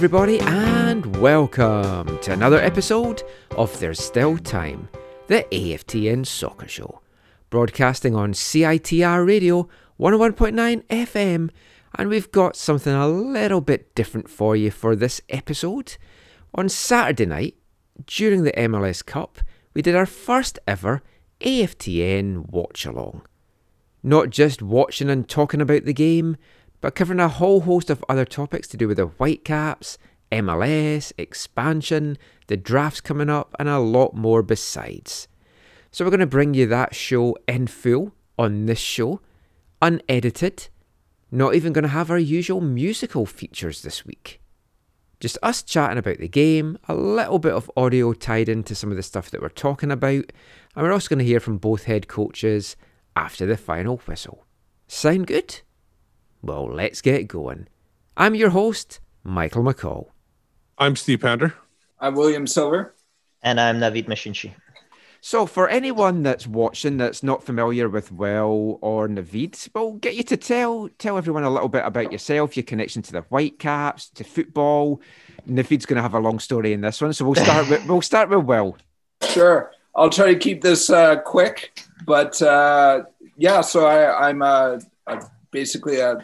Everybody, and welcome to another episode of There's Still Time, the AFTN Soccer Show, broadcasting on CITR Radio 101.9 FM. And we've got something a little bit different for you for this episode. On Saturday night, during the MLS Cup, we did our first ever AFTN watch along. Not just watching and talking about the game, but covering a whole host of other topics to do with the Whitecaps, MLS, expansion, the drafts coming up, and a lot more besides. So we're going to bring you that show in full on this show, unedited, not even going to have our usual musical features this week. Just us chatting about the game, a little bit of audio tied into some of the stuff that we're talking about, and we're also going to hear from both head coaches after the final whistle. Sound good? Well, let's get going. I'm your host, Michael McColl. I'm Steve Pander. I'm William Silver. And I'm Navid Mashinchi. So, for anyone that's watching that's not familiar with Will or Navid, we'll get you to tell tell everyone a little bit about yourself, your connection to the Whitecaps, to football. Navid's going to have a long story in this one, so we'll start with we'll start with Will. Sure. I'll try to keep this uh, quick, but uh, yeah. So I, I'm uh, uh, basically uh,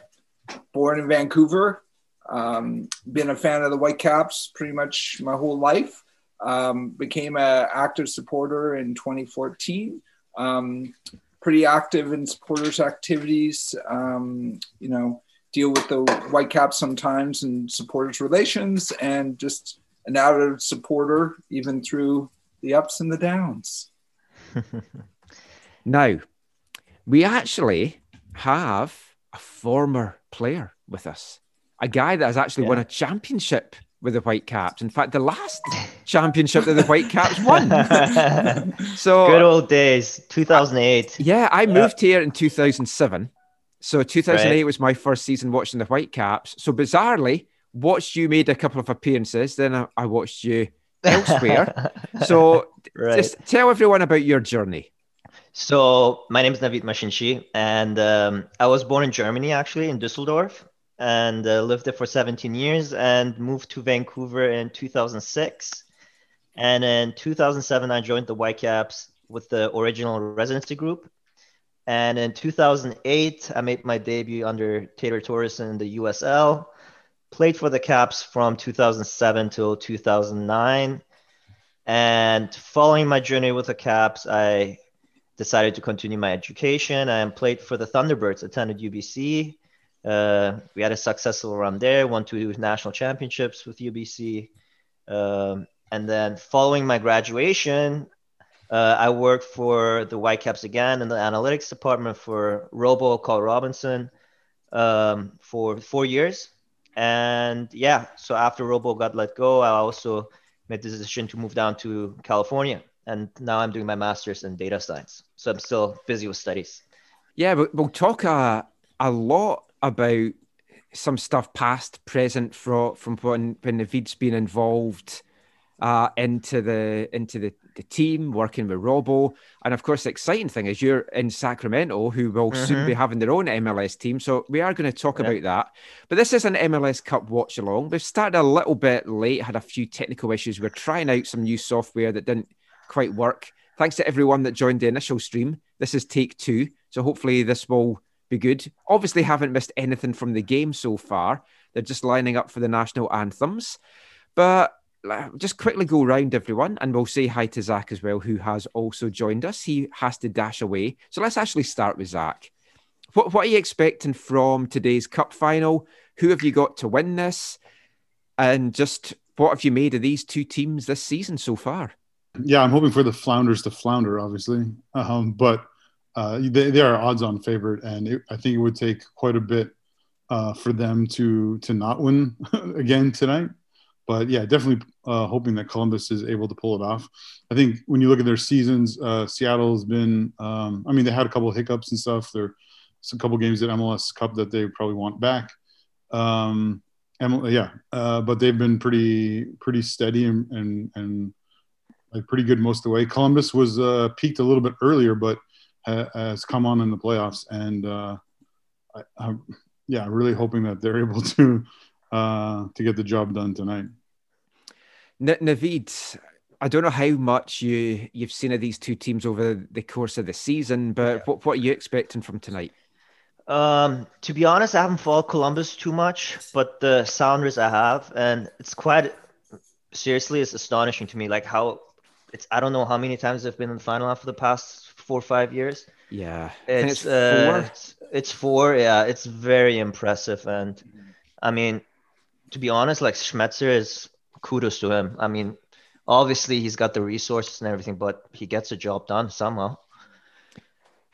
born in Vancouver. Um, been a fan of the Whitecaps pretty much my whole life. Um, became an active supporter in 2014. Um, pretty active in supporters activities. Um, you know, deal with the Whitecaps sometimes and supporters relations, and just an avid supporter even through the ups and the downs. Now, we actually have a former player with us, a guy that has actually won a championship with the Whitecaps. In fact, the last championship that the Whitecaps won. so Good old days, 2008. Yeah, I moved here in 2007. So 2008 Right. was my first season watching the Whitecaps. So bizarrely, watched you made a couple of appearances. Then I, I watched you elsewhere. so Right. just tell everyone about your journey. So my name is Navid Mashinchi, and um, I was born in Germany, actually, in Düsseldorf, and uh, lived there for 17 years, and moved to Vancouver in 2006. And in 2007, I joined the Whitecaps with the original residency group. And in 2008, I made my debut under Teitur Thordarson in the USL. Played for the Caps from 2007 till 2009. And following my journey with the Caps, I decided to continue my education and played for the Thunderbirds, attended UBC. Uh, we had a successful run there, won two national championships with UBC. Um, and then following my graduation, uh, I worked for the Whitecaps again in the analytics department for Robo Carl Robinson um, for four years. And yeah, so after Robo got let go, I also made the decision to move down to California. And now I'm doing my master's in data science. So I'm still busy with studies. Yeah, we'll talk a, a lot about some stuff past, present from from when when Navid's been involved uh, into the into the, the team, working with Robo, and of course, the exciting thing is you're in Sacramento, who will soon be having their own MLS team. So we are going to talk Yeah. about that. But this is an MLS Cup watch along. We've started a little bit late, had a few technical issues. We're trying out some new software that didn't quite work. Thanks to everyone that joined the initial stream. This is take two. So hopefully this will be good. Obviously, haven't missed anything from the game so far. They're just lining up for the national anthems. But just quickly go round everyone and we'll say hi to Zach as well, who has also joined us. He has to dash away. So let's actually start with Zach. What, what are you expecting from today's cup final? Who have you got to win this? And just what have you made of these two teams this season so far? Yeah, I'm hoping for the Flounders to flounder, obviously. Um, but uh, they, they are odds on favorite. And it, I think it would take quite a bit uh, for them to to not win again tonight. But yeah, definitely uh, hoping that Columbus is able to pull it off. I think when you look at their seasons, uh, Seattle has been. Um, I mean, they had a couple of hiccups and stuff. There, a couple games at MLS Cup that they probably want back. Um, yeah, uh, but they've been pretty pretty steady and and, and like pretty good most of the way. Columbus was uh, peaked a little bit earlier, but ha- has come on in the playoffs, and uh, I, I'm, yeah, really hoping that they're able to uh, to get the job done tonight. N- Navid, I don't know how much you you've seen of these two teams over the course of the season, but what what are you expecting from tonight? Um, to be honest, I haven't followed Columbus too much, but the Sounders I have, and it's quite seriously, it's astonishing to me, like how it's. I don't know how many times they've been in the final after the past four or five years. Yeah, It's, it's uh, four. It's, it's four. Yeah, it's very impressive, and I mean, to be honest, like Schmetzer is kudos to him. I mean, obviously he's got the resources and everything, but he gets the job done somehow.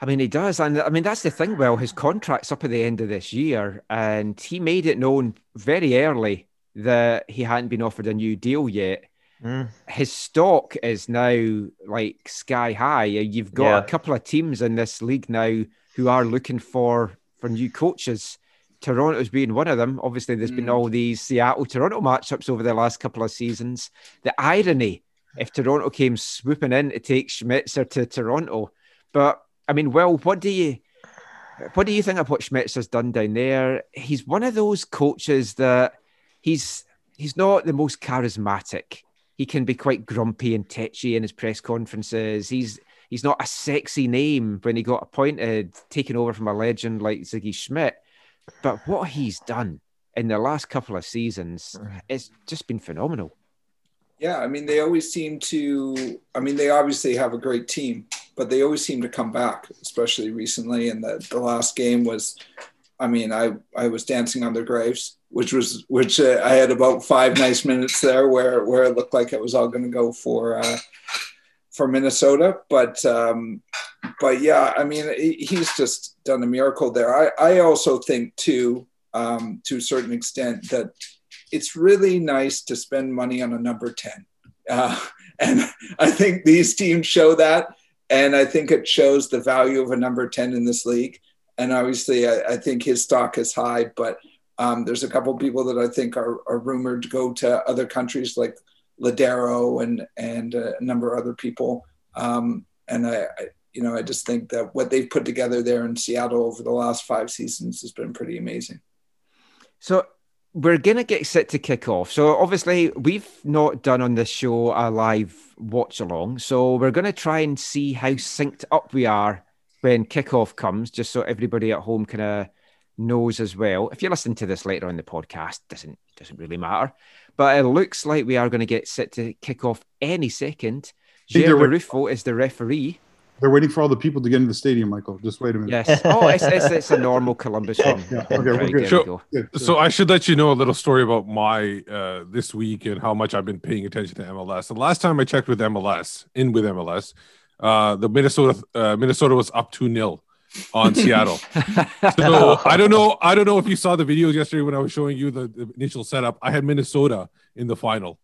I mean, he does. And I mean, that's the thing. Well, his contract's up at the end of this year, and he made it known very early that he hadn't been offered a new deal yet. Mm. His stock is now like sky high. You've got Yeah. a couple of teams in this league now who are looking for for new coaches. Toronto's being one of them. Obviously, there's been Mm. all these Seattle Toronto matchups over the last couple of seasons. The irony if Toronto came swooping in to take Schmetzer to Toronto. But I mean, well, what do you what do you think of what Schmetzer's done down there? He's one of those coaches that he's he's not the most charismatic. He can be quite grumpy and tetchy in his press conferences. He's he's not a sexy name when he got appointed, taking over from a legend like Sigi Schmid. But what he's done in the last couple of seasons, it's just been phenomenal. Yeah, I mean, they always seem to. I mean, they obviously have a great team, but they always seem to come back, especially recently. And the, the last game was, I mean, I I was dancing on their graves, which was which uh, I had about five nice minutes there where where it looked like it was all going to go for uh, for Minnesota, but um, but yeah, I mean, he's just done a miracle there. I I also think too, um, to a certain extent, that it's really nice to spend money on a number 10. Uh, and I think these teams show that. And I think it shows the value of a number 10 in this league. And obviously, I, I think his stock is high, but um, there's a couple people that I think are, are rumored to go to other countries like Lodeiro and, and a number of other people. Um, and I, I, you know, I just think that what they've put together there in Seattle over the last five seasons has been pretty amazing. So we're gonna get set to kick off. So obviously we've not done on this show a live watch along. So we're gonna try and see how synced up we are when kickoff comes, just so everybody at home kind of knows as well. If you're listening to this later on the podcast, doesn't doesn't really matter. But it looks like we are going to get set to kick off any second. think Jer they're is the referee. They're waiting for all the people to get into the stadium, Michael. Just wait a minute. Yes. Oh, it's, it's, it's a normal Columbus run. Yeah, okay, we're Right, good. there Sure. we go. Good. So I should let you know a little story about my uh, this week and how much I've been paying attention to MLS. The last time I checked with MLS, in with MLS, uh, the Minnesota uh, Minnesota was up two 0 on Seattle. So I don't know. I don't know if you saw the videos yesterday when I was showing you the, the initial setup. I had Minnesota in the final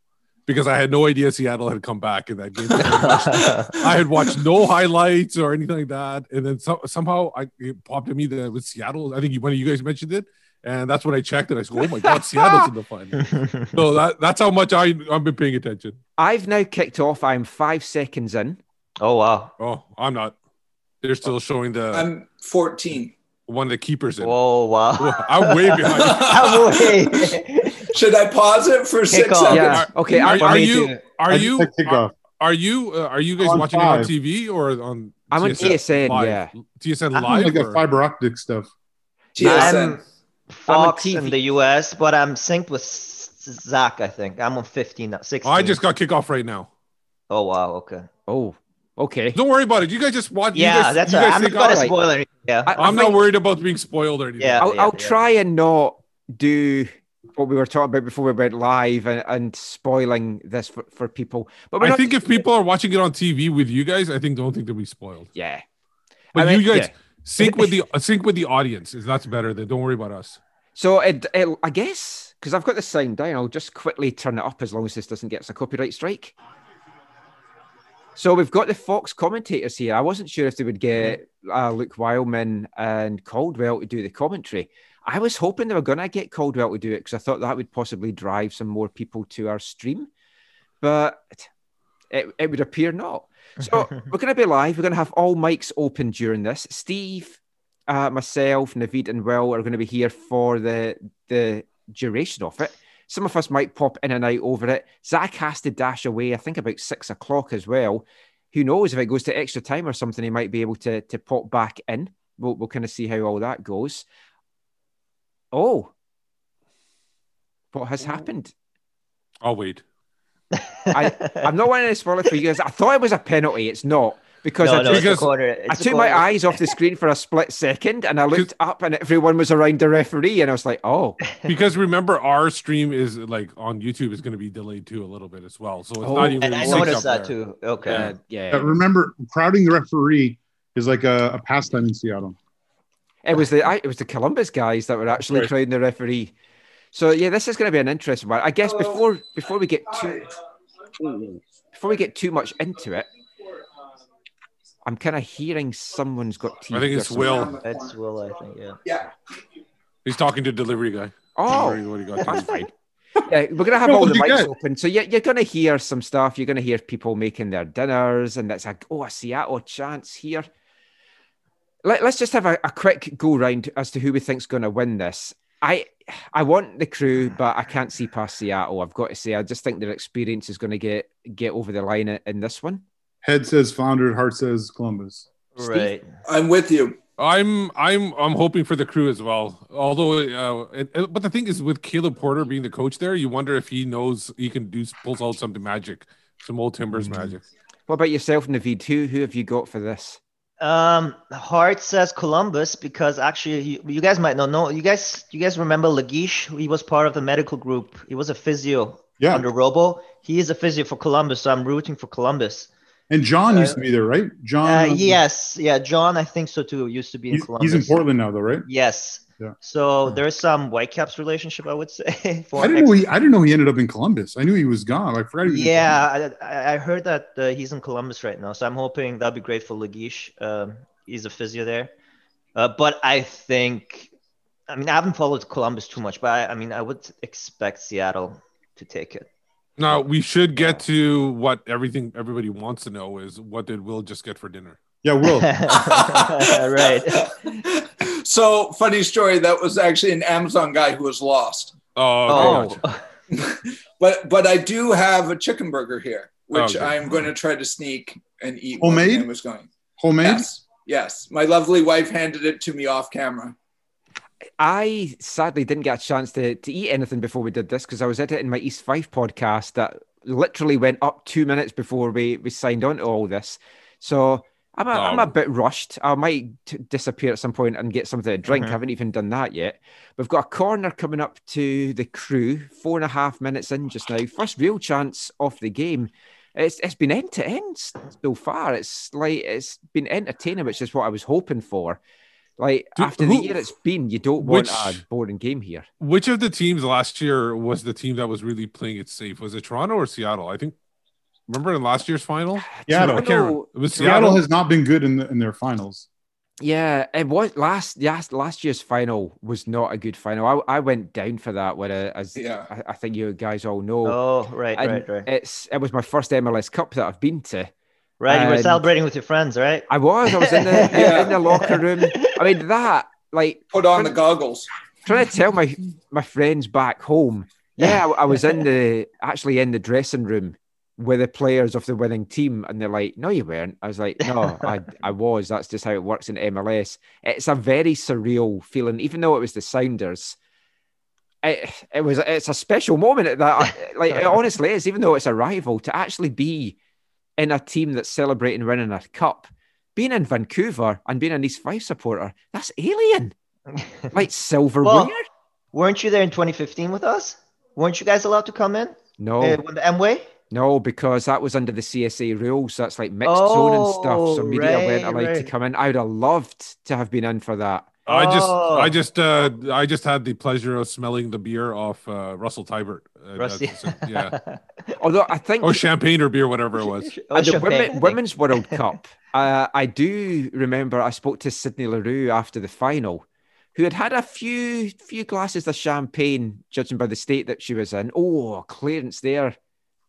because I had no idea Seattle had come back in that game. I had watched no highlights or anything like that, and then so, somehow I it popped to me that it was Seattle. I think you- one of you guys mentioned it, and that's when I checked it. I said, "Oh my God, Seattle's in the final." So that, that's how much I I've been paying attention. I've now kicked off. I'm five seconds in. oh wow. Oh, I'm not. They're still showing the I'm 14. one of the keepers in. Whoa wow. I'm way behind. I'm way- Should I pause it for six seconds? Yeah. Okay. Are, are you are you just said kickoff. are you uh, are you guys On watching it on. TV or on I'm on TSN, live. yeah. TSN I'm live. like a or- fiber optic stuff. TSN. I'm Fox TV. in the US, but I'm synced with Zach, I think. I'm on 15, now, 16. Oh, I just got kicked off right now. Oh, wow. Okay. Oh, okay. Don't worry about it. You guys just watch. you Yeah, guys, that's you right. guys I'm not think going to I'll- spoil anything. Yeah. I- I'm think- not worried about being spoiled or anything. Yeah. I'll, I'll try and not do what we were talking about before we went live and, and spoiling this for, for people. But I not- think if people are watching it on TV with you guys, I think don't think they'll be spoiled. yeah, But I mean, you guys yeah. sync with the sync with the audience. Is that's better. Then don't worry about us. So it, it I guess because I've got this sign down, I'll just quickly turn it up as long as this doesn't get us a copyright strike. So we've got the Fox commentators here. I wasn't sure if they would get uh, Luke Wileman and Caldwell to do the commentary. I was hoping they were going to get Caldwell to do it because I thought that would possibly drive some more people to our stream, but it, it would appear not. So we're going to be live. We're going to have all mics open during this. Steve, uh, myself, Naveed, and Will are going to be here for the the duration of it. Some of us might pop in and out over it. Zach has to dash away, I think about six o'clock as well. Who knows if it goes to extra time or something, he might be able to to pop back in. We'll, we'll kind of see how all that goes. Oh, what has mm. happened? I'll wait. I, I'm not wanting to spoil it for you guys. I thought it was a penalty. It's not because no, I no, it's because corner. I It's a took my eyes off the screen for a split second and I looked up and everyone was around the referee and I was like, oh, Because remember, our stream is like on YouTube is going to be delayed too a little bit as well. So it's Oh. not even. And I noticed up that there. too. Okay. uh, yeah. Uh, remember, crowding the referee is like a, a pastime in Seattle. It was the I, it was the Columbus guys that were actually Right. crowding the referee. So yeah, this is going to be an interesting one. I guess before before we get too before we get too much into it, I'm kind of hearing someone's got TV. I think it's. Will. That's Will, I think. Yeah. Yeah. He's talking to delivery guy. Oh, Delivery, what he got that's to. fine. Yeah, we're gonna have No, all the mics get- open, so you're, you're gonna hear some stuff. You're gonna hear people making their dinners, and it's like, oh, a Seattle chance here. Let, us just have a, a quick go round as to who we think's going to win this. I I want the crew, but I can't see past Seattle. I've got to say, I just think their experience is going to get get over the line in, in this one. Head says founder, heart says Columbus. Steve? Right. I'm with you. I'm I'm I'm hoping for the crew as well. Although, uh, it, it- but the thing is, with Caleb Porter being the coach there, you wonder if he knows he can do pulls out something magic, some old Timbers Mm-hmm. magic. What about yourself, Naveed? Who who have you got for this? Um, Heart says Columbus because actually you, you guys might not know. You guys, you guys remember Lagish? He was part of the medical group. He was a physio Yeah. under Robo. He is a physio for Columbus, so I'm rooting for Columbus. And John used to be there, right? John. Uh, um, yes, yeah, John, I think so too. Used to be in He's, Columbus. he's in Portland now, though, right? Yes. Yeah. So there's some Whitecaps relationship, I would say. I didn't know he. I didn't know he ended up in Columbus. I knew he was gone. I forgot. Yeah, I, I- heard that uh, he's in Columbus right now, so I'm hoping that'd be great for Lagish. Um, he's a physio there, uh, but I think, I mean, I haven't followed Columbus too much, but I, I mean, I would expect Seattle to take it. Now we should get to what everything everybody wants to know is what did Will just get for dinner? Yeah, Will. right. so funny story. That was actually an Amazon guy who was lost. Oh, okay, Oh, gotcha. But but I do have a chicken burger here, which Okay. I'm going to try to sneak and eat. while the Homemade? was going. Homemade. Yes, yes. My lovely wife handed it to me off camera. I sadly didn't get a chance to, to eat anything before we did this because I was editing my East Five podcast that literally went up two minutes before we, we signed on to all this. So I'm a, I'm a Oh. bit rushed. I might t- disappear at some point and get something to drink. Mhm. I haven't even done that yet. We've got a corner coming up to the crew, four and a half minutes in just now. First real chance of the game. It's it's been end to end so far. It's like it's been entertaining, which is what I was hoping for. Like Do- after the who- year it's been, you don't want which- a boring game here. Which of the teams last year was the team that was really playing it safe? Was it Toronto or Seattle? I think. Remember in last year's final? Seattle. I can't remember. It was Seattle Seattle. has not been good in the, in their finals. Yeah, it was last. Yes, last year's final was not a good final. I, I went down for that. When uh, as Yeah. I, I think you guys all know, oh, right, And right, right. it's it was my first MLS Cup that I've been to. Right, you were celebrating with your friends, right? I was. I was in the Yeah. in the locker room. I mean that like Put on the goggles. trying to tell my my friends back home. Yeah, I, I was in the actually in the dressing room with the players of the winning team, and they're like, "No, you weren't." I was like, "No, I, I was. That's just how it works in MLS." It's a very surreal feeling, even though it was the Sounders. It, it was it's a special moment that like it honestly is, even though it's a rival, to actually be in a team that's celebrating winning a cup, being in Vancouver and being an East Five supporter, that's alien. like silverware. Well, weren't you there in 2015 with us? Weren't you guys allowed to come in? no, Uh, when the Amway? no, because that was under the CSA rules. So that's like mixed zone and stuff. So Oh, media weren't right, allowed to come in. I would have loved to have been in for that. I just, Oh. I just, uh, I just had the pleasure of smelling the beer off uh, Russell Teibert. Uh, Rusty. that's- yeah, Although I think or champagne or beer, whatever it was. Oh, At the women. Women's World Cup, uh, I do remember I spoke to Sydney Leroux after the final, who had had a few few glasses of champagne, judging by the state that she was in. Oh, clearance there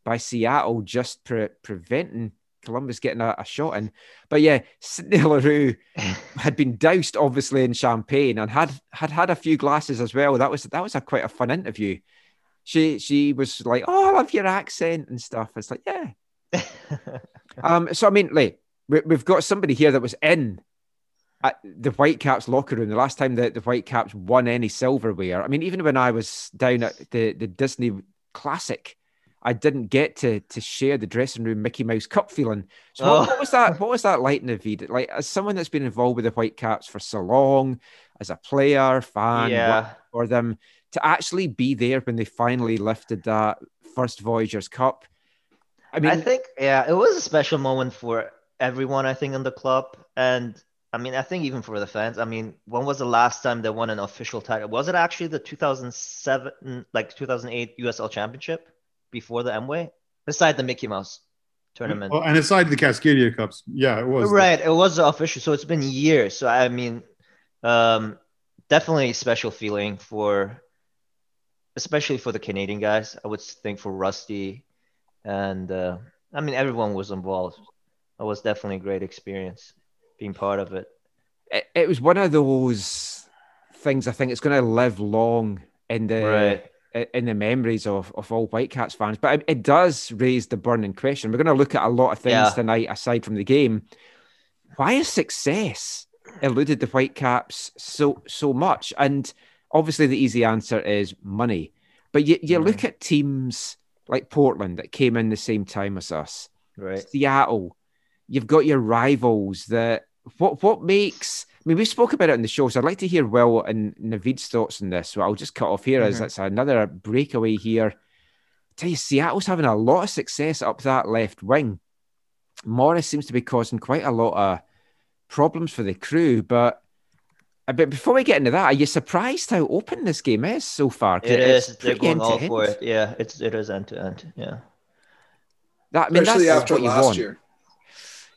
by Seattle, just pre- preventing Columbus getting a, a shot in. But yeah, Sydney Leroux had been doused obviously in champagne and had had had a few glasses as well. That was that was a quite a fun interview. She she was like, "Oh, I love your accent and stuff." It's like, yeah, um, so I mean, like we, we've got somebody here that was in at the Whitecaps locker room the last time that the Whitecaps won any silverware. I mean, even when I was down at the the Disney Classic, I didn't get to to share the dressing room Mickey Mouse Cup feeling. So what, Oh. what was oh. that? What was that like, Naveed? Like as someone that's been involved with the Whitecaps for so long, as a player, fan, yeah. for them to actually be there when they finally lifted that first Voyageurs Cup. I mean, I think yeah, it was a special moment for everyone. I think in the club, and I mean, I think even for the fans. I mean, when was the last time they won an official title? Was it actually the 2007, like 2008 USL Championship before the Amway, beside the Mickey Mouse tournament? Well, and aside the Cascadia Cups, yeah, it was Right, it was official, so it's been years. So I mean, um, definitely a special feeling for, especially for the Canadian guys. I would think for Rusty, and uh, I mean everyone was involved. It was definitely a great experience being part of it. it, it was one of those things I think it's going to live long in the Right. In the memories of, of all Whitecaps fans. But it, does raise the burning question. We're going to look at a lot of things Yeah. tonight aside from the game. Why has success eluded the Whitecaps so so much? And obviously, the easy answer is money. But you, you look mm. at teams like Portland that came in the same time as us. Right. Seattle, you've got your rivals that what what makes I mean we spoke about it on the show, so I'd like to hear Will and Naveed's thoughts on this. So I'll just cut off here as Mhm. that's another breakaway here. tell you, Seattle's having a lot of success up that left wing. Morris seems to be causing quite a lot of problems for the crew, but uh, but before we get into that, are you surprised how open this game is so far? It it's. They're going all for it. Yeah, it's it is end to end. Yeah. That, I mean, especially that's after what you last want. year.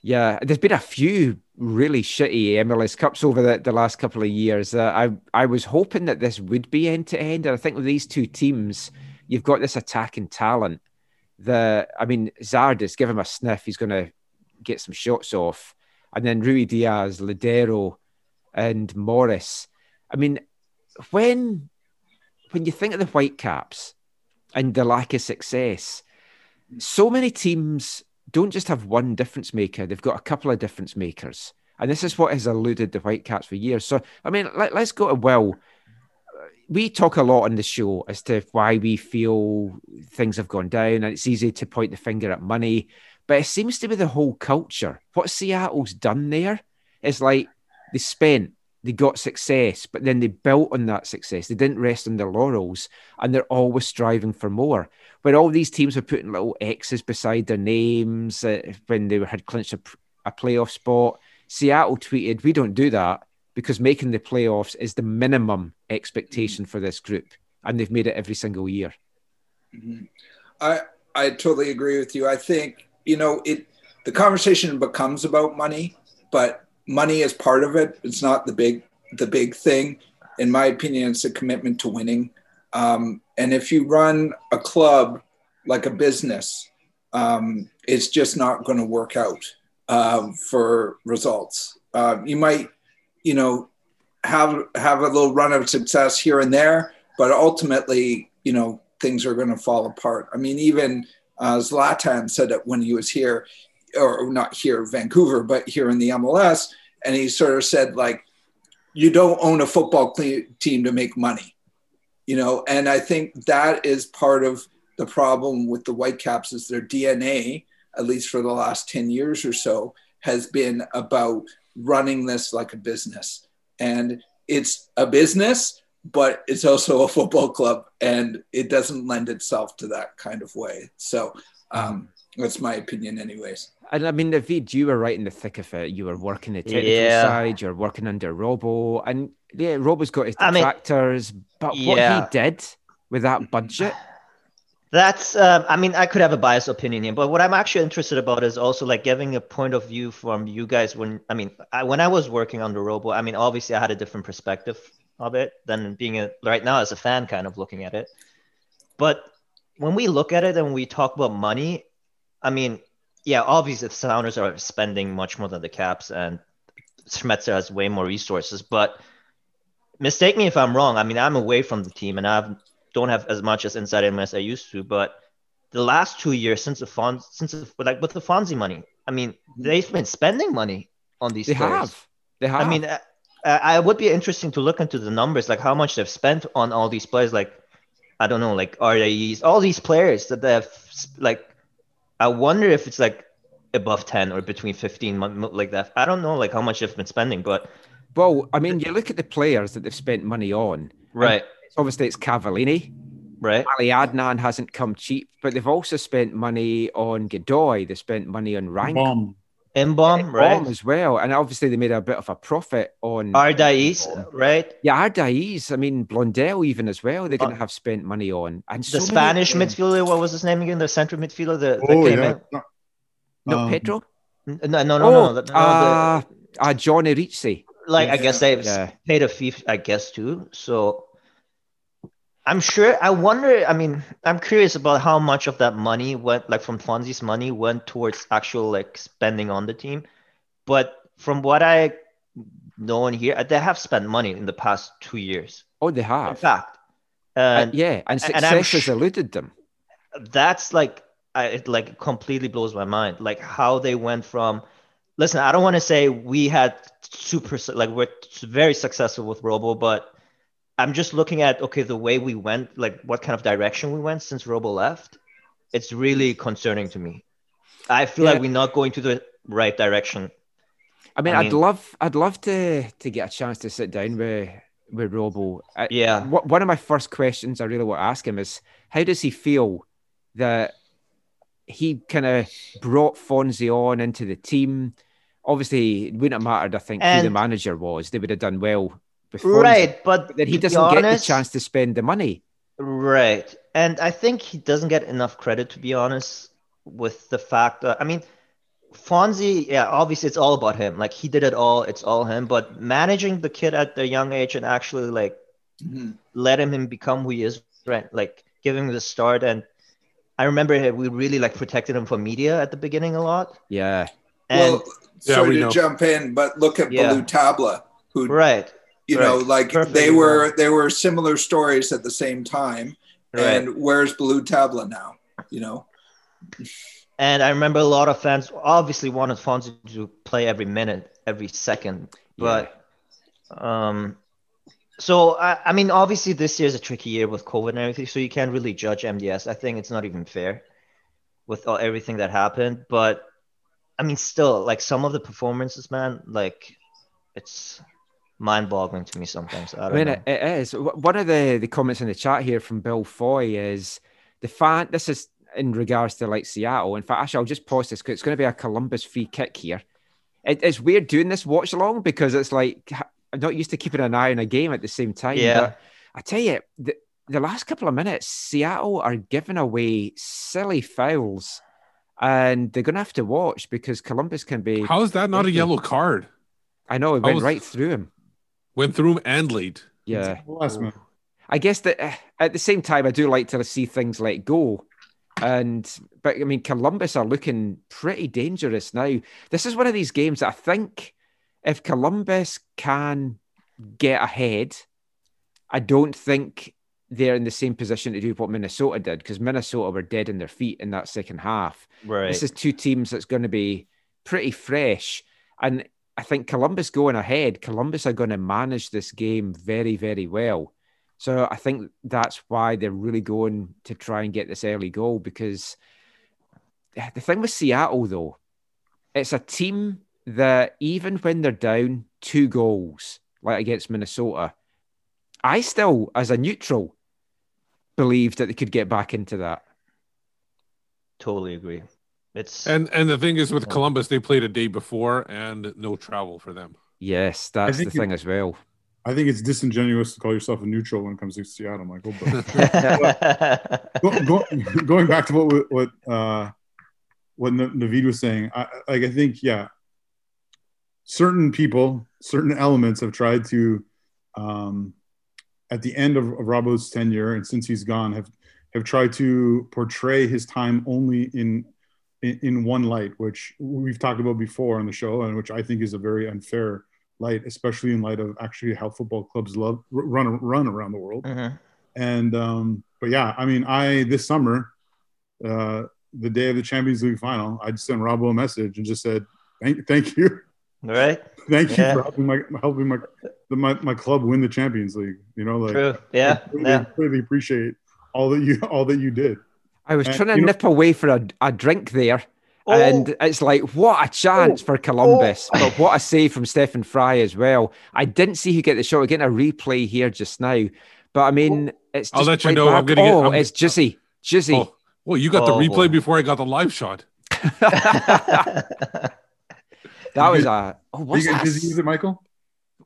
Yeah, there's been a few really shitty MLS Cups over the, the last couple of years. Uh, I I was hoping that this would be end to end, and I think with these two teams, you've got this attacking talent. The I mean, Zardes, give him a sniff, he's going to get some shots off, and then Rui Diaz, Lodeiro, and Morris. I mean, when when you think of the Whitecaps and the lack of success, so many teams don't just have one difference maker, they've got a couple of difference makers. And this is what has eluded the Whitecaps for years. So, I mean, let, us go to Will. We talk a lot on the show as to why we feel things have gone down, and it's easy to point the finger at money. But it seems to be the whole culture. What Seattle's done there is like they spent, they got success, but then they built on that success. They didn't rest on their laurels, and they're always striving for more where all these teams were putting little X's beside their names uh, when they had clinched a, a playoff spot. Seattle tweeted, "We don't do that because making the playoffs is the minimum expectation for this group, and they've made it every single year." Mhm. I I totally agree with you. I think you know it. The conversation becomes about money, but money is part of it. It's not the big the big thing. In my opinion, it's a commitment to winning. Um, and if you run a club like a business, um, it's just not going to work out um, for results. Uh, you might, you know, have have a little run of success here and there, but ultimately, you know, things are going to fall apart. I mean, even Uh, Zlatan said it when he was here, or not here, Vancouver, but here in the MLS, and he sort of said like, "You don't own a football team to make money," you know. And I think that is part of the problem with the Whitecaps is their DNA, at least for the last ten years or so, has been about running this like a business, and it's a business but it's also a football club and it doesn't lend itself to that kind of way. So um, that's my opinion, anyways. And I mean, Naveed, you were right in the thick of it. You were working the technical Yeah. side, you're working under Robo, and yeah, Robo's got his I mean, detractors, but what yeah. he did with that budget, That's, um, I mean, I could have a biased opinion here, but what I'm actually interested about is also like giving a point of view from you guys. When I mean, I, when I was working on the Robo, I mean, obviously I had a different perspective of it than being a, right now as a fan, kind of looking at it. But when we look at it and we talk about money, I mean, yeah, obviously the Sounders are spending much more than the Caps, and Schmetzer has way more resources. But mistake me if I'm wrong. I mean, I'm away from the team, and I don't have as much as inside in as I used to. But the last two years since the Fon, since the, like with the Fonzie money, I mean, they've been spending money on these. they players. have. They have. I mean, uh, I would be interesting to look into the numbers, like how much they've spent on all these players. Like, I don't know, like RAEs, all these players that they've like. I wonder if it's like above ten or between fifteen, mon- like that. I don't know, like how much they've been spending, but well, I mean, you look at the players that they've spent money on. right, It's Obviously, it's Cavallini. right, Ali Adnan hasn't come cheap, but they've also spent money on Godoy. They spent money on Rank. Bomb. Mbom, Bomb right, as well, and obviously they made a bit of a profit on Ardaiz, right. Yeah, Ardaiz. I mean, Blondell even as well. They're going to Uh, have spent money on, and so The many- Spanish midfielder, what was his name again? The central midfielder that, that Oh came yeah. in. No, No, um, Pedro. No, no, no, oh, no. the- no, the- uh, uh, Jon Erice. like I guess they've Yeah. paid a fee, I guess too. So I'm sure. I wonder. I mean, I'm curious about how much of that money went, like from Fonzie's money, went towards actual like spending on the team. But from what I know and hear, they have spent money in the past two years. Oh, they have. In fact, Uh, and yeah, and and success has sh- eluded them. that's like I, it like completely blows my mind like how they went from listen i don't want to say we had super like we're very successful with robo but i'm just looking at okay the way we went like what kind of direction we went since robo left it's really concerning to me i feel Yeah. like we're not going to the right direction I mean, I would mean- love, I'd love to to get a chance to sit down with with Robo. I- yeah one of my first questions I really want to ask him is how does he feel that he kind of brought Fonzie on into the team? Obviously, it wouldn't have mattered, I think, who the manager was. They would have done well with Fonzie. right but But then he doesn't get the chance to spend the money. Right. And I think he doesn't get enough credit, to be honest, with the fact that, I mean, Fonzie, yeah, obviously it's all about him. Like he did it all, it's all him. But managing the kid at the young age and actually like Mhm. letting him become who he is, right? Like giving him the start. And I remember we really like protected him from media at the beginning a lot. Yeah. And well, Yeah, sorry we to know. jump in, but look at Yeah. Ballou Tabla, who right, you know, like Perfectly they were right. they were similar stories at the same time. right. And where's Ballou Tabla now? You know, And I remember a lot of fans obviously wanted Fonzie to play every minute, every second. But um so I, I mean obviously this year is a tricky year with COVID and everything, so you can't really judge MDS. I think it's not even fair with all, everything that happened. But I mean still like some of the performances, man, like it's mind boggling to me sometimes. I I don't mean, know. it, it is. One of the, the comments in the chat here from Bill Foy is the fan. This is in regards to like Seattle. In fact, actually, I'll just pause this because it's going to be a Columbus free kick here. It, it's weird doing this watch along because it's like I'm not used to keeping an eye on a game at the same time. Yeah. But I tell you, the, the last couple of minutes, Seattle are giving away silly fouls. And they're going to have to watch because Columbus can be. How is that not a yellow card? I know it went was- right through him. Went through him and late. Yeah. Last minute. I guess that uh, at the same time, I do like to see things let go. And but I mean, Columbus are looking pretty dangerous now. This is one of these games that I think if Columbus can get ahead, I don't think they're in the same position to do what Minnesota did because Minnesota were dead in their feet in that second half. Right. This is two teams that's going to be pretty fresh. And I think Columbus going ahead, Columbus are going to manage this game very, very well. So I think that's why they're really going to try and get this early goal because eh, the thing with Seattle, though, it's a team that even when they're down two goals, like against Minnesota, I still, as a neutral, believe that they could get back into that. Totally agree. It's And and the thing is with Columbus, they played a day before and no travel for them. Yes, that's the think thing as well. I think it's disingenuous to call yourself a neutral when it comes to Seattle, Michael. But go, go, going back to what what uh, what Na- Naveed was saying, I, like I think yeah, certain people, certain elements have tried to, um, at the end of, of Robbo's tenure and since he's gone, have have tried to portray his time only in, in in one light, which we've talked about before on the show, and which I think is a very unfair light, especially in light of actually how football clubs love run run around the world Mhm. and um but yeah i mean i this summer uh the day of the champions league final i just sent Robbo a message and just said thank thank you right. thank you Yeah. for helping my helping my, the, my my club win the champions league you know like True. Yeah. I really, Yeah. really appreciate all that you all that you did I was And, trying to you know- nip away for a, a drink there. Oh. And it's like, what a chance oh. for oh. Columbus. But what a save from Stefan Frei as well. I didn't see who get the shot. We're getting a replay here just now. But I mean, oh. it's just I'll let you played know, I'm gonna get- Oh, I'm- it's uh, Jizzy. Jizzy. Oh, well, you got the Oh, replay boy. before I got the live shot. that was a. Oh, are what's you getting that? jizzy with it michael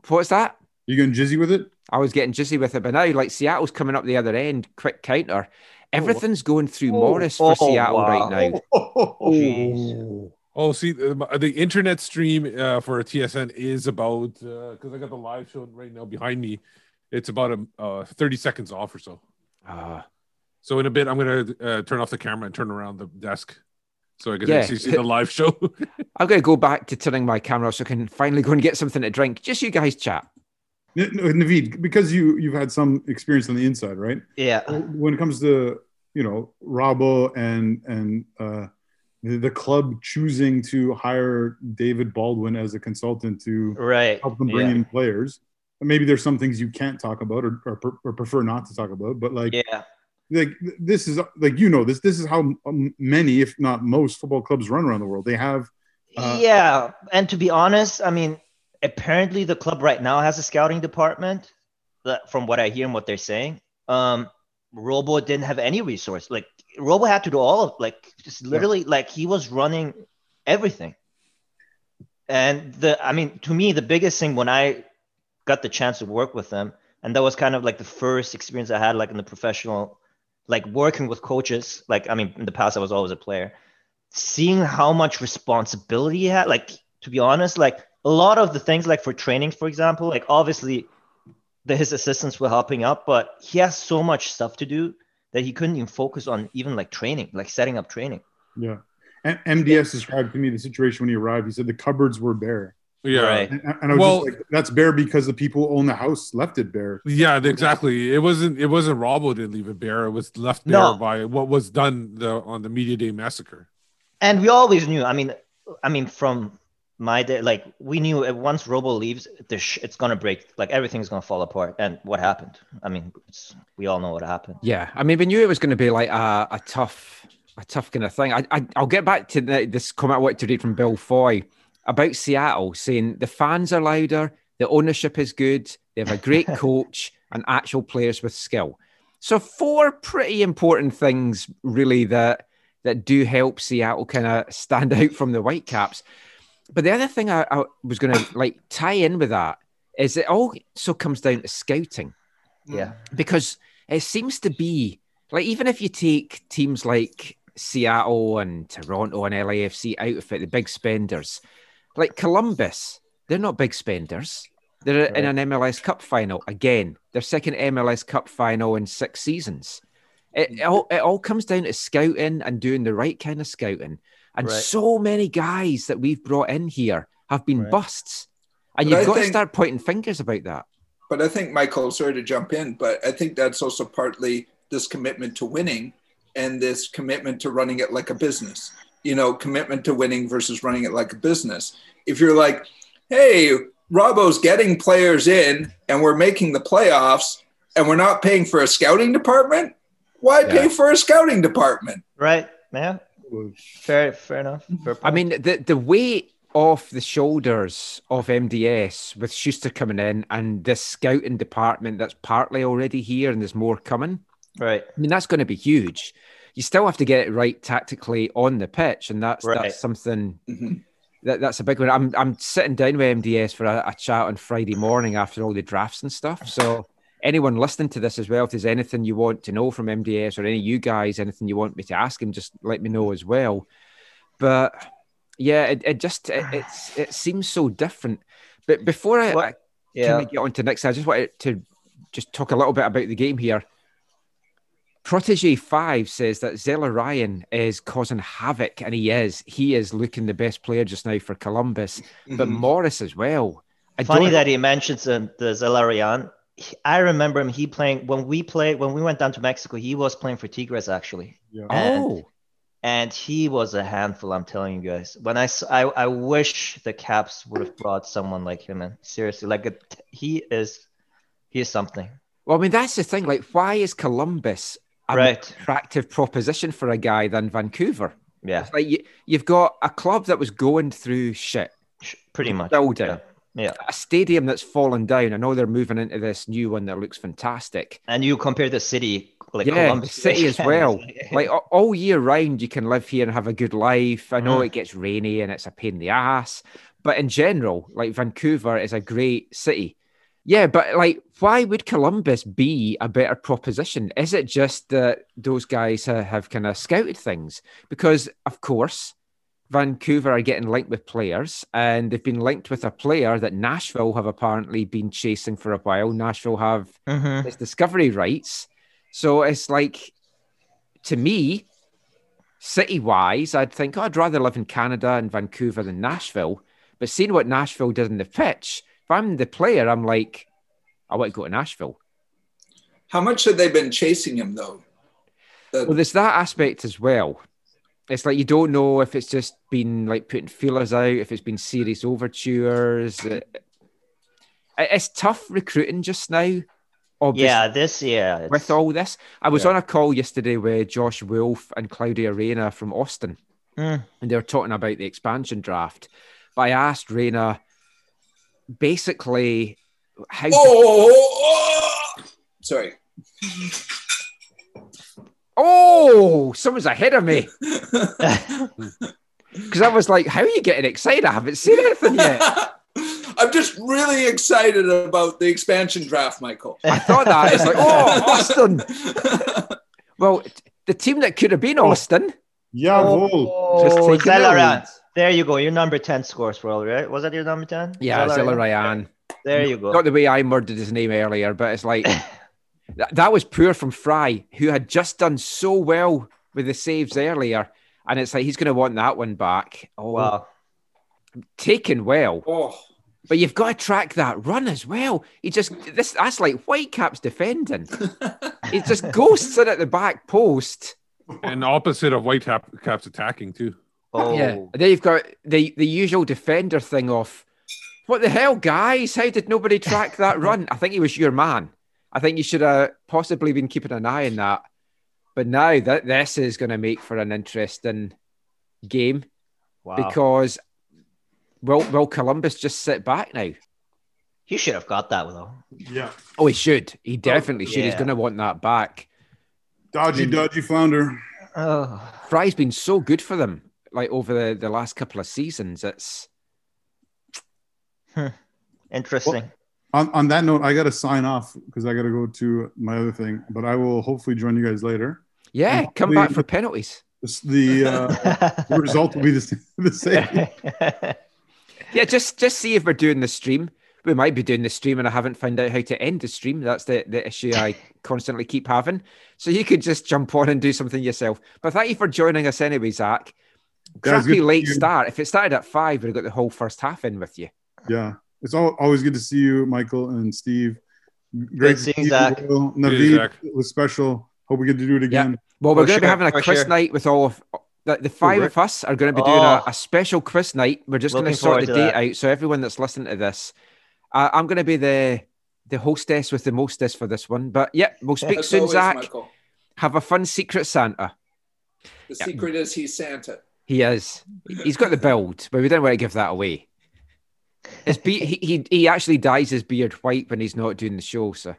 What's that? you getting jizzy with it I was getting jizzy with it, but now like Seattle's coming up the other end, quick counter. Everything's going through Morris for Oh, Seattle wow. right now. Jeez. Oh, see, the, the internet stream uh, for TSN is about because I got the live show right now behind me. It's about a uh, thirty seconds off or so. Ah. So in a bit, I'm gonna uh, turn off the camera and turn around the desk so I can Yeah. actually see the live show. I'm going to go back to turning my camera so I can finally go and get something to drink. Just you guys chat. Naveed, because you you've had some experience on the inside right Yeah. when it comes to you know Robbo and and uh, the, the club choosing to hire David Baldwin as a consultant to Right. help them bring Yeah. in players. Maybe there's some things you can't talk about or, or, or prefer not to talk about, but like Yeah. like this is like you know this this is how many, if not most, football clubs run around the world. They have Uh, yeah, and to be honest, I mean, apparently the club right now has a scouting department. That, from what I hear and what they're saying, um, Robo didn't have any resource. Like Robo had to do all of like just literally like he was running everything. And the I mean, to me, the biggest thing when I got the chance to work with them, and that was kind of like the first experience I had like in the professional, like working with coaches. Like I mean, in the past I was always a player seeing how much responsibility he had like to be honest like a lot of the things like for training for example like obviously the, his assistants were helping out but he has so much stuff to do that he couldn't even focus on even like training like setting up training yeah. And MDS described to me the situation when he arrived. He said the cupboards were bare, yeah, Right. and, and I was Well- just like, "That's bare because the people who own the house left it bare." yeah, exactly. It wasn't. It wasn't Robbo didn't leave it bare. It was left bare No. by what was done the, on the media day massacre. and we always knew i mean i mean from my day like we knew once robo leaves the sh- it's gonna break like everything's gonna fall apart and what happened i mean it's, we all know what happened Yeah, I mean, we knew it was going to be like a, a tough, a tough kind of thing. I, I, I'll get back to the, this comment I wanted to read from Bill Foy about Seattle, saying the fans are louder, the ownership is good, they have a great coach, and actual players with skill. So four pretty important things, really, that that do help Seattle kind of stand out from the Whitecaps. But the other thing I, I was going to like tie in with that is it also comes down to scouting yeah because it seems to be like even if you take teams like Seattle and Toronto and LAFC out of it, the big spenders, like Columbus, they're not big spenders. They're in an MLS Cup final again. Their second MLS Cup final in six seasons. It, it all it all comes down to scouting and doing the right kind of scouting. And Right. so many guys that we've brought in here have been Right. busts. And But you've I got to start pointing fingers about that. but I think Michael, sorry to jump in, but I think that's also partly this commitment to winning and this commitment to running it like a business. You know, commitment to winning versus running it like a business. If you're like, hey, Robbo's getting players in and we're making the playoffs and we're not paying for a scouting department, why Yeah. pay for a scouting department? Right? Yeah. Fair. Fair enough. Fair I mean, the the weight off the shoulders of MDS with Schuster coming in and this scouting department that's partly already here and there's more coming. right. I mean, that's going to be huge. You still have to get it right tactically on the pitch, and that's Right. that's something Mhm. that, that's a big one. I'm I'm sitting down with MDS for a, a chat on Friday morning after all the drafts and stuff. So anyone listening to this as well, if there's anything you want to know from MDS or any of you guys, anything you want me to ask him, just let me know as well. But yeah, it, it just it, it's it seems so different. But before I, I Yeah. kind of get on to next, I just wanted to just talk a little bit about the game here. Protege Five says that Zelarayan is causing havoc, and he is. He is looking the best player just now for Columbus, but Mhm. Morris as well. I Funny that he mentions uh, the Zelarayan. He- I remember him. He playing when we played when we went down to Mexico. He was playing for Tigres actually, Yeah. and- Oh, and he was a handful. I'm telling you guys. When I I, I wish the Caps would have brought someone like him in. Seriously, like a, he is, he is something. well, I mean that's the thing. Like, why is Columbus a more Right. attractive proposition for a guy than Vancouver? Yeah, It's like you, you've got a club that was going through shit, pretty much. building Yeah. Yeah. a stadium that's fallen down. I know they're moving into this new one that looks fantastic. And you compare the city, like yeah, Columbus, city as well. Like, all year round, you can live here and have a good life. I know Mm. it gets rainy and it's a pain in the ass, but in general, like Vancouver is a great city. Yeah, but like, why would Columbus be a better proposition? Is it just that those guys ha- have kind of scouted things? Because, of course, Vancouver are getting linked with players, and they've been linked with a player that Nashville have apparently been chasing for a while. Nashville have Mhm. its discovery rights. So it's like, to me, city wise, I'd think, oh, I'd rather live in Canada and Vancouver than Nashville. But seeing what Nashville did in the pitch, if I'm the player, I'm like, I want to go to Nashville. How much have they been chasing him though? The- Well, there's that aspect as well. It's like you don't know if it's just been like putting feelers out, if it's been serious overtures. Uh, it- It's tough recruiting just now. Obviously. Yeah, this yeah. it's- with all this. I was Yeah. on a call yesterday with Josh Wolff and Claudio Reyna from Austin, Mm. and they were talking about the expansion draft. But I asked Reyna basically how. oh, oh, sorry. Oh, someone's ahead of me because I was like, "How are you getting excited? I haven't seen anything yet." I'm just really excited about the expansion draft, Michael. I thought that it's like, "Oh, Austin." Well, the team that could have been Austin. Yeah, Oh, Just oh, taking the Zelarayan. lead. There you go. Your number 10 scores for all, right? Was that your number 10? Yeah, Zelarayan. There you go. Not the way I murdered his name earlier, but it's like that, that was poor from Frei, who had just done so well with the saves earlier. And it's like he's going to want that one back. Oh, Wow. taken well. Oh, But you've got to track that run as well. He just this that's like Whitecaps defending. he just ghosts it at the back post. and opposite of Whitecaps attacking too. Oh, Yeah. And then you've got the the usual defender thing of what the hell, guys? How did nobody track that run? I think he was your man. I think you should have possibly been keeping an eye on that. But now that this is going to make for an interesting game wow. because will will Columbus just sit back now? he should have got that, though. Yeah. Oh, he should. He oh, definitely should. He's going to want that back. Dodgy, dodgy flounder. Oh, Frei's been so good for them, like over the, the last couple of seasons. It's hmm. interesting. On, on that note, I got to sign off because I got to go to my other thing, but I will hopefully join you guys later. yeah, come back for penalties. This, the, uh, the result will be the, same- the same. Yeah, just just see if we're doing the stream. We might be doing the stream, and I haven't found out how to end the stream. That's the, the issue I constantly keep having. So you could just jump on and do something yourself. But thank you for joining us anyway, Zach. Guys, Crappy good late start. If it started at five, we'd have got the whole first half in with you. Yeah. It's all, always good to see you, Michael and Steve. Great seeing to see you, Zach. Will. Naveed, it was special. Hope we get to do it again. Well, we're For going to be having a for quiz sure. night with all of the, the five of us are going to be doing a, Oh. a special Chris night. We're just going to sort the date that. out. So everyone that's listening to this, uh, I'm going to be the the hostess with the mostess for this one. But yeah, we'll speak As soon, always, Zach. Michael. Have a fun secret Santa. The Yeah. secret is he's Santa. He is. He's got the build, but we don't want to give that away. His be- he, he he actually dyes his beard white when he's not doing the show. So,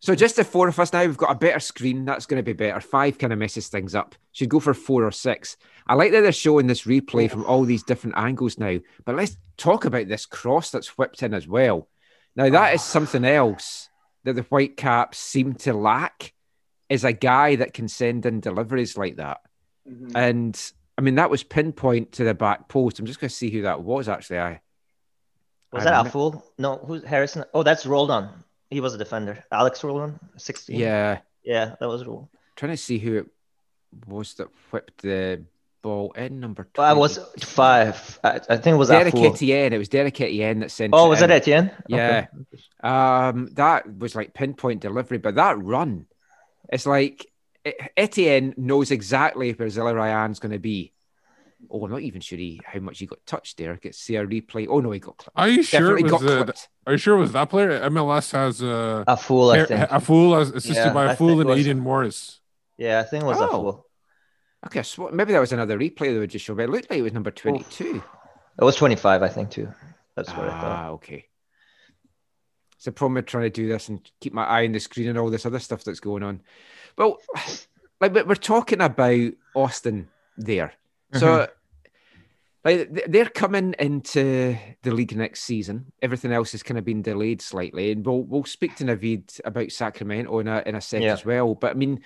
so just the four of us now. We've got a better screen. That's going to be better. Five kind of messes things up. Should go for four or six. I like that they're showing this replay from all these different angles now. But let's talk about this cross that's whipped in as well. Now that is something else that the Whitecaps seem to lack. Is a guy that can send in deliveries like that. Mhm. And I mean, that was pinpoint to the back post. I'm just going to see who that was actually. I Was that don't know. No, who's Harrison? Oh, that's Roldan. He was a defender. Alex Roldan, 16. yeah, Yeah, that was Roldan. trying to see who it was that whipped the ball in number. 20. Well, I was five. I, I think it was Derrick Afful. Etienne. It was Derrick Etienne that sent. Oh, was in. it Etienne? Yeah. Um, that was like pinpoint delivery, but that run, it's like Etienne knows exactly where Zelarayan's going to be. Oh, I'm not even sure he, how much he got touched there. Get see a replay. Oh no, he got clipped. Are you sure it got was? Clipped. are you sure it was that player? MLS has uh, Afful, I a, think. Afful assisted Yeah, by I Afful think and it was- Aidan Morris. Yeah, I think it was Oh. Afful. Okay, so maybe that was another replay they would just show, but it looked like it was number 22. It was 25, I think, too. That's what I thought. Ah, okay. It's a problem with trying to do this and keep my eye on the screen and all this other stuff that's going on. Well, like but we're talking about Austin there. So mm-hmm. like they're coming into the league next season. Everything else has kind of been delayed slightly. And we'll we'll speak to Navid about Sacramento in a in a sec Yeah. as well. But I mean,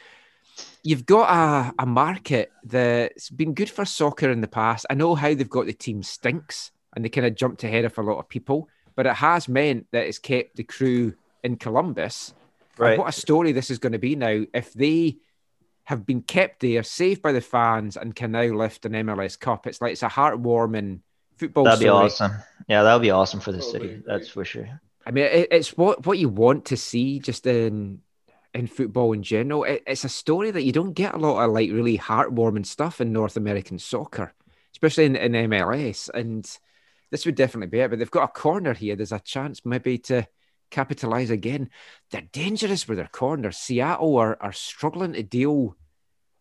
you've got a, a market that's been good for soccer in the past. I know how they've got the team stinks and they kind of jumped ahead of a lot of people, but it has meant that it's kept the crew in Columbus. And Right. what a story this is going to be now if they have been kept there, saved by the fans, and can now lift an MLS Cup. It's like it's a heartwarming football That'd be awesome. Yeah, that would be awesome for the Totally city. agree. That's for sure. I mean, it, it's what what you want to see just in in football in general. It, it's a story that you don't get a lot of like really heartwarming stuff in North American soccer, especially in, in MLS. And this would definitely be it. But they've got a corner here. There's a chance maybe to capitalize again. They're dangerous with their corners. Seattle are, are struggling to deal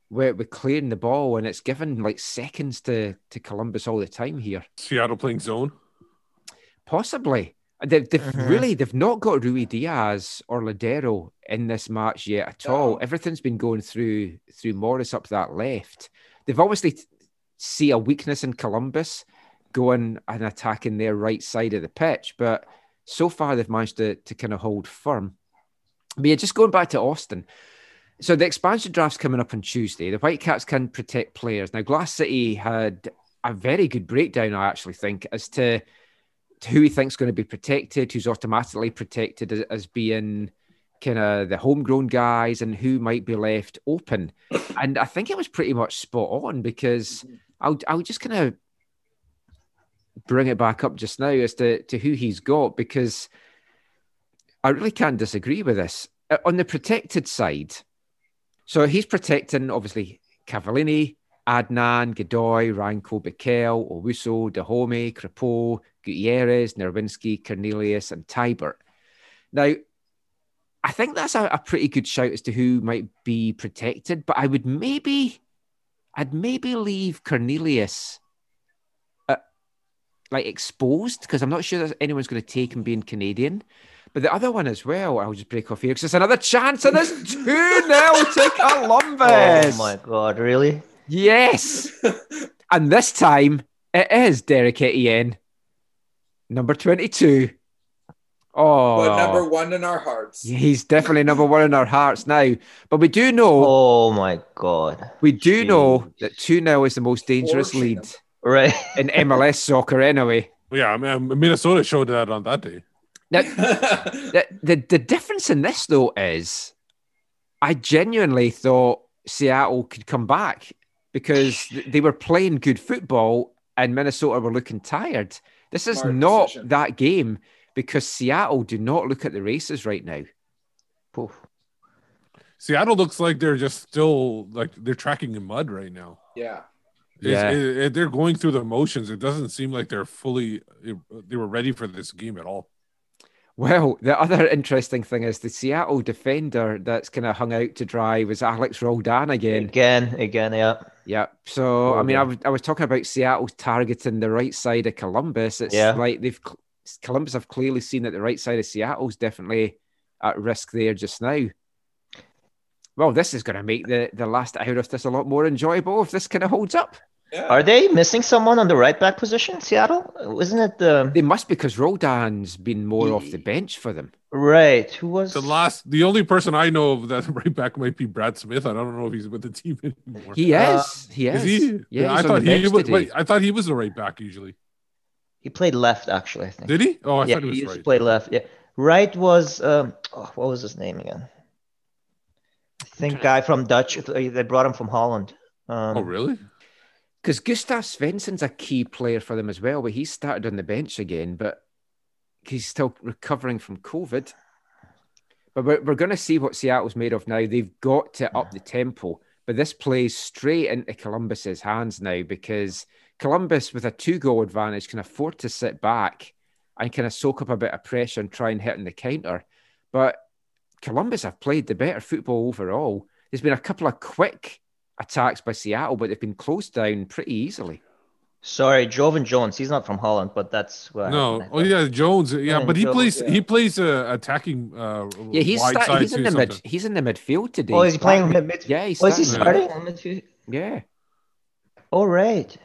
with, with clearing the ball, and it's given like seconds to to Columbus all the time here. Seattle playing zone. Possibly. They've, they've Mhm. really they've not got Ruidíaz or Lodeiro in this match yet at all. No. Everything's been going through through Morris up that left. They've obviously t- see a weakness in Columbus going and attacking their right side of the pitch, but so far they've managed to to kind of hold firm. But yeah, just going back to Austin. So the expansion draft's coming up on Tuesday. The Whitecaps can protect players. Now Glass City had a very good breakdown, I actually think, as to to who he thinks going to be protected, who's automatically protected as, as being kind of the homegrown guys, and who might be left open. And I think it was pretty much spot on because I'll I'll just kind of bring it back up just now as to, to who he's got because I really can't disagree with this. Uh, On the protected side, so he's protecting obviously Cavallini, Adnan, Godoy, Ranko, Bikel, Owusu, Dajome, Crepeau, Gutierrez, Nerwinski, Cornelius, and Teibert. Now, I think that's a, a pretty good shout as to who might be protected, but I would maybe, I'd maybe leave Cornelius like exposed because I'm not sure that anyone's going to take him being Canadian. But the other one as well, I'll just break off here because it's another chance and it's 2 0 to Columbus. Oh my god, really? Yes. and this time it is Derrick Etienne, number 22. Oh, But number one in our hearts. he's definitely number one in our hearts now. But we do know, Oh my god. we do know that 2 0 is the most dangerous Fortunate. lead Right. in MLS soccer, anyway. Yeah, I mean, Minnesota showed that on that day. Now, the, the, the difference in this, though, is I genuinely thought Seattle could come back because they were playing good football and Minnesota were looking tired. This is Smart not decision. that game because Seattle do not look at the races right now. Poof. Seattle looks like they're just still like they're tracking in mud right now. Yeah. It's- Yeah. it- it- they're going through the motions. It doesn't seem like they're fully they were ready for this game at all. Well, the other interesting thing is the Seattle defender that's kind of hung out to dry was Alex Roldan again. Again, again, yeah. Yeah. So, I mean, I Roldan. was, I was talking about Seattle targeting the right side of Columbus. It's Yeah. like they've cl- Columbus have clearly seen that the right side of Seattle's definitely at risk there just now. Well, this is going to make the, the last hour of this a lot more enjoyable if this kind of holds up. Yeah. Are they missing someone on the right back position, Seattle? Isn't it the They must because Roldan's been more off the bench for them. right? Who was The last, the only person I know of that right back might be Brad Smith. I don't know if he's with the team anymore. He Uh, is. he is. Is he? Yeah, I thought he was. Wait, I thought he was the right back usually. he played left actually? I think. Did he? Oh, I yeah, thought he was used to right. play left. Yeah, right was um, oh, what was his name again? I think guy from Dutch. They brought him from Holland. Um, Oh, really? Because Gustav Svensson's a key player for them as well, but he started on the bench again, but he's still recovering from COVID. But we're, we're going to see what Seattle's made of now. They've got to up the tempo, but this plays straight into Columbus's hands now because Columbus, with a two goal advantage, can afford to sit back and kind of soak up a bit of pressure and try and hit on the counter. But Columbus have played the better football overall. There's been a couple of quick attacks by Seattle, but they've been closed down pretty easily. Sorry, Joevin Jones. He's not from Holland, but that's what No. happened, I Oh, yeah, Jones. Yeah, Yeah, but he Jones, plays. yeah. He plays uh, attacking. Uh, Yeah, he's wide start, he's in too the mid he's in the midfield today. Oh, is he playing starting- mid? mid- Yeah, he's Oh, is he starting. starting? on midfield? Yeah. Oh, right.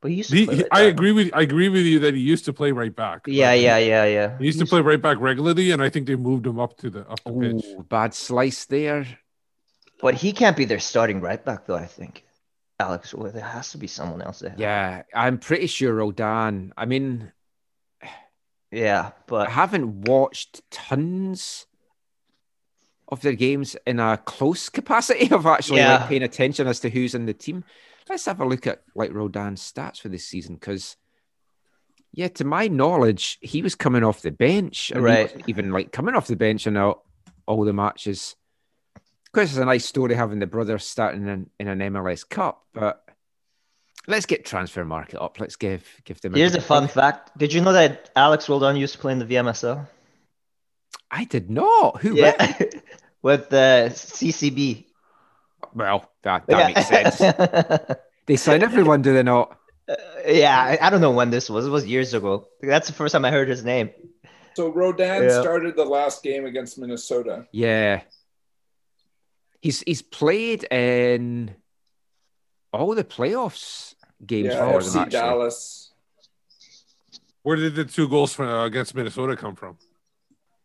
But he used to He, he- I agree with. I agree with you that he used to play right back. Yeah, yeah, yeah, yeah. He used to play right back regularly, and I think they moved him up to the up the pitch. Oh, bad slice there. But he can't be their starting right back, though. I think. Alex, well, there has to be someone else there. Yeah, I'm pretty sure Roldan. I mean, Yeah, but I haven't watched tons of their games in a close capacity of actually Yeah. like paying attention as to who's in the team. Let's have a look at like Roldan's stats for this season because, yeah, to my knowledge, he was coming off the bench, and Right. even like coming off the bench in all, all the matches. Of course, it's a nice story having the brothers starting in, in an MLS Cup, but let's get transfer market up. Let's give give them. here's a good fun plug. fact. Did you know that Alex Roldan used to play in the VMSL? I did not. Who? Yeah, with? Uh, with the CCB. Well, that, that makes sense. They sign everyone, do they not? Uh, yeah, I, I don't know when this was. It was years ago. That's the first time I heard his name. So Roldan Yeah. started the last game against Minnesota. Yeah. He's he's played in all the playoffs games Yeah, for them. Actually. Dallas. Where did the two goals from, uh, against Minnesota come from?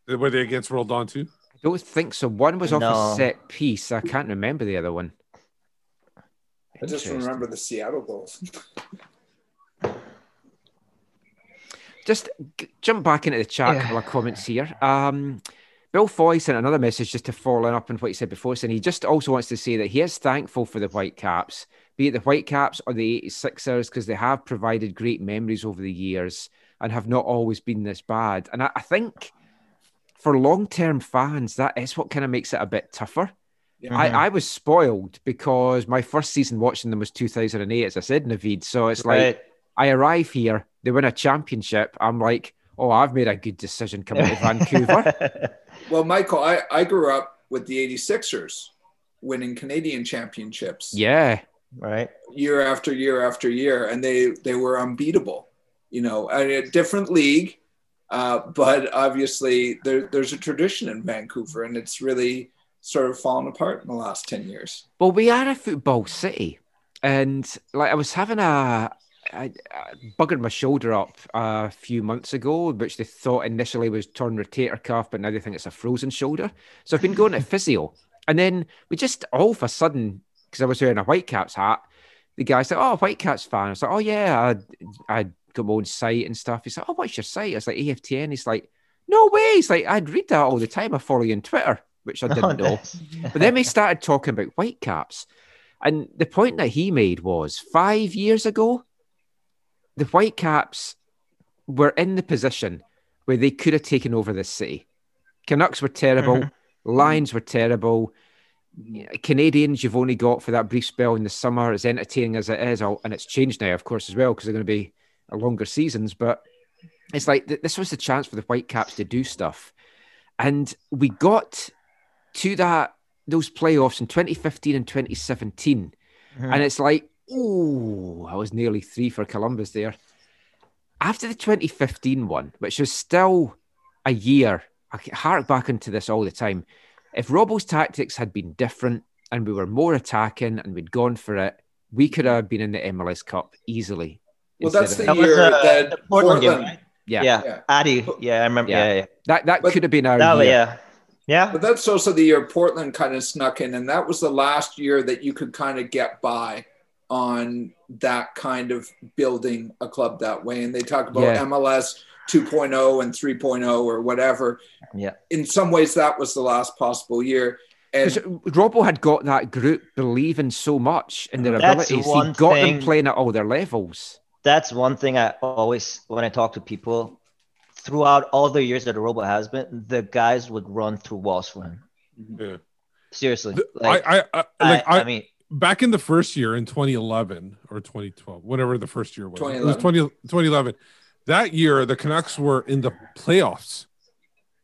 Were they against Roldan too? I don't think so. One was off No. a set piece. I can't remember the other one. I just remember the Seattle goals. just g- jump back into the chat. Yeah. couple of comments here. Um, Bill Foy sent another message just to follow up on what he said before, saying he just also wants to say that he is thankful for the Whitecaps, be it the Whitecaps or the 86ers, because they have provided great memories over the years and have not always been this bad. And I, I think for long term fans, that is what kind of makes it a bit tougher. Yeah. I, I was spoiled because my first season watching them was 2008, as I said, Navid. So it's like, I arrive here, they win a championship. I'm like, oh, I've made a good decision coming to Vancouver. Well, Michael, I, I grew up with the 86ers winning Canadian championships Yeah. right. year after year after year, and they, they were unbeatable. You know, and a different league, uh, but obviously there, there's a tradition in Vancouver, and it's really sort of fallen apart in the last 10 years. Well, we are a football city. And like I was having a, I, I buggered my shoulder up a few months ago, which they thought initially was torn rotator cuff, but now they think it's a frozen shoulder. So I've been going to physio. And then we just all of a sudden, because I was wearing a Whitecaps hat, the guy said, Oh, White Whitecaps fan. I was like, Oh, yeah, I, I got my own site and stuff. He's like, Oh, what's your site? I was like, AFTN. He's like, No way. He's like, I'd read that all the time. I follow you on Twitter, which I Oh, didn't know. nice. But then we started talking about Whitecaps. And the point that he made was five years ago, the Whitecaps were in the position where they could have taken over this city. Canucks were terrible. Mm-hmm. Lions were terrible. Canadians, you've only got for that brief spell in the summer, as entertaining as it is, and it's changed now, of course, as well, because they're going to be a longer seasons. But it's like this was the chance for the Whitecaps to do stuff, and we got to that those playoffs in 2015 and 2017, Mhm. and it's like, oh, I was nearly three for Columbus there. After the 2015 one, which was still a year, I can hark back into this all the time. If Robbo's tactics had been different and we were more attacking and we'd gone for it, we could have been in the MLS Cup easily. Well, instead that's of- the That was, year uh, that the Portland game, right? yeah. Yeah, Yeah. Addy. Yeah, I remember. Yeah. Yeah, yeah. That that But- could have been our That, year. yeah, yeah. But that's also the year Portland kind of snuck in, and that was the last year that you could kind of get by on that kind of building a club that way. And they talk about Yeah. MLS 2.0 and 3.0 or whatever. Yeah. In some ways, that was the last possible year. Because And Robbo had got that group believing so much in their abilities. He got thing- them playing at all their levels. That's one thing I always, when I talk to people, throughout all the years that the robot has been, the guys would run through walls for him. Mm-hmm. Yeah. Seriously, The- like, I, I, I, like, I, I, I mean, back in the first year in 2011 or 2012, whatever the first year was, it was 2011. 20, 2011. That year, the Canucks were in the playoffs,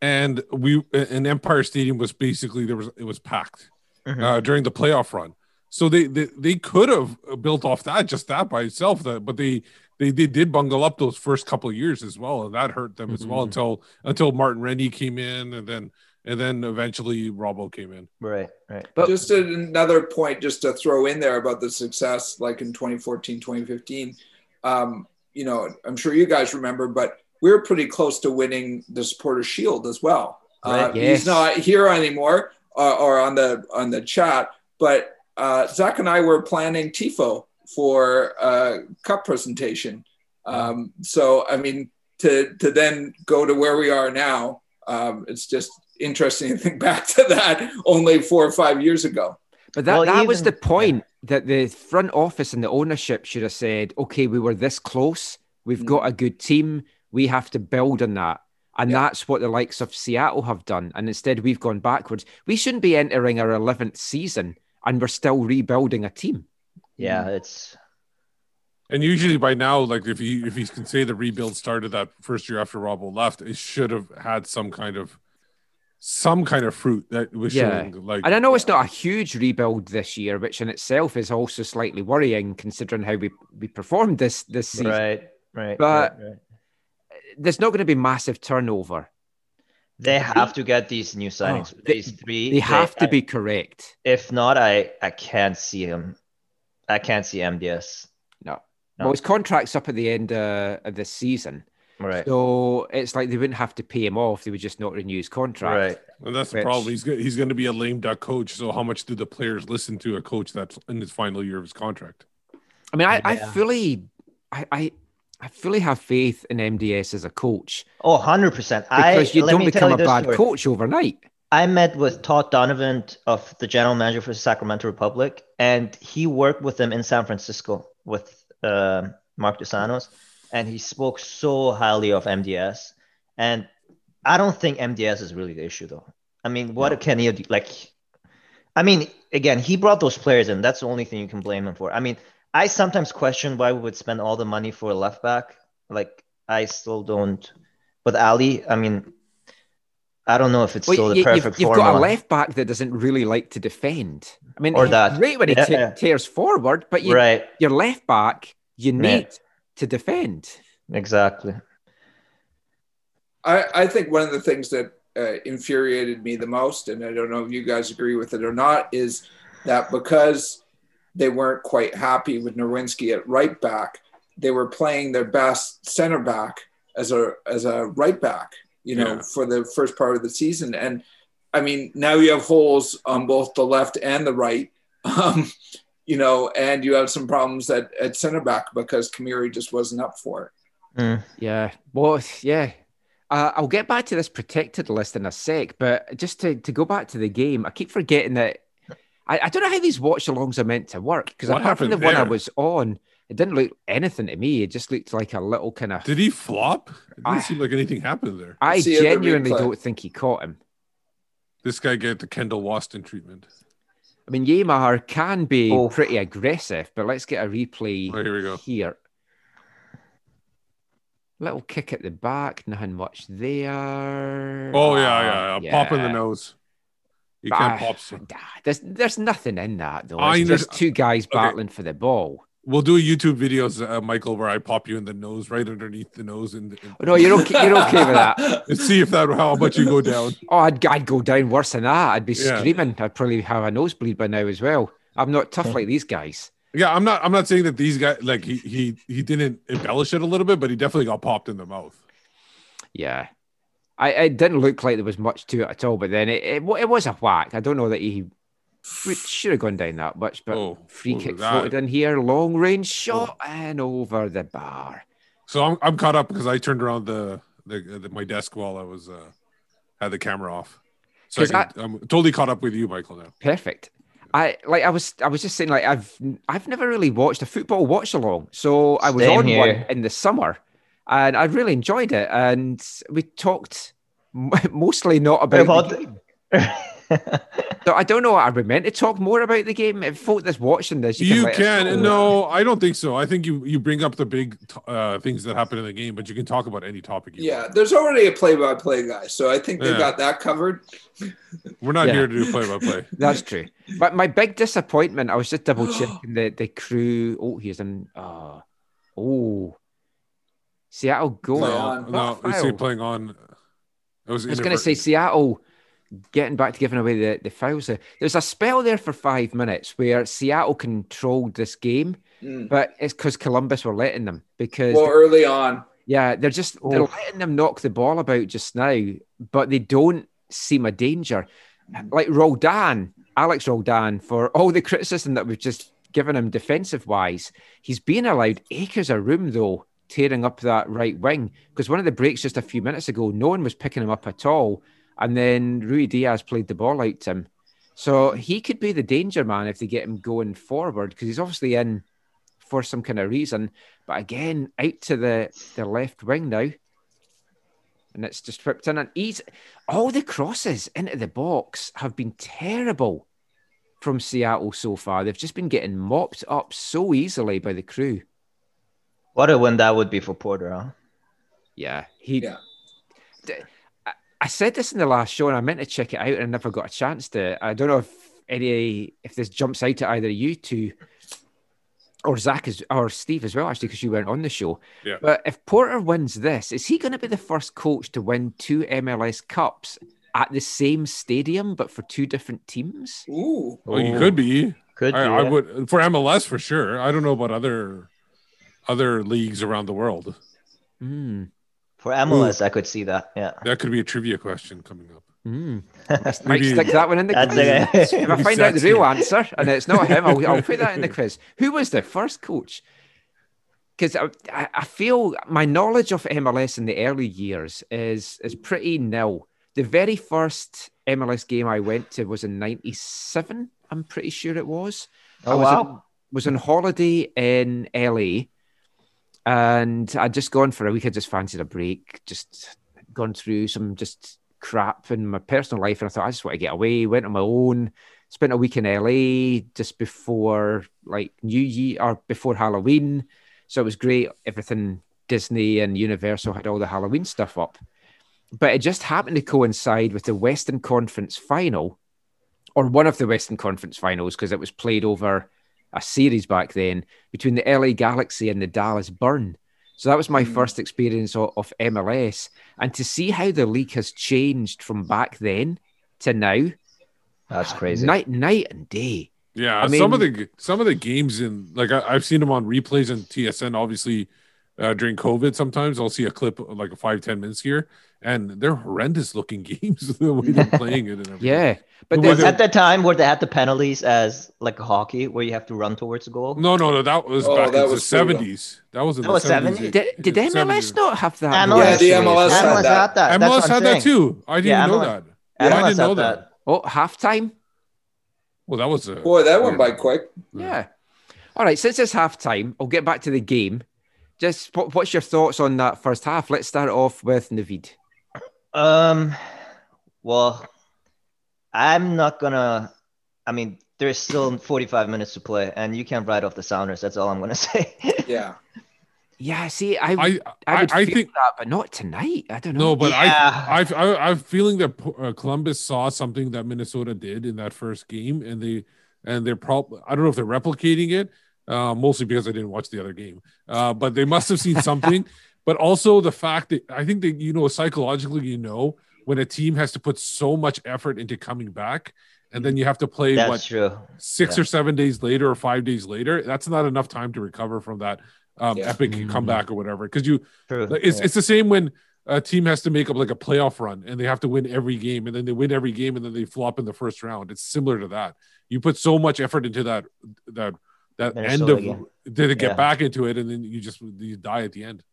and we and Empire Stadium was basically there was it was packed Mhm. uh, during the playoff run. So they, they they could have built off that just that by itself, that but they they, they did bungle up those first couple of years as well, and that hurt them as well Mhm. until until Martin Rennie came in, and then and then eventually Robbo came in. right, right. But just another point just to throw in there about the success like in 2014 2015 um, you know i'm sure you guys remember but we were pretty close to winning the supporter shield as well uh, Right, yes. he's not here anymore uh, or on the on the chat but uh, zach and i were planning tifo for a cup presentation um, so i mean to to then go to where we are now um, it's just interesting to think back to that only four or five years ago But that, Well, that was the point that the front office and the ownership should have said, okay, we were this close. We've got mm. a good team. We have to build on that. And Yeah. that's what the likes of Seattle have done. And instead, we've gone backwards. We shouldn't be entering our 11th season and we're still rebuilding a team. Yeah, mm. it's And usually by now, like if he if he can say the rebuild started that first year after Robbo left, it should have had some kind of some kind of fruit that was Yeah. showing like And I know it's not a huge rebuild this year, which in itself is also slightly worrying considering how we, we performed this this season. right, right. But- right, right. There's not going to be massive turnover. They have to get these new signings. they- these three. They have to I- be correct. If not, I I can't see him. I can't see MDS. No. No. Well, his contract's up at the end uh, of this season. Right. So it's like they wouldn't have to pay him off. They would just not renew his contract. Right. and that's the problem. He's go- he's going to be a lame duck coach. So how much do the players listen to a coach that's in his final year of his contract? I mean, I, I fully, I, I, I fully have faith in MDS as a coach Oh, 100%. I, because you don't become you a bad story. coach overnight. I met with Todd Dunivant of the general manager for the Sacramento Republic, and he worked with them in San Francisco with uh, Marc Dos Santos, and he spoke so highly of MDS. And I don't think MDS is really the issue, though. I mean, what can he do? Like, I mean, again, he brought those players in. That's the only thing you can blame him for. I mean, I sometimes question why we would spend all the money for a left back. Like, I still don't. With Ali, I mean, I don't know if it's Well, still the you, perfect have you've got a left back that doesn't really like to defend. I mean, Or that. great when he Yeah, yeah. tears forward, but you, Right, your left back, you need to defend. exactly. I, I think one of the things that uh, infuriated me the most, and I don't know if you guys agree with it or not, is that because they weren't quite happy with Nerwinski at right back, they were playing their best center back as a as a right back, you know, Yeah. for the first part of the season. And I mean, now you have holes on both the left and the right. Um, you know, and you have some problems at, at center back because Khmiri just wasn't up for it. Mm. Yeah. Well, yeah. Uh, I'll get back to this protected list in a sec, but just to, to go back to the game, I keep forgetting that I, I don't know how these watch alongs are meant to work because apart from the happened one I was on, It didn't look anything to me. It just looked like a little kind of. Did he flop? It didn't I- seem like anything happened there. I See it in the genuinely don't think he caught him. This guy get the Kendall Waston treatment. I mean, Yamar can be Oh. pretty aggressive, but let's get a replay Oh, here we go. here. Little kick at the back, nothing much there. Oh yeah, Ah, yeah, yeah. Pop in the nose. You But can't I- pop. some- Nah, There's there's nothing in that though. I It's just two guys Okay. battling for the ball. We'll do a YouTube videos, uh, Michael, where I pop you in the nose, right underneath the nose, and, and Oh, no, you're okay. You're okay with that. and see if that how much you go down. Oh, I'd, I'd go down worse than that. I'd be Yeah. screaming. I'd probably have a nosebleed by now as well. I'm not tough like these guys. Yeah, I'm not. I'm not saying that these guys like he he he didn't embellish it a little bit, but he definitely got popped in the mouth. Yeah. I it didn't look like there was much to it at all, but then it, it, it was a whack. I don't know that he would- should have gone down that much, but Oh, free what was kick floated in here, long range shot and over the bar. So I'm I'm caught up because I turned around the, the, the my desk while I was uh had the camera off. So I 'Cause can, I'm totally caught up with you, Michael. Now. Perfect. I like I was I was just saying like I've I've never really watched a football watch along. So I was Same on one in the summer and I really enjoyed it. And we talked mostly not about, About the game. So I don't know. Are we meant to talk more about the game? If folk that's watching this, you, You let us can. No, I don't think so. I think you you bring up the big uh, things that happen in the game, but you can talk about any topic. You Yeah, want. there's already a play-by-play guy, so I think they Yeah. got that covered. we're not Yeah. here to do play by play. That's true. But my big disappointment, I was just double checking the, the crew. Oh, here's an uh, oh Seattle goal. Play No, on. no, What we playing on. It was I was going to say. Seattle getting back to giving away the, the fouls. there. There's a spell there for five minutes where Seattle controlled this game, Mm. but it's because Columbus were letting them because Well, early on, yeah, they're just they're Oh. letting them knock the ball about just now, but they don't seem a danger. Like Roldan, Alex Roldan, for all the criticism that we've just given him defensive wise, he's being allowed acres of room though, tearing up that right wing. Because one of the breaks just a few minutes ago, no one was picking him up at all. And then Ruidíaz played the ball out to him. So he could be the danger man if they get him going forward, because he's obviously in for some kind of reason. But again, out to the, the left wing now. And it's just whipped in. And he's all the crosses into the box have been terrible from Seattle so far. They've just been getting mopped up so easily by the crew. what a win that would be for Porter, huh? Yeah. He Yeah. D- I- I said this in the last show and I meant to check it out and I never got a chance to. I don't know if any if this jumps out to either you two or Zach as, or Steve as well, actually, because you weren't on the show. Yeah. But if Porter wins this, is he going to be the first coach to win two MLS Cups at the same stadium, but for two different teams? ooh, Well, you could be. Could I, be, I would for MLS for sure. I don't know about other other leagues around the world. Hmm. For MLS, I could see that. Yeah. That could be a trivia question coming up. Hmm. Might Maybe- stick that one in the That's quiz. it. if I find out the real answer and it's not him, I'll, I'll put that in the quiz. Who was the first coach? Because I, I I feel my knowledge of MLS in the early years is is pretty nil. The very first MLS game I went to was in '97. I'm pretty sure it was. I Oh, was wow. on, was on holiday in LA, and I'd just gone for a week. I just fancied a break, just gone through some just crap in my personal life, and I thought I just want to get away. Went on my own, spent a week in LA just before like New Year or before Halloween, so it was great. Everything Disney and Universal had all the Halloween stuff up, but it just happened to coincide with the Western Conference final, or one of the Western Conference finals, because it was played over a series back then between the LA Galaxy and the Dallas Burn. So that was my Mm. first experience of, of MLS. And to see how the league has changed from back then to now, That's crazy. night night and day. Yeah, I some of the some of the games in like I, I've seen them on replays in TSN. Obviously, uh, during COVID, sometimes I'll see a clip of like a five ten minutes here, and they're horrendous looking games the way they're playing it and everything. Yeah. But Who then, was it? At the time where they had the penalties as like a hockey where you have to run towards the goal. No, no, no. That was Oh, back that in the was true, though. seventies. That was in That the 70s. 70s? did, did Yeah, MLS 70s. not have that? MLS, rule Yeah, the? MLS had MLS that. had that. MLS what had that too. I didn't Yeah, know MLS that. Yeah, I didn't know had that. Oh, halftime? Well, that was a boy, that went by quick. Yeah. All right, since it's half time, I'll get back to the game. Just what, what's your thoughts on that first half? Let's start off with Navid. Um, well, I'm not gonna. I mean, there's still 45 minutes to play, and you can't write off the Sounders. That's all I'm gonna say. Yeah. Yeah, see, I I I, I, would I feel think that, but not tonight. I don't know. no, but Yeah. I I I I'm feeling that uh, Columbus saw something that Minnesota did in that first game, and they and they're probably I don't know if they're replicating it, uh, mostly because I didn't watch the other game, uh, but they must have seen something. but also the fact that I think that you know psychologically you know when a team has to put so much effort into coming back, and then you have to play That's what true. six Yeah. or seven days later or five days later, that's not enough time to recover from that um, Yeah. epic Mhm. comeback or whatever. Because you, True. it's yeah. it's the same when a team has to make up like a playoff run and they have to win every game, and then they win every game, and then they flop in the first round. It's similar to that. You put so much effort into that that that end Minnesota of did it get Yeah. back into it, and then you just you die at the end.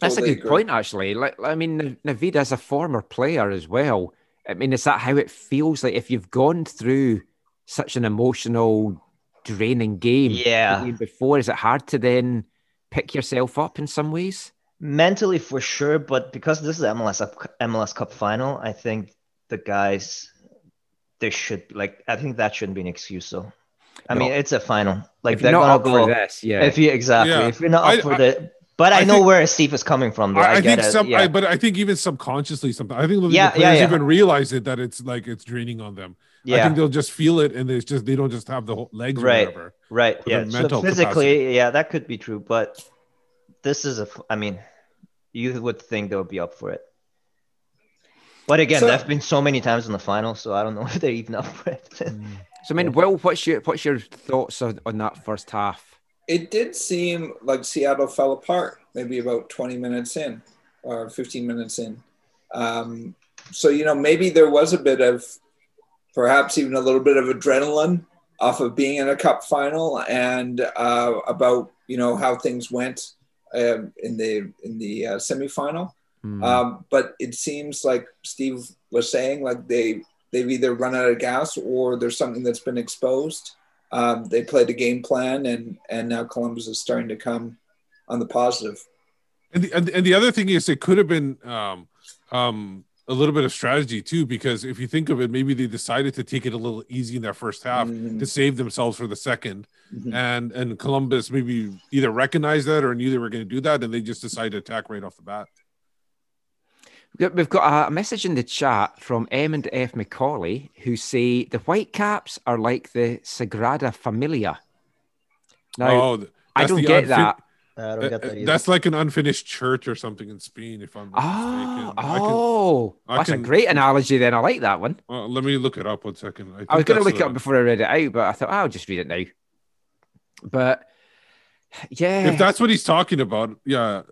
That's Totally a good agree. point, actually. Like, I mean, Navid as a former player as well. I mean, is that how it feels like if you've gone through such an emotional, draining game Yeah. before? Is it hard to then pick yourself up in some ways? Mentally, for sure, but because this is MLS MLS Cup final, I think the guys they should like. I think that shouldn't be an excuse. So, I No. mean, it's a final. Like if they're you're not gonna up go. for this, yeah. If you exactly, Yeah. if you're not up I- for I- the, but I, I know think- where Steve is coming from. Though. I, I, I get think it. some, yeah. I, but I think even subconsciously, something. I think the players yeah, yeah. even realize it that it's like it's draining on them. Yeah. I think they'll just feel it, and it's just they don't just have the whole legs Right. or whatever. right. the Yeah, so physically, capacity. yeah, that could be true. But this is a. I mean, you would think they'll be up for it. But again, So- there've been so many times in the final, so I don't know if they're even up for it. Mm. So, I mean, Will, what's your what's your thoughts on, on that first half? It did seem like Seattle fell apart maybe about 20 minutes in or 15 minutes in. Um, so, you know, maybe there was a bit of perhaps even a little bit of adrenaline off of being in a cup final and uh, about, you know, how things went um, in the in the uh, semifinal. Hmm. Um, but it seems like Steve was saying, like they they've either run out of gas or there's something that's been exposed. Um, they played a game plan, and and now Columbus is starting to come on the positive. And the, and, and the other thing is, it could have been um, um, a little bit of strategy too, because if you think of it, maybe they decided to take it a little easy in that first half Mhm. to save themselves for the 2nd Mhm. and and Columbus maybe either recognized that or knew they were going to do that, and they just decided to attack right off the bat. Yeah, We've got a message in the chat from M and F Macaulay who say the Whitecaps are like the Sagrada Familia. Now, oh, I don't get unfin- that. I don't uh, get that uh, either. That's like an unfinished church or something in Spain, if I'm not Oh, mistaken. I can- oh, I that's a great analogy. Then I like that one. well, let me look it up one second. I was going to look it up before I read it out, but I thought I'll just read it now. But yeah, If that's what he's talking about, yeah,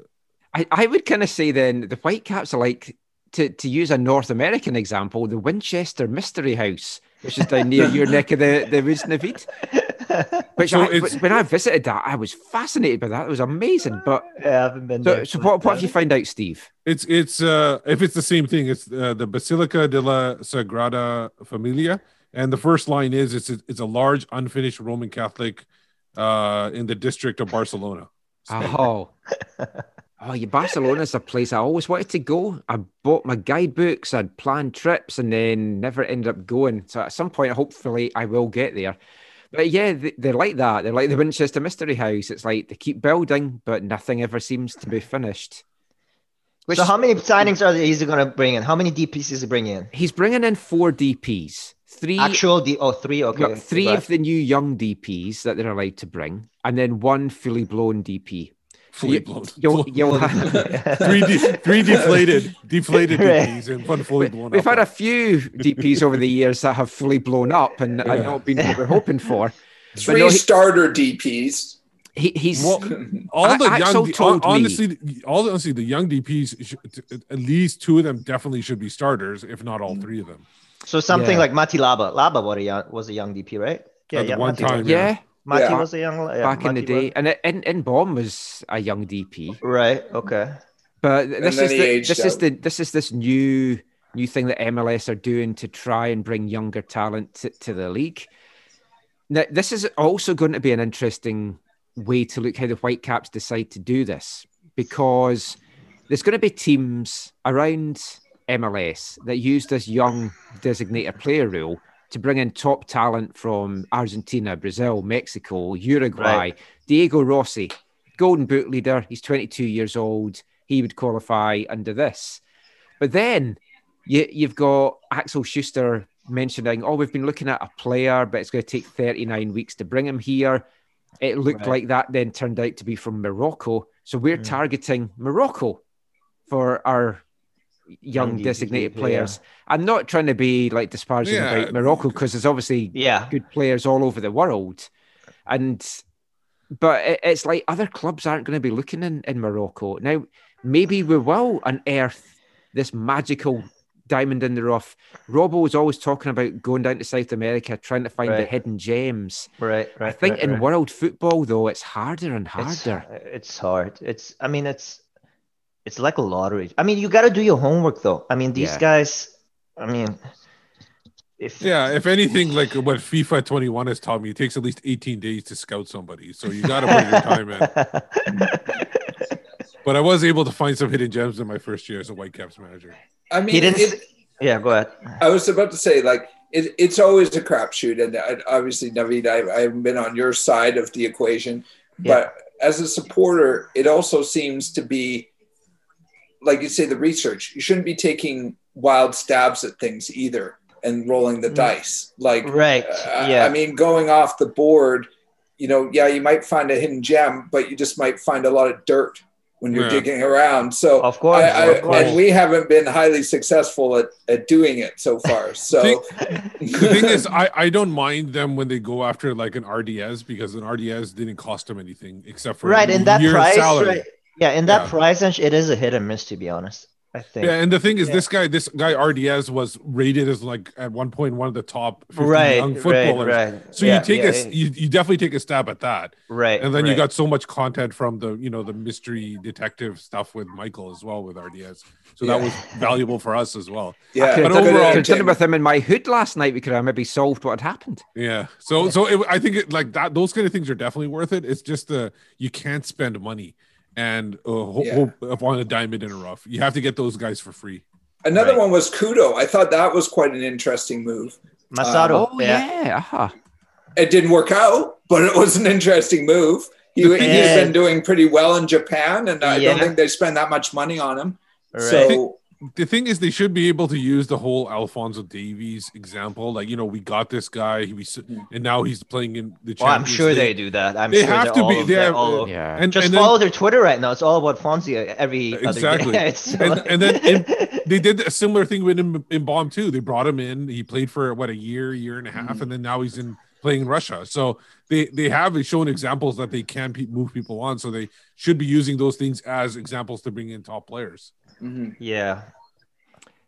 I, I would kind of say then the Whitecaps are like to to use a North American example, the Winchester Mystery House, which is down near your neck of the the woods, Navid. Which So I, when I visited that, I was fascinated by that. It was amazing. But yeah, I haven't been so, there. so what, what have you found out, Steve? It's it's uh if it's the same thing, it's uh, the Basilica de la Sagrada Familia, and the first line is it's a, it's a large unfinished Roman Catholic uh in the district of Barcelona. Oh, oh, yeah, Barcelona's a place I always wanted to go. I bought my guidebooks, I'd planned trips, and then never ended up going. So at some point, hopefully, I will get there. But yeah, they- they're like that. They're like the Winchester Mystery House. It's like they keep building, but nothing ever seems to be finished. Which so how many signings are he going to bring in? How many DPs is he bringing in? he's bringing in four DPs, three Actual D. Oh, three. Okay. Three Right. of the new young DPs that they're allowed to bring, and then one fully blown DP. Fully you- blown. You'll, you'll have, three de- three deflated deflated DPs and one fully blown up. we've up. had a few DPs over the years that have fully blown up and Yeah. and not been what we're hoping for. But Three no, he- starter DPs. He, he's Well, all the Axel young, D- told me- honestly, all honestly, the young DPs, should, at least two of them definitely should be starters, if not all three of them. So something Yeah. like Mati Laba. Laba was a young, was a young DP, right? At the one Mati time, yeah. yeah, Mati Yeah. was a young. Yeah, back in the Mati was- day, and it- in in Bomb was a young DP. Right. Okay. But this is the, aged this is the this is this new new thing that MLS are doing to try and bring younger talent to, to the league. Now, this is also going to be an interesting way to look how the Whitecaps decide to do this because there's going to be teams around MLS that use this young designated player rule to bring in top talent from Argentina, Brazil, Mexico, Uruguay. Right. Diego Rossi, Golden Boot leader, he's 22 years old. He would qualify under this. But then you, you've got Axel Schuster mentioning, oh, we've been looking at a player, but it's going to take 39 weeks to bring him here. It looked Right. like that then turned out to be from Morocco. So we're Mm. targeting Morocco for our young Young designated DCP, players. I'm not trying to be like disparaging Yeah. about Morocco because there's obviously Yeah. good players all over the world. And but it, it's like other clubs aren't going to be looking in, in Morocco. Now, maybe we will unearth this magical diamond in the rough. Robbo was always talking about going down to South America, trying to find the hidden gems. Right. Right. I think right, in right. world football, though, it's harder and It's, harder. it's hard. It's I mean it's it's like a lottery. I mean you got to do your homework though. I mean these Yeah. guys. I mean, if Yeah, if anything, like what FIFA 21 has taught me, it takes at least 18 days to scout somebody. So you got to put your time in. But I was able to find some hidden gems in my first year as a Whitecaps manager. I mean, he didn't. it, yeah, go ahead. I was about to say, like, it, it's always a crapshoot. And I, obviously, Navid, I, I haven't been on your side of the equation. Yeah. But as a supporter, it also seems to be, like you say, the research. You shouldn't be taking wild stabs at things either and rolling the Mm. dice. Like, Right. uh, yeah. I mean, going off the board, you know, yeah, you might find a hidden gem, but you just might find a lot of dirt when you're Yeah. digging around. So, Of course, I, I, of course. and we haven't been highly successful at, at doing it so far. So, Think- The thing is, I, I don't mind them when they go after like an RDS because an RDS didn't cost them anything except for right a in that price. salary. Right, yeah, in that Yeah. price range, it is a hit and miss to be honest. I think. Yeah, and the thing is, Yeah. this guy, this guy RDS was rated as like at one point one of the top 50 right, young footballers. right. So Yeah, you take yeah, a, s- you, you definitely take a stab at that, right, and then you got so much content from the you know the mystery detective stuff with Michael as well with RDS. So that was valuable for us as well. yeah, Could but overall- could have done it with him in my hood last night. We could have maybe solved what had happened. Yeah. So so it, I think it, like that those kind of things are definitely worth it. It's just the you can't spend money and uh, ho- Yeah. hope upon a diamond in a rough. You have to get those guys for free. Another Right. one was Kudo. I thought that was quite an interesting move. Masato. Oh yeah. yeah, uh-huh. It didn't work out, but it was an interesting move. He, he's Yeah. been doing pretty well in Japan, and I don't think they spend that much money on him. Right. So, The thing is, they should be able to use the whole Alfonso Davies example. Like, you know, we got this guy, he was, and now he's playing in the Well, I'm Champions sure they do that. I'm They sure have they're to all be- of they that- have- all of- Yeah. And, Just and then, follow their Twitter right now. It's all about Fonzie every Exactly. other day. It's and, and then in, they did a similar thing with him in Bomb too. They brought him in. He played for what a year, year and a half, Mhm. and then now he's in playing in Russia. So they they have shown examples that they can pe- move people on. So they should be using those things as examples to bring in top players. Mhm. yeah.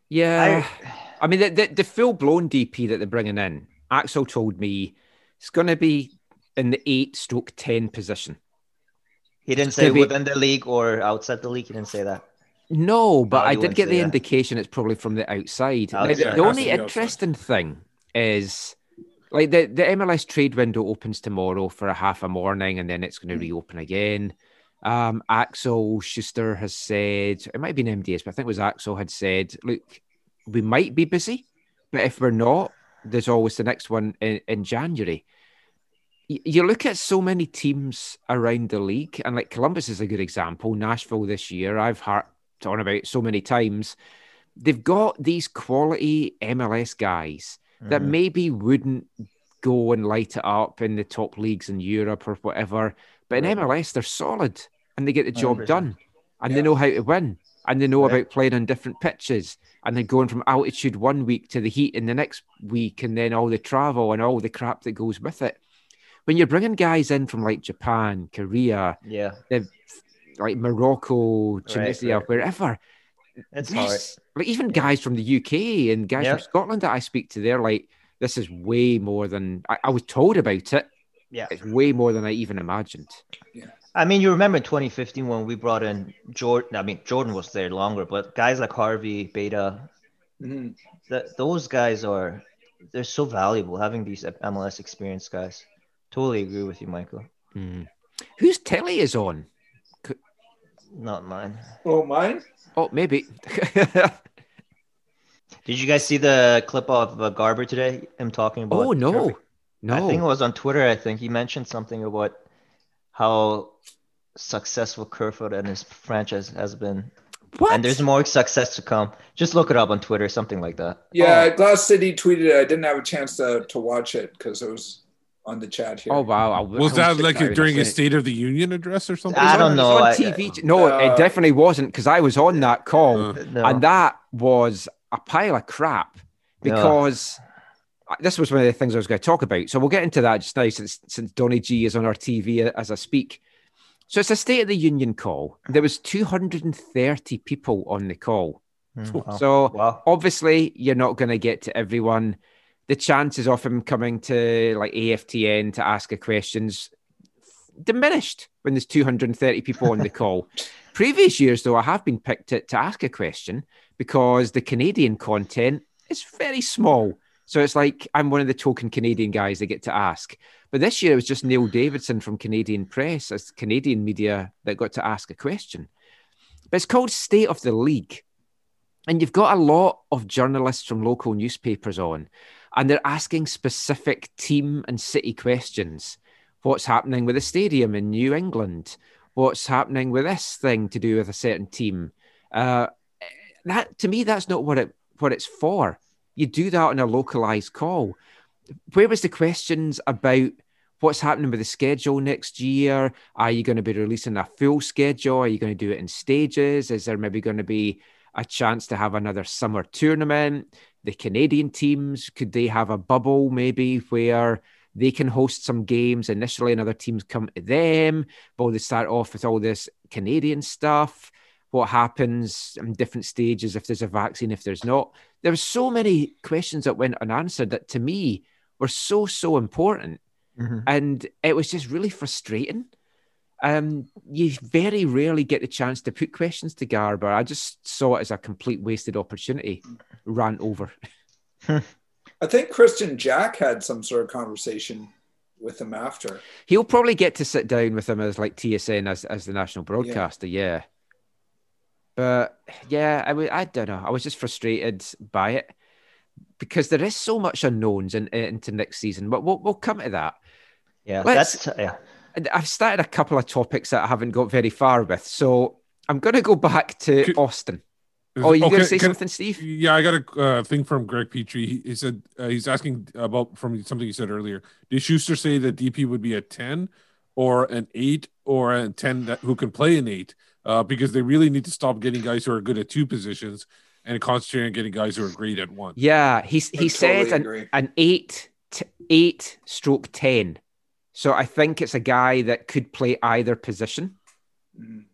Yeah. I, I mean, the, the, the full blown DP that they're bringing in, Axel told me it's going to be in the eight stroke 10 position. he didn't It's say be- within the league or outside the league. He didn't say that. No, but No, I did get the that. indication it's probably from the outside. Now, the- the, It has to only be outside. interesting thing is like the, the MLS trade window opens tomorrow for a half a morning and then it's going to Hmm. reopen again. Um, Axel Schuster has said, it might have been MDS, but I think it was Axel had said, look, we might be busy, but if we're not, there's always the next one in, in January. Y- You look at so many teams around the league, and like Columbus is a good example. Nashville this year, I've harped on about so many times. They've got these quality MLS guys that Mhm. maybe wouldn't go and light it up in the top leagues in Europe or whatever. But in MLS, they're solid and they get the job 100%. done and Yeah. they know how to win and they know Right. about playing on different pitches and then going from altitude one week to the heat in the next week and then all the travel and all the crap that goes with it. When you're bringing guys in from like Japan, Korea, Yeah, like Morocco, Tunisia, right. wherever, it's hard. this, like even guys from the UK and guys Yeah. from Scotland that I speak to, they're like, this is way more than I, I was told about it. Yeah. It's way more than I even imagined. Yeah. I mean, you remember 2015 when we brought in Jordan. I mean, Jordan was there longer, but guys like Harvey, Beta, Mhm. that those guys are they're so valuable having these MLS experience guys. Totally agree with you, Michael. Hmm. Whose telly is on? Not mine. Oh, mine? Oh, maybe. Did you guys see the clip of uh, Garber today? Him talking about. oh no, Kerfoot? No. I think it was on Twitter. I think he mentioned something about how successful Kerfoot and his franchise has been, what? and there's more success to come. Just look it up on Twitter, something like that. Yeah, Glass City tweeted it. I didn't have a chance to, to watch it because it was on the chat here. Oh wow! I, Was I that check like a during a. State of the Union address or something? I It don't know. it I- was on TV. No, Uh, it definitely wasn't because I was on that call, Uh, No. and that was a pile of crap. No. This was one of the things I was going to talk about. So we'll get into that just now, since since Donny G is on our TV as I speak. So it's a State of the Union call. There was 230 people on the call. Mm, wow. So wow. obviously you're not going to get to everyone. The chances of him coming to like AFTN to ask a questions diminished when there's 230 people on the call. Previous years, though, I have been picked to, to ask a question because the Canadian content is very small. So it's like I'm one of the token Canadian guys they get to ask. But this year it was just Neil Davidson from Canadian Press as Canadian media that got to ask a question. But it's called State of the League. And you've got a lot of journalists from local newspapers on, and they're asking specific team and city questions. What's happening with the stadium in New England? What's happening with this thing to do with a certain team? Uh, that to me, that's not what it what it's for. You do that on a localized call. Where was the questions about what's happening with the schedule next year? Are you going to be releasing a full schedule? Are you going to do it in stages? Is there maybe going to be a chance to have another summer tournament? The Canadian teams, could they have a bubble maybe where they can host some games initially and other teams come to them? But they start off with all this Canadian stuff. What happens in different stages if there's a vaccine, if there's not? There were so many questions that went unanswered that to me were so, so important. Mhm. And it was just really frustrating. Um, you very rarely get the chance to put questions to Garber. I just saw it as a complete wasted opportunity. ran over. I think Kristian Jack had some sort of conversation with him after. He'll probably get to sit down with him as like TSN as, as the national broadcaster, yeah. But yeah, I wa- I don't know. I was just frustrated by it because there is so much unknowns in, into next season. But we'll, we'll come to that. Yeah, Let's- that's yeah. I've started a couple of topics that I haven't got very far with. So I'm going to go back to Could- Austin. Oh, you going to say can- something, Steve? Yeah, I got a uh, thing from Greg Petrie. He, he said uh, he's asking about from something you said earlier. Did Schuster say that DP would be a ten, or an eight, or a ten that who can play an eight? Uh, because they really need to stop getting guys who are good at two positions and concentrate on getting guys who are great at one. Yeah, he I he said totally an, an eight t- eight stroke ten. So I think it's a guy that could play either position. Mhm.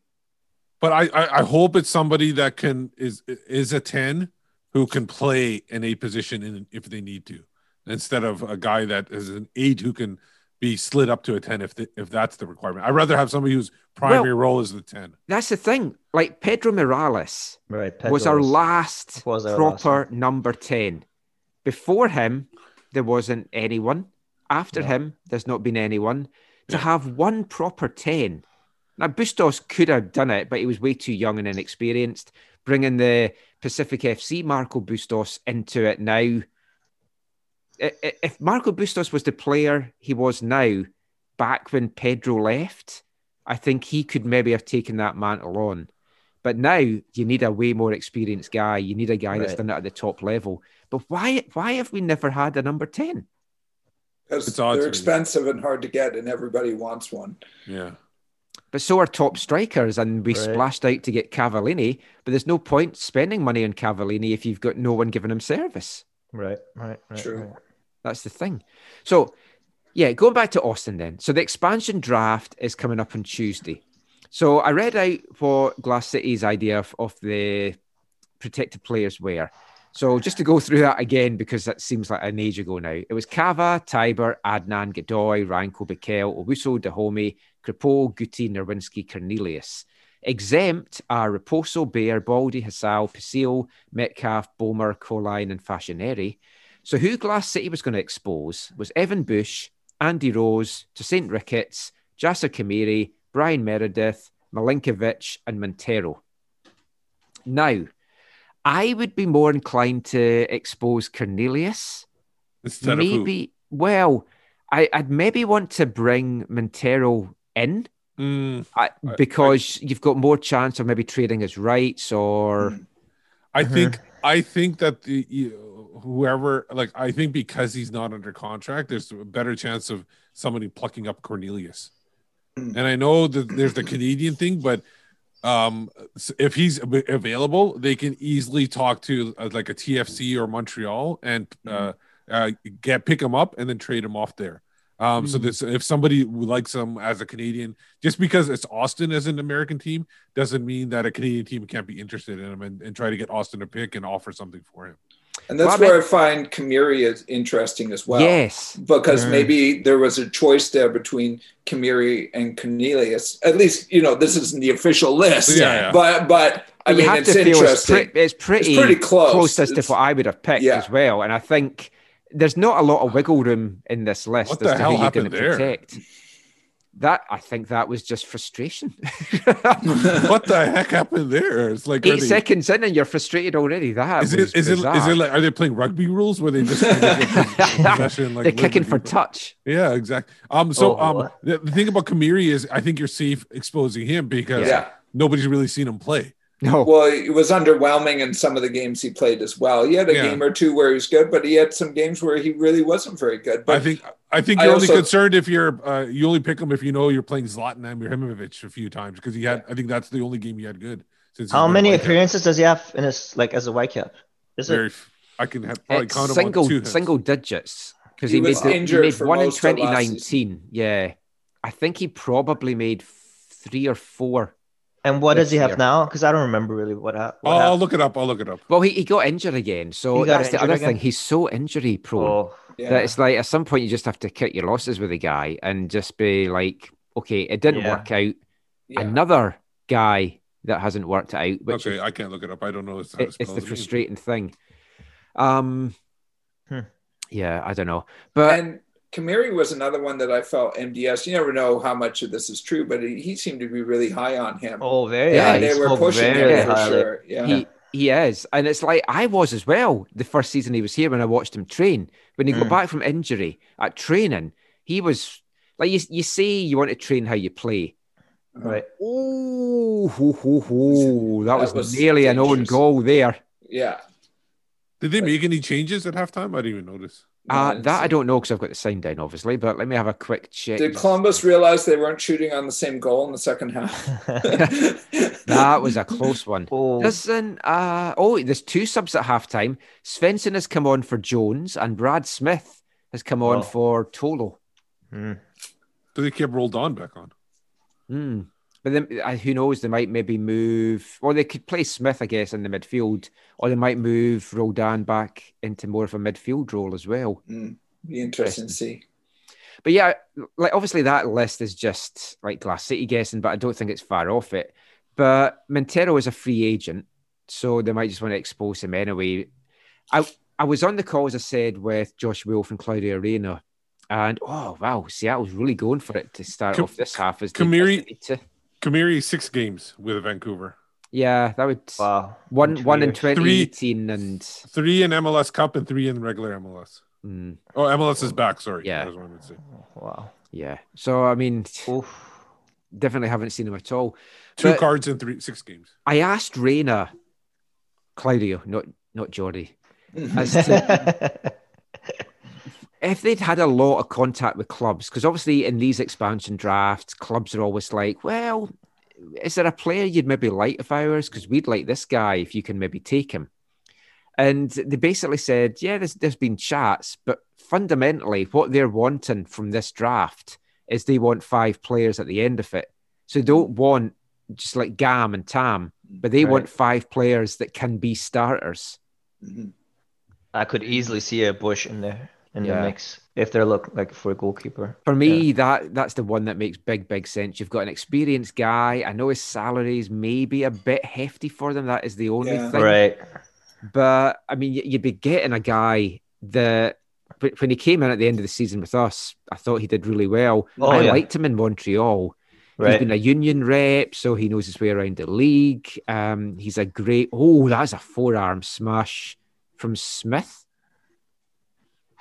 But I, I I hope it's somebody that can is is a ten who can play an eight position in if they need to, instead of a guy that is an eight who can be slid up to a ten if the, if that's the requirement. I'd rather have somebody whose primary role is the ten. That's the thing. Like Pedro Morales Right. was our last was our last proper number 10. Before him, there wasn't anyone. After No. him, there's not been anyone. To Yeah. have one proper 10. Now, Bustos could have done it, but he was way too young and inexperienced. Bringing the Pacific FC Marco Bustos into it now. I- i- If Marco Bustos was the player he was now back when Pedro left, I think he could maybe have taken that mantle on. But now you need a way more experienced guy. You need a guy that's done it at the top level. But why why have we never had a number 10? Because It's odd to they're expensive and hard to get, and everybody wants one. Yeah. But so are top strikers, and we Right. splashed out to get Cavallini. But there's no point spending money on Cavallini if you've got no one giving him service. Right. Right. right True. right. That's the thing. So, yeah, going back to Austin then. So the expansion draft is coming up on Tuesday. So I read out what Glass City's idea of, of the protected players were. So just to go through that again, because that seems like an age ago now. It was Kava, Teibert, Adnan, Godoy, Ranko, Bikel, Owusu, Dajome, Crépeau, Guti, Nerwinski, Cornelius. Exempt are Raposo, Bair, Baldy, Hasal, Pasil, Metcalfe, Bomer, Colyn, and Fashioneri. So who Glass City was going to expose was Evan Bush, Andy Rose Tosaint Ricketts, Jasser Khmiri, Brian Meredith, Milinkovic, and Montero. Now, I would be more inclined to expose Cornelius. Instead of who? maybe, well, I, I'd maybe want to bring Montero in Mm, I, I- because you've got more chance of maybe trading his rights or. I Uh-huh. think I think that the you- whoever like I think because he's not under contract, there's a better chance of somebody plucking up Cornelius. Mm. And I know that there's the Canadian thing, but um if he's available, they can easily talk to uh, like a TFC or Montreal and uh, uh get pick him up and then trade him off there. Um, so Mm. this if somebody likes him as a Canadian, just because it's Austin as an American team doesn't mean that a Canadian team can't be interested in him and, and try to get Austin to pick and offer something for him. And that's Well, where I mean- find Khmiri is interesting as well. yes. Because Mm. maybe there was a choice there between Khmiri and Cornelius. At least, you know, this isn't the official list. Yeah, yeah. But but I you mean have it's to feel it's, interesting. pre- it's pretty, pretty close. as to what I would have picked Yeah. as well. And I think there's not a lot of wiggle room in this list What as the to hell who you're going to happened there? protect. That I think that was just frustration. what the heck happened there? It's like are Eight they- seconds in and you're frustrated already. That Is was it is it is it like are they playing rugby rules where they just kind of get possession, like They're kicking for liberty? touch. Yeah, exactly. Um, so Oh, um, the, the thing about Khmiri is I think you're safe exposing him because yeah. nobody's really seen him play. No, Well, it was underwhelming in some of the games he played as well. He had a Yeah. game or two where he was good, but he had some games where he really wasn't very good. But I think I think you're only also- concerned if you're uh, you only pick him if you know you're playing Zlatan Ibrahimovic a few times because he had I think that's the only game he had good. Since How many Whitecap. appearances does he have in his like as a Whitecap? Is Very, it? I can have probably it's count him single on two single digits because He he, made he made one in most of last 2019. Yeah, I think he probably made three or four. And what does he have year. now? Because I don't remember really what, hap- what I'll look it up. I'll look it up. Well, he, he got injured again, so He got that's the other again? thing. He's so injury prone. Oh, yeah. that it's like at some point you just have to cut your losses with a guy and just be like, okay, it didn't Yeah. work out. yeah. Another guy that hasn't worked out, which okay, is, I can't look it up. I don't know. how to it- it's spell the frustrating thing. Um, Hmm. yeah, I don't know, but and Khmiri was another one that I felt MDS. You never know how much of this is true, but he, he seemed to be really high on him. oh, very. Yeah, high. they He were pushing him for highly. sure. Yeah. he he is, and it's like I was as well. The first season he was here when I watched him train. When he got Mm. back from injury at training, he was like you. You say you want to train how you play. Right. Oh, ho, ho, ho. that, That was, was nearly an own goal there. yeah. Did they make any changes at halftime? I didn't even notice. Uh, that I don't know because I've got the sign down, obviously. But let me have a quick check. Did Columbus realize they weren't shooting on the same goal in the second half? That was a close one. oh, Listen, uh, oh, there's two subs at halftime. Svensson has come on for Jones, and Brad Smith has come on Oh. for Tolo. Hmm. So they kept rolled on back on. Hmm. But then, uh, who knows? They might maybe move, or they could play Smith, I guess, in the midfield, or they might move Roldan back into more of a midfield role as well. Mm, be interesting to see. But yeah, like obviously that list is just like Glass City guessing, but I don't think it's far off it. But Montero is a free agent, so they might just want to expose him anyway. I I was on the call, as I said, with Josh Wolff and Claudio Reyna, and oh wow, Seattle's really going for it to start Kam- off this half. As they Khmiri- definitely to- Khmiri six games with Vancouver, yeah, that would wow. one two one in years. twenty eighteen and three in MLS Cup and three in regular MLS. mm, Oh, MLS is back. Sorry. Yeah. That's what I meant say. Wow. yeah. So I mean, Oof. definitely haven't seen him at all. Two But- cards in three six games. I asked Reyna, Claudio, not not Jordy, as to if they'd had a lot of contact with clubs, because obviously in these expansion drafts, clubs are always like, well, is there a player you'd maybe like of ours? Because we'd like this guy if you can maybe take him. And they basically said, yeah, there's, there's been chats, but fundamentally, what they're wanting from this draft is they want five players at the end of it. So they don't want just like Gam and Tam, but they Right. want five players that can be starters. Mhm. I could easily see a Bush in there in Yeah. the mix if they're looking like for a goalkeeper. For me, that that's the one that makes big, big sense. You've got an experienced guy. I know his salaries may be a bit hefty for them. That is the only Yeah. thing. Right. But I mean, you'd be getting a guy that but when he came in at the end of the season with us, I thought he did really well. Oh, I yeah. liked him in Montreal. He's Right. been a union rep, so he knows his way around the league. Um, he's a great. Oh, that's a forearm smash from Smith.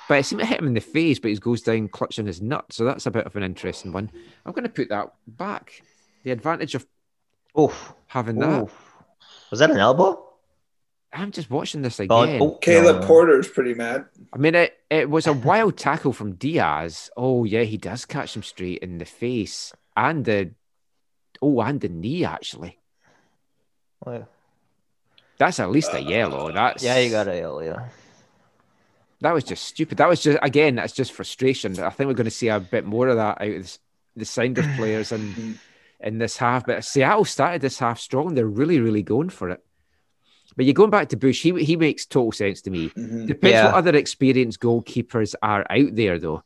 But it seemed to hit him in the face, but he goes down clutching his nut. So that's a bit of an interesting one. I'm going to put that back. The advantage of Oof. having that. Was that an elbow? I'm just watching this Oh, again. oh, Caleb no. Porter's pretty mad. I mean, it, it was a wild tackle from Diaz. Oh, yeah, he does catch him straight in the face and the oh, and the knee actually. Well, That's at least a yellow. That's Yeah, you got a yellow. yeah. That was just stupid. That was just again, that's just frustration. I think we're going to see a bit more of that out of this, the Sounders players in in this half. But Seattle started this half strong. They're really, really going for it. But you're going back to Bush. He he makes total sense to me. Mhm. Depends Yeah. what other experienced goalkeepers are out there, though,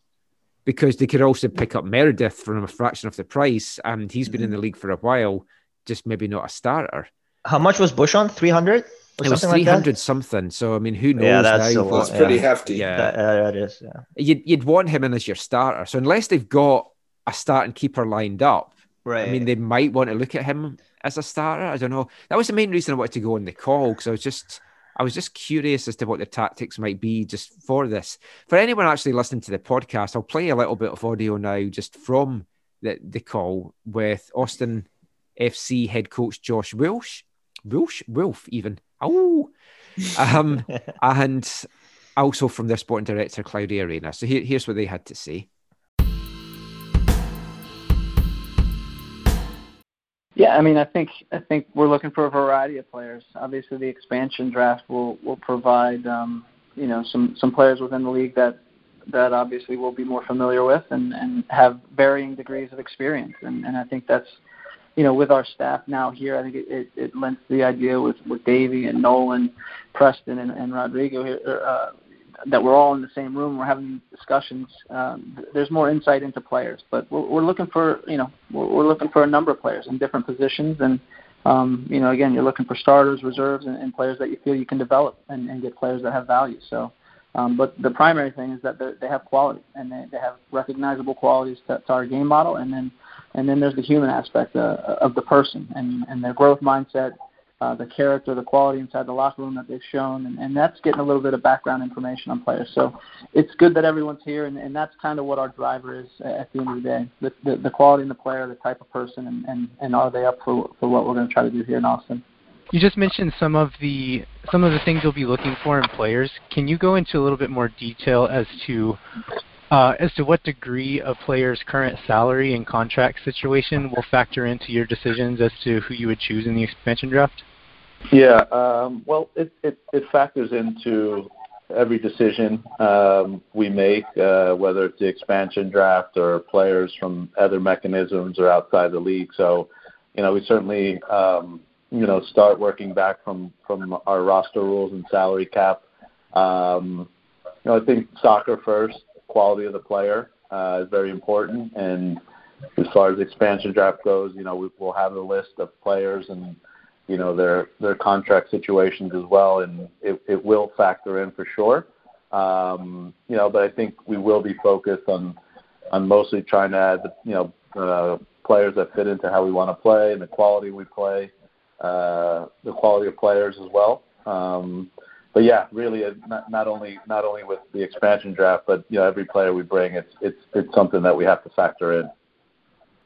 because they could also pick up Meredith from a fraction of the price, and he's been in the league for a while. Just maybe not a starter. How much was Bush on? 300? Or It was 300 like something. So I mean, who knows Yeah, that's now? a lot. That's pretty Yeah. hefty. Yeah, that? That, that is, yeah. you'd you'd want him in as your starter. So unless they've got a starting keeper lined up, Right. I mean, they might want to look at him as a starter. I don't know. That was the main reason I wanted to go on the call because I was just I was just curious as to what the tactics might be just for this. For anyone actually listening to the podcast, I'll play a little bit of audio now just from the, the call with Austin FC head coach Josh Wilsh. Wilsh? Wolff even. Oh. Um, and also from their sporting director Claudio Reyna. So here, here's what they had to say. Yeah, I mean, I think I think we're looking for a variety of players. Obviously, the expansion draft will will provide um, you know some some players within the league that that obviously we'll be more familiar with and and have varying degrees of experience. And and I think that's you know with our staff now here, I think it it, it lends to the idea with with Davey and Nolan, Preston and, and Rodrigo here. Uh, that we're all in the same room, we're having discussions. Um, there's more insight into players, but we're, we're looking for you know we're, we're looking for a number of players in different positions, and um, you know again you're looking for starters, reserves, and, and players that you feel you can develop and, and get players that have value. So, um, but the primary thing is that they have quality and they, they have recognizable qualities to, to our game model, and then and then there's the human aspect uh, of the person and, and their growth mindset, uh, the character, the quality inside the locker room that they've shown, and, and that's getting a little bit of background information on players. So it's good that everyone's here, and, and that's kind of what our driver is at the end of the day: the, the, the quality in the player, the type of person, and, and, and are they up for for what we're going to try to do here in Austin? You just mentioned some of the some of the things you'll be looking for in players. Can you go into a little bit more detail as to uh, as to what degree a player's current salary and contract situation will factor into your decisions as to who you would choose in the expansion draft? Yeah, um, well, it, it, it factors into every decision um, we make, uh, whether it's the expansion draft or players from other mechanisms or outside the league. So, you know, we certainly, um, you know, start working back from, from our roster rules and salary cap. Um, you know, I think soccer first, quality of the player uh, is very important. And as far as the expansion draft goes, you know, we, we'll have a list of players and you know their their contract situations as well, and it, it will factor in for sure. Um, you know, but I think we will be focused on on mostly trying to add the you know uh, players that fit into how we want to play and the quality we play, uh, the quality of players as well. Um, but yeah, really, uh, not, not only not only with the expansion draft, but you know every player we bring, it's it's it's something that we have to factor in.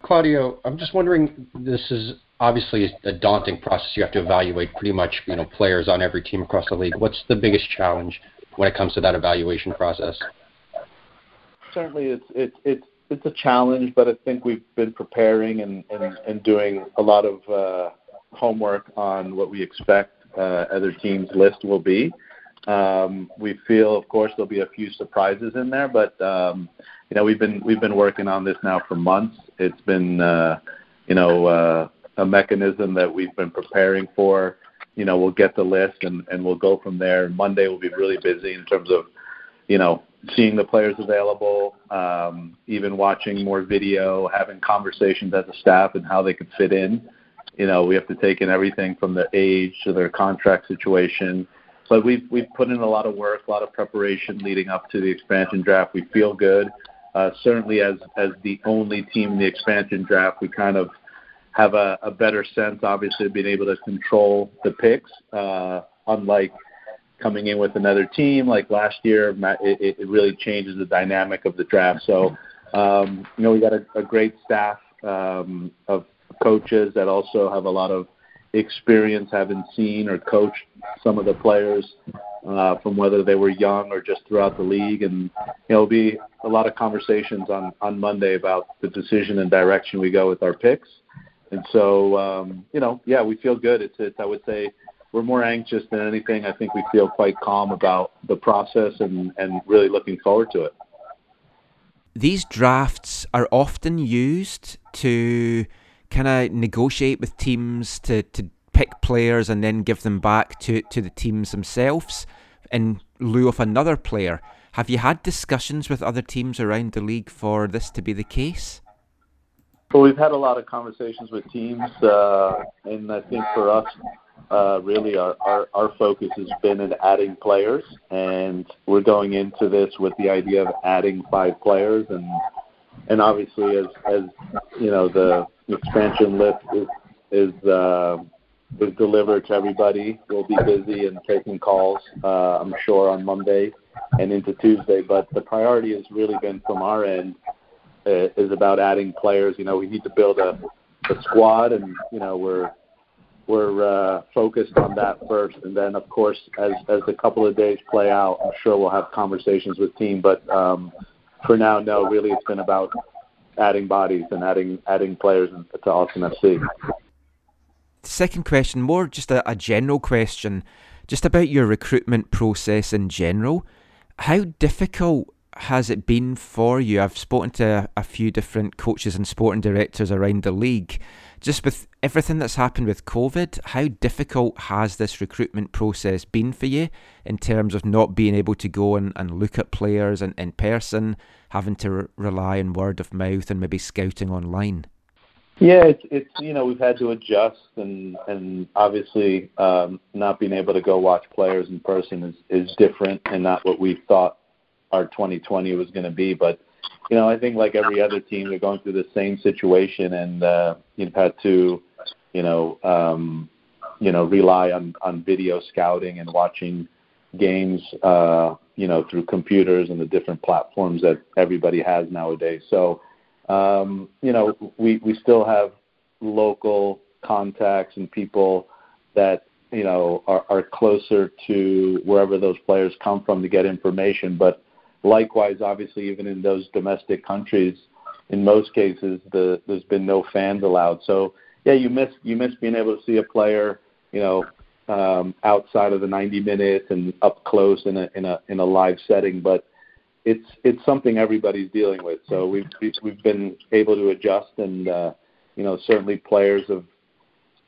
Claudio, I'm just wondering. This is obviously a daunting process. You have to evaluate pretty much, you know, players on every team across the league. What's the biggest challenge when it comes to that evaluation process? certainly it's it's it's it's a challenge, but I think we've been preparing and and, and doing a lot of uh, homework on what we expect other teams' list will be. Um, we feel, of course, there'll be a few surprises in there, but um, you know we've been we've been working on this now for months. It's been uh, you know uh, a mechanism that we've been preparing for. You know, we'll get the list and and we'll go from there. Monday will be really busy in terms of you know seeing the players available, um, even watching more video, having conversations as a staff and how they could fit in. You know, we have to take in everything from their age to their contract situation, but we've we've put in a lot of work, a lot of preparation leading up to the expansion draft. We feel good. Uh, certainly, as as the only team in the expansion draft, we kind of have a, a better sense, obviously, of being able to control the picks. Uh, unlike coming in with another team like last year, it, it really changes the dynamic of the draft. So, um, you know, we got a, a great staff um, of coaches that also have a lot of experience, having seen or coached some of the players uh, from whether they were young or just throughout the league. And it'll be a lot of conversations on on Monday about the decision and direction we go with our picks. And so, um, you know, yeah, we feel good. It's, it's I would say we're more anxious than anything. I think we feel quite calm about the process and, and really looking forward to it. These drafts are often used to kind of negotiate with teams to, to pick players and then give them back to, to the teams themselves in lieu of another player. Have you had discussions with other teams around the league for this to be the case? Well, we've had a lot of conversations with teams, uh, and I think for us, uh, really our, our, our focus has been in adding players, and we're going into this with the idea of adding five players, and and obviously as as you know the expansion list is is uh, is delivered to everybody. We'll be busy and taking calls, uh, I'm sure, on Monday and into Tuesday. But the priority has really been from our end uh, is about adding players. You know, we need to build a, a squad, and you know we're we're uh, focused on that first, and then of course as as a couple of days play out, I'm sure we'll have conversations with team. But um, for now, no, really, it's been about adding bodies and adding adding players to Austin FC. Second question, more just a, a general question, just about your recruitment process in general. How difficult has it been for you? I've spoken to a few different coaches and sporting directors around the league. Just with everything that's happened with COVID, how difficult has this recruitment process been for you in terms of not being able to go and, and look at players in, in person, having to re- rely on word of mouth and maybe scouting online? Yeah, it's it's you know we've had to adjust and and obviously um, not being able to go watch players in person is is different and not what we thought our 2020 was going to be. But you know, I think like every other team, they're going through the same situation, and uh, you've had to, you know, um, you know, rely on on video scouting and watching games, uh, you know, through computers and the different platforms that everybody has nowadays. So, um, you know, we we still have local contacts and people that you know are, are closer to wherever those players come from to get information, but Likewise, obviously, even in those domestic countries, in most cases, the, there's been no fans allowed. So yeah, you miss you miss being able to see a player, you know, um, outside of the 90 minutes and up close in a in a in a live setting. But it's it's something everybody's dealing with. So we've we've been able to adjust, and uh, you know, certainly players have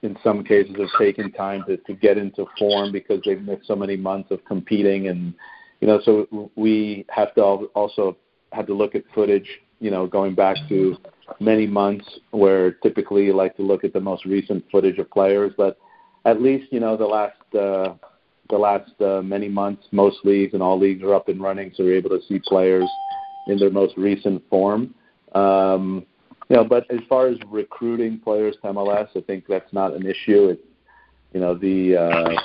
in some cases have taken time to, to get into form because they've missed so many months of competing and you know, so we have to also have to look at footage, you know, going back to many months where typically you like to look at the most recent footage of players, but at least, you know, the last, uh, the last uh, many months, most leagues and all leagues are up and running, so we're able to see players in their most recent form. Um, you know, but as far as recruiting players to MLS, I think that's not an issue. It, you know, the uh,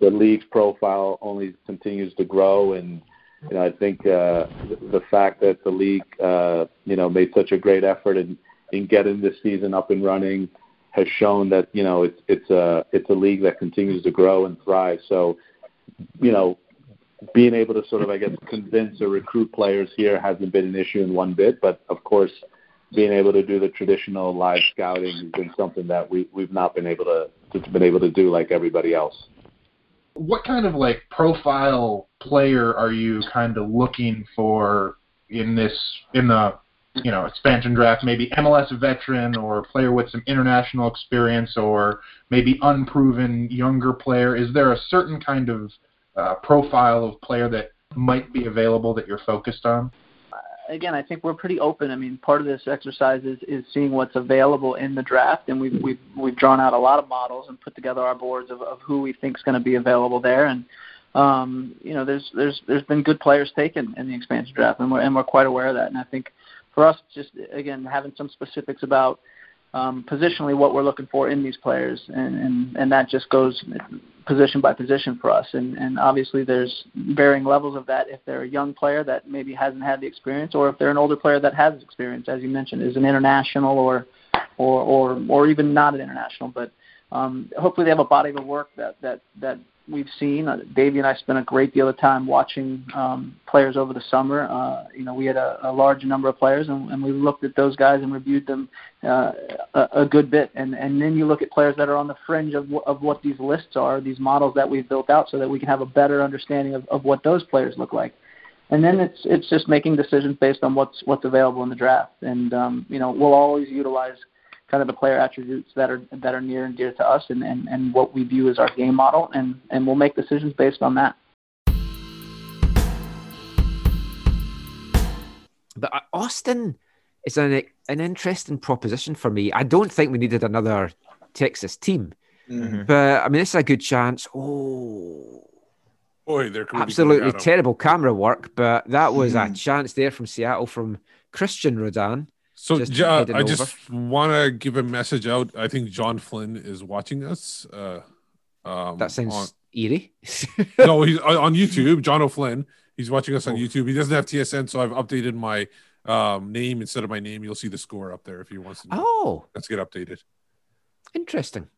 the league's profile only continues to grow, and you know I think uh, the fact that the league uh, you know made such a great effort in in getting this season up and running has shown that you know it's it's a it's a league that continues to grow and thrive. So you know being able to sort of I guess convince or recruit players here hasn't been an issue in one bit, but of course being able to do the traditional live scouting has been something that we we've not been able to, to been able to do like everybody else what kind of like profile player are you kind of looking for in this in the you know expansion draft? Maybe MLS veteran or player with some international experience, or maybe unproven younger player. Is there a certain kind of uh, profile of player that might be available that you're focused on? again, I think we're pretty open. I mean, part of this exercise is, is seeing what's available in the draft, and we've we've we've drawn out a lot of models and put together our boards of, of who we think is going to be available there. And um, you know, there's there's there's been good players taken in the expansion draft, and we're and we're quite aware of that. And I think for us, just again having some specifics about um, positionally what we're looking for in these players, and, and and that just goes position by position for us. And and obviously there's varying levels of that. If they're a young player that maybe hasn't had the experience, or if they're an older player that has experience, as you mentioned, is an international or or or or even not an international, but um, hopefully they have a body of work that that that we've seen. Uh, Davey and I spent a great deal of time watching um, players over the summer. Uh, you know, we had a, a large number of players, and, and we looked at those guys and reviewed them uh, a, a good bit. And and then you look at players that are on the fringe of of what these lists are, these models that we've built out, so that we can have a better understanding of, of what those players look like. And then it's it's just making decisions based on what's what's available in the draft. And um, you know, we'll always utilize kind of the player attributes that are that are near and dear to us and, and, and what we view as our game model and, and we'll make decisions based on that. But uh, Austin is an an interesting proposition for me. I don't think we needed another Texas team. Mm-hmm. But I mean this is a good chance. Oh Boy, there could absolutely be terrible camera work, but that was Mhm. a chance there from Seattle from Cristian Roldan. So just heading I over. just want to give a message out. I think John Flynn is watching us. Uh, um, that sounds on- eerie. no, he's on on YouTube. John O'Flynn. He's watching us on YouTube. He doesn't have TSN, so I've updated my um, name instead of my name. You'll see the score up there if he wants to. Know. Oh, Let's get updated. Interesting.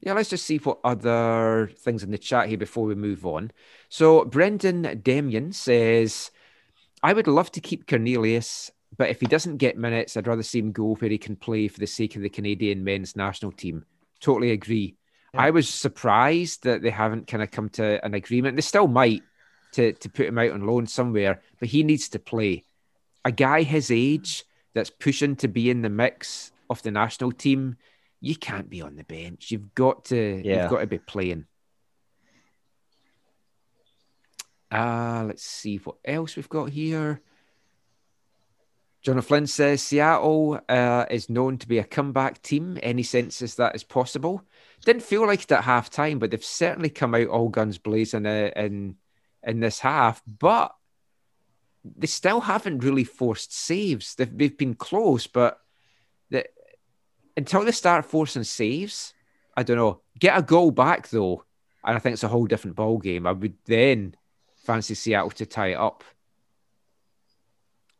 Yeah, let's just see what other things in the chat here before we move on. So Brendan Demian says, I would love to keep Cornelius, but if he doesn't get minutes, I'd rather see him go where he can play for the sake of the Canadian men's national team. Totally agree. I was surprised that they haven't kind of come to an agreement. They still might to, to put him out on loan somewhere, but he needs to play. A guy his age that's pushing to be in the mix of the national team, you can't be on the bench. You've got to Yeah. you've got to be playing. Uh, let's see what else we've got here. John Flynn says Seattle uh, is known to be a comeback team. Any senses that is possible? Didn't feel like it at half time, but they've certainly come out all guns blazing uh, in in this half. But they still haven't really forced saves. They've, they've been close, but the, until they start forcing saves, I don't know. Get a goal back though, and I think it's a whole different ball game. I would then fancy Seattle to tie it up.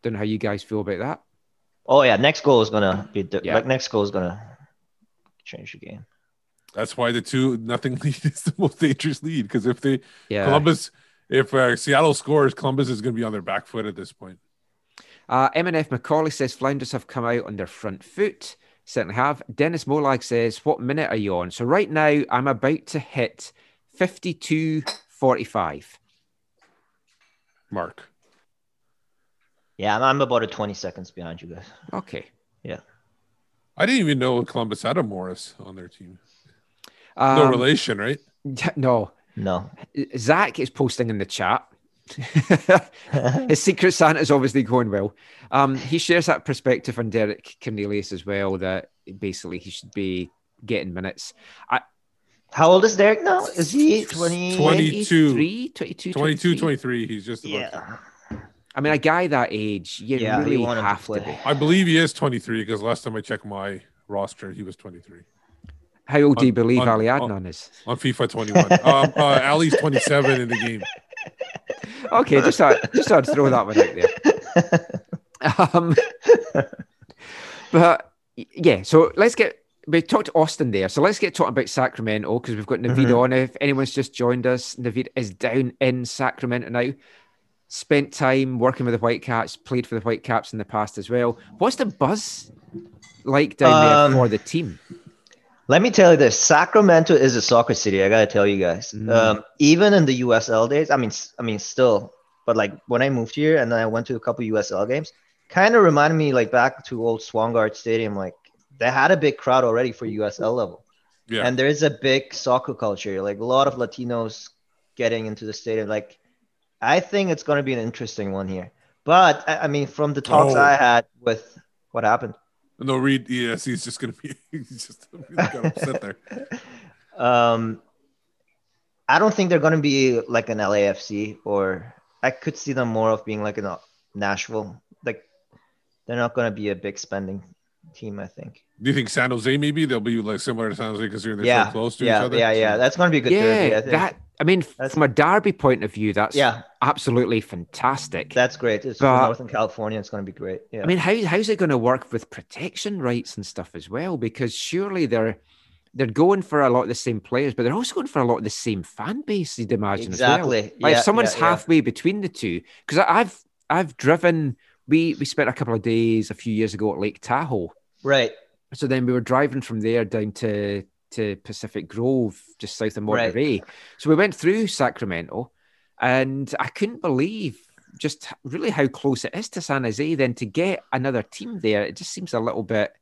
Don't know how you guys feel about that. Oh yeah, next goal is gonna be the, Yeah. like next goal is gonna change the game. That's why the two nothing lead is the most dangerous lead because if they Yeah. Columbus, if uh, Seattle scores, Columbus is going to be on their back foot at this point. Uh, MNF Macaulay says Flounders have come out on their front foot. Certainly have. Dennis Molag says, What minute are you on? So right now I'm about to hit 52.45. Mark. Yeah, I'm, I'm about a 20 seconds behind you guys. Okay. Yeah. I didn't even know Columbus had a Morris on their team. no Um, relation, right? No. No. Zach is posting in the chat. His Secret Santa is obviously going well. Um, he shares that perspective on Derek Cornelius as well, that basically he should be getting minutes. I, How old is Derek now? Is he 20? 22. 23, 22, 22, 23. 23. He's just about Yeah. I mean, a guy that age, you Yeah, you really want him to have to, be. I believe he is 23 because last time I checked my roster, he was 23 How old do you believe on- Ali on- Adnan is? on FIFA 21. um, uh, Ali's 27 in the game. Okay, just thought, just thought I'd throw that one out there. Um, but yeah, so let's get we talked Austin there, so let's get talking about Sacramento because we've got Navid Mhm. on. If anyone's just joined us, Navid is down in Sacramento now. Spent time working with the Whitecaps, played for the Whitecaps in the past as well. What's the buzz like down Um, there for the team? Let me tell you this: Sacramento is a soccer city. I gotta tell you guys. Mm. Um, even in the USL days, I mean, s- I mean, still, but like when I moved here and then I went to a couple USL games, kind of reminded me like back to old Swangard Stadium. Like they had a big crowd already for USL level, Yeah. and there is a big soccer culture. Like a lot of Latinos getting into the stadium. Like I think it's gonna be an interesting one here. But I, I mean, from the talks Oh. I had with what happened. No, Reed, yes, he's just going to be, he's just he got upset there. Um, I don't think they're going to be like an LAFC or I could see them more of being like a Nashville. Like they're not going to be a big spending team, I think. Do you think San Jose maybe they'll be like similar to San Jose because they're Yeah, so close to yeah, each other? yeah, yeah. That's going to be a good yeah, derby. I think. that I mean, That's- from a derby point of view, that's Yeah. absolutely fantastic. That's great. It's But- from Northern California. It's going to be great. Yeah. I mean, how how's it going to work with protection rights and stuff as well? Because surely they're they're going for a lot of the same players, but they're also going for a lot of the same fan base. You'd imagine as well. Exactly. Like Yeah, if someone's yeah. halfway between the two, because I've I've driven. We we spent a couple of days a few years ago at Lake Tahoe. right. So then we were driving from there down to to Pacific Grove, just south of Right. Monterey. So we went through Sacramento, and I couldn't believe just really how close it is to San Jose. Then to get another team there, it just seems a little bit.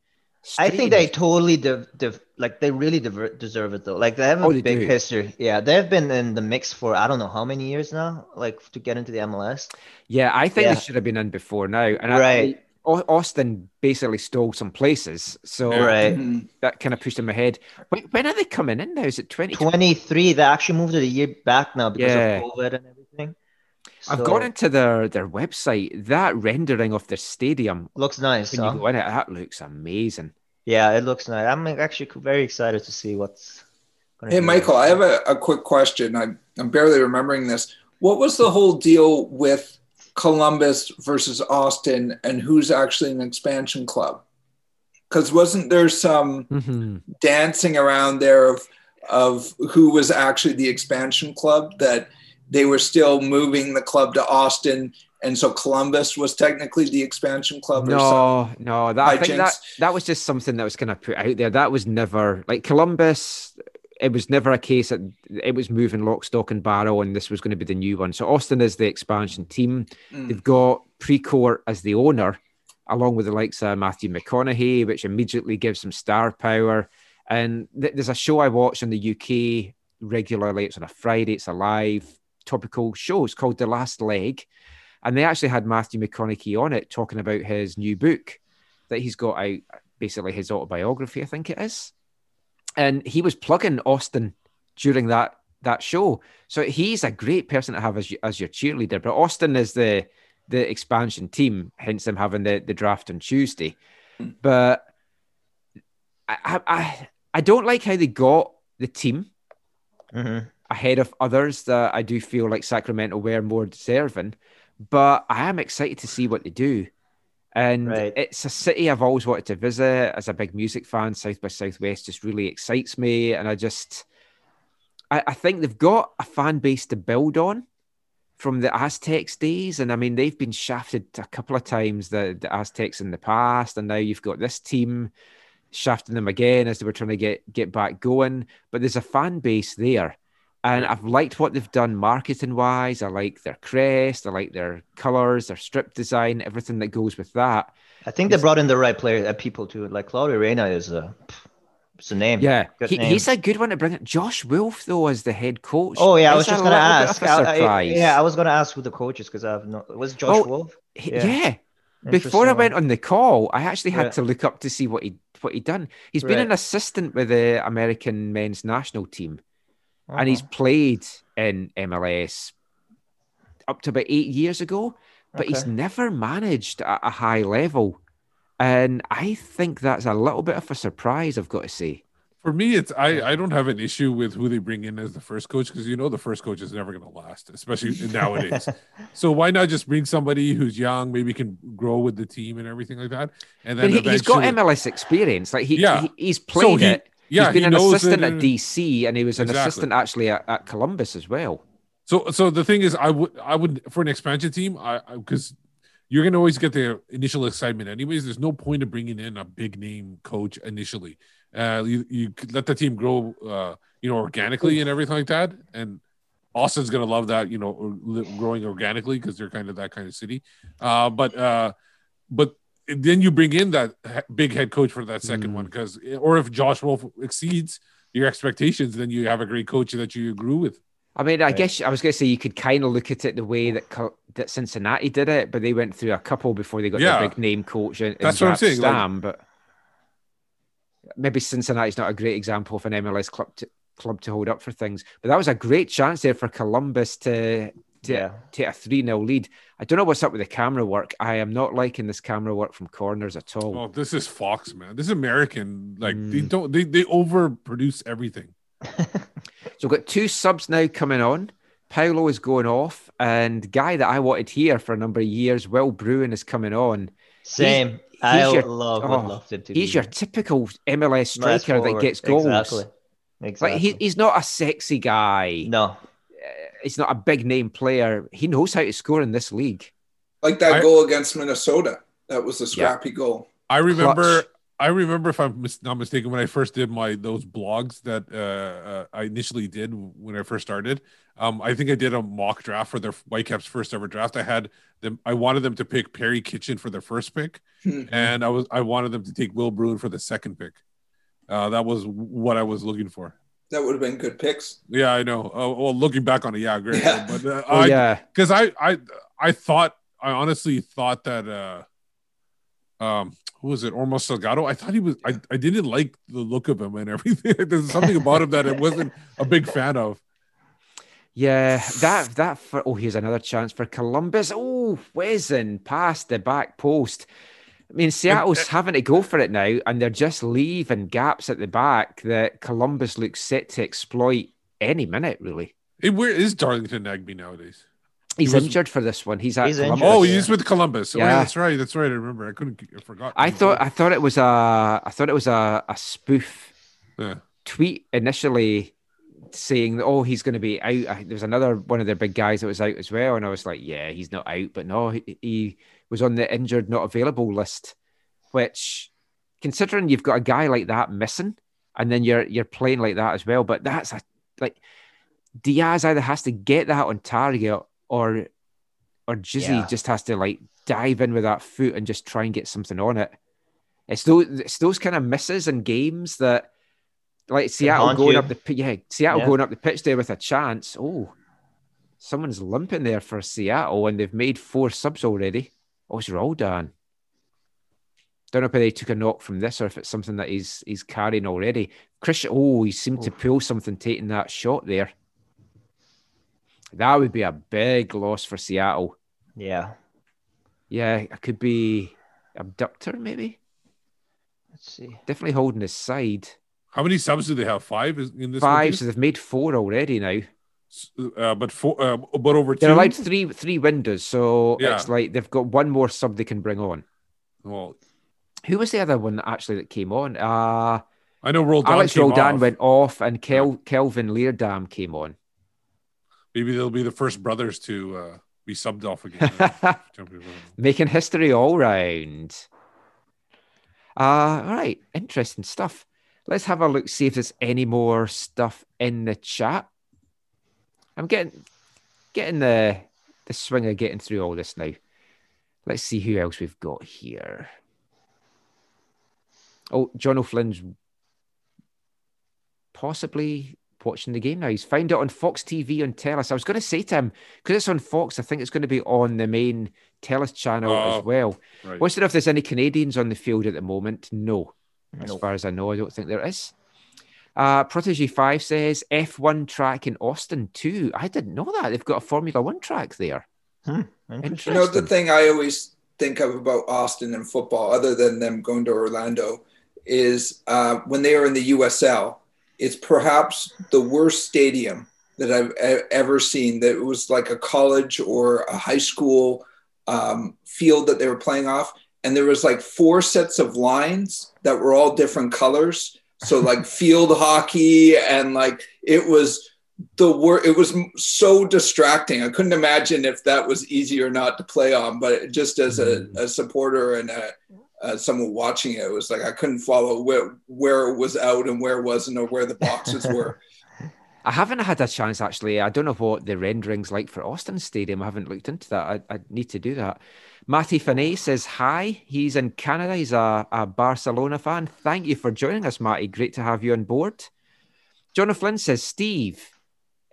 I think they totally de- de- like they really de- deserve it though. Like they have a Oh, they big do. history. Yeah, they've been in the mix for I don't know how many years now. Like to get into the MLS. Yeah, I think Yeah. they should have been in before now. And I- Right. Au- Austin basically stole some places, so Right. That mm-hmm. kind of pushed them ahead. When, when are they coming in now? Is it twenty? 23. They actually moved it a year back now because Yeah. of COVID and everything. I've gone into their their website. That rendering of their stadium Looks nice. when huh? you go in it, that looks amazing. Yeah, it looks nice. I'm actually very excited to see what's. Gonna Hey, be Michael, I have a, a quick question. I'm I'm barely remembering this. What was the whole deal with Columbus versus Austin and who's actually an expansion club? Because wasn't there some Mhm. dancing around there of, of who was actually the expansion club that they were still moving the club to Austin and so Columbus was technically the expansion club or? No, no, that I think that that was just something that was kind of put out there. That was never like Columbus. It was never a case that it was moving lock, stock, and barrel, and this was going to be the new one. So Austin is the expansion team. Mm. They've got Precourt as the owner, along with the likes of Matthew McConaughey, which immediately gives them star power. And th- there's a show I watch in the UK regularly. It's on a Friday. It's a live topical show. It's called The Last Leg, and they actually had Matthew McConaughey on it talking about his new book that he's got out, basically his autobiography, I think it is. And he was plugging Austin during that that show. So he's a great person to have as, y- as your cheerleader. But Austin is the the expansion team, hence them having the, the draft on Tuesday. But I, I I I don't like how they got the team Mhm. ahead of others that I do feel like Sacramento were more deserving. But I am excited to see what they do. And Right. it's a city I've always wanted to visit as a big music fan. South by Southwest just really excites me. And I just, I, I think they've got a fan base to build on from the Aztecs days. And I mean, they've been shafted a couple of times, the, the Aztecs in the past. And now you've got this team shafting them again as they were trying to get, get back going. But there's a fan base there. And I've liked what they've done marketing wise. I like their crest, I like their colors, their strip design, everything that goes with that. I think they brought in the right player, uh, people too. Like Claudio Reyna is a, it's a name. Yeah, he, name. he's a good one to bring in. Josh Wolff, though, as the head coach. Oh yeah, I was just gonna ask. I- I- yeah, I was gonna ask who the coach is because I have no. Was Josh Oh, Wolff? Yeah. yeah. Before I went on the call, I actually had Right. to look up to see what he what he'd done. He's been an assistant with the American men's national team, and he's Uh-huh. played in MLS up to about eight years ago, but he's never managed at a high level. And I think that's a little bit of a surprise, I've got to say. For me, it's I, I don't have an issue with who they bring in as the first coach because you know the first coach is never going to last, especially nowadays. so why not just bring somebody who's young, maybe can grow with the team and everything like that, and then he, he's got MLS experience. Like he, Yeah. he he's So played he- it. Yeah, he's been he an assistant at DC, and he was an Exactly. assistant actually at, at Columbus as well. So, so the thing is, I would, I would, for an expansion team, I, because you're gonna always get the initial excitement, anyways. There's no point of bringing in a big name coach initially. Uh, you, you could let the team grow, uh, you know, organically and everything like that. And Austin's gonna love that, you know, growing organically because they're kind of that kind of city. Uh, but, uh, but then you bring in that big head coach for that second mm. one because, or if Josh Wolff exceeds your expectations, then you have a great coach that you agree with. I mean, I guess I was going to say you could kind of look at it the way that that Cincinnati did it, but they went through a couple before they got Yeah. their big name coach. In, in That's what I'm Jack saying, like- but maybe Cincinnati's not a great example of an MLS club to, club to hold up for things. But that was a great chance there for Columbus to to Yeah. take a 3 0 lead. I don't know what's up with the camera work. I am not liking this camera work from corners at all. Oh, this is Fox, man. This is American. Like they Mm. don't they they overproduce everything. So we've got two subs now coming on. Paolo is going off, and guy that I wanted here for a number of years, Will Bruin, is coming on. Same. I love- would love him to He's be your here. typical MLS striker that gets goals. Exactly. Like Exactly. he, he's not a sexy guy. No. He's not a big name player. He knows how to score in this league. Like that I- goal against Minnesota. That was a scrappy goal. I remember. Clutch. I remember, if I'm mis- not mistaken, when I first did my those blogs that uh, uh, I initially did when I first started. Um, I think I did a mock draft for their Whitecaps' first ever draft. I had them. I wanted them to pick Perry Kitchen for their first pick, and I was I wanted them to take Will Bruin for the second pick. Uh, that was what I was looking for. That would have been good picks. Yeah, I know. Uh, well, looking back on it, yeah, great. Yeah. But uh, Oh, I, yeah. because I, I, I thought, I honestly thought that, uh, um, who was it? Omar Salgado. I thought he was. I, I didn't like the look of him and everything. There's something about him that I wasn't a big fan of. Yeah, that that for oh, here's another chance for Columbus. Oh, whizzing past the back post. I mean, uh, Seattle's having to go for it now, and they're just leaving gaps at the back that Columbus looks set to exploit any minute, really. Hey, where is Darlington Nagbe nowadays? He's was- injured for this one. He's at He's Columbus. injured. Oh, he's with Columbus. Oh, yeah, Yeah. that's right. That's right. I remember. I couldn't. I forgot. I thought I thought it was a I thought it was a, a spoof Yeah. tweet initially saying that oh he's going to be out. I, there was another one of their big guys that was out as well, and I was like, yeah, he's not out, but no, he, he was on the injured not available list, which considering you've got a guy like that missing, and then you're you're playing like that as well, but that's a like Diaz either has to get that on target or or Jizzy Yeah. just has to like dive in with that foot and just try and get something on it. It's those it's those kind of misses in games that like Seattle going you. up the yeah Seattle Yeah. going up the pitch there with a chance. Oh, someone's limping there for Seattle and they've made four subs already. Oh, it's Roldan. Don't know if they took a knock from this or if it's something that he's he's carrying already. Cristian, oh, he seemed to oh. pull something taking that shot there. That would be a big loss for Seattle. Yeah. Yeah, it could be abductor, maybe. Let's see. Definitely holding his side. How many subs do they have? Five is- in this. Five, location? so they've made four already now. Uh, but four. Uh, but over 2 They're allowed three three windows, so Yeah. it's like they've got one more sub they can bring on. Well, Who was the other one that actually that came on? Uh I know Roldan Alex Roldan off. went off, and Kel- Kelvin Leerdam came on. maybe they'll be the first brothers to uh, be subbed off again. Making history all round. Uh, all right, interesting stuff. Let's have a look, see if there's any more stuff in the chat. I'm getting getting the the swing of getting through all this now. Let's see who else we've got here. Oh, John O'Flynn's possibly watching the game now. He's found it on Fox TV on Telus. I was going to say to him, because it's on Fox, I think it's going to be on the main Telus channel Oh, as well. right. To if there's any Canadians on the field at the moment. No. As far as I know, I don't think there is. Uh, Protege 5 says F1 track in Austin too. I didn't know that. They've got a Formula One track there. Hmm. Interesting. You know, the thing I always think of about Austin and football, other than them going to Orlando, is uh, when they are in the USL, it's perhaps the worst stadium that I've ever seen. That it was like a college or a high school um, field that they were playing off, and there was like four sets of lines that were all different colors. So like field hockey, and like it was the word it was so distracting i couldn't imagine if that was easy or not to play on but just as a, a supporter and a, uh, someone watching it, it was like i couldn't follow where where it was out and where it wasn't or where the boxes were I haven't had a chance actually. I don't know what the rendering's like for Austin Stadium. I haven't looked into that. I, I need to do that. Matty Finney says hi. He's in Canada. He's a, a Barcelona fan. Thank you for joining us, Matty. Great to have you on board. John Flynn says, Steve,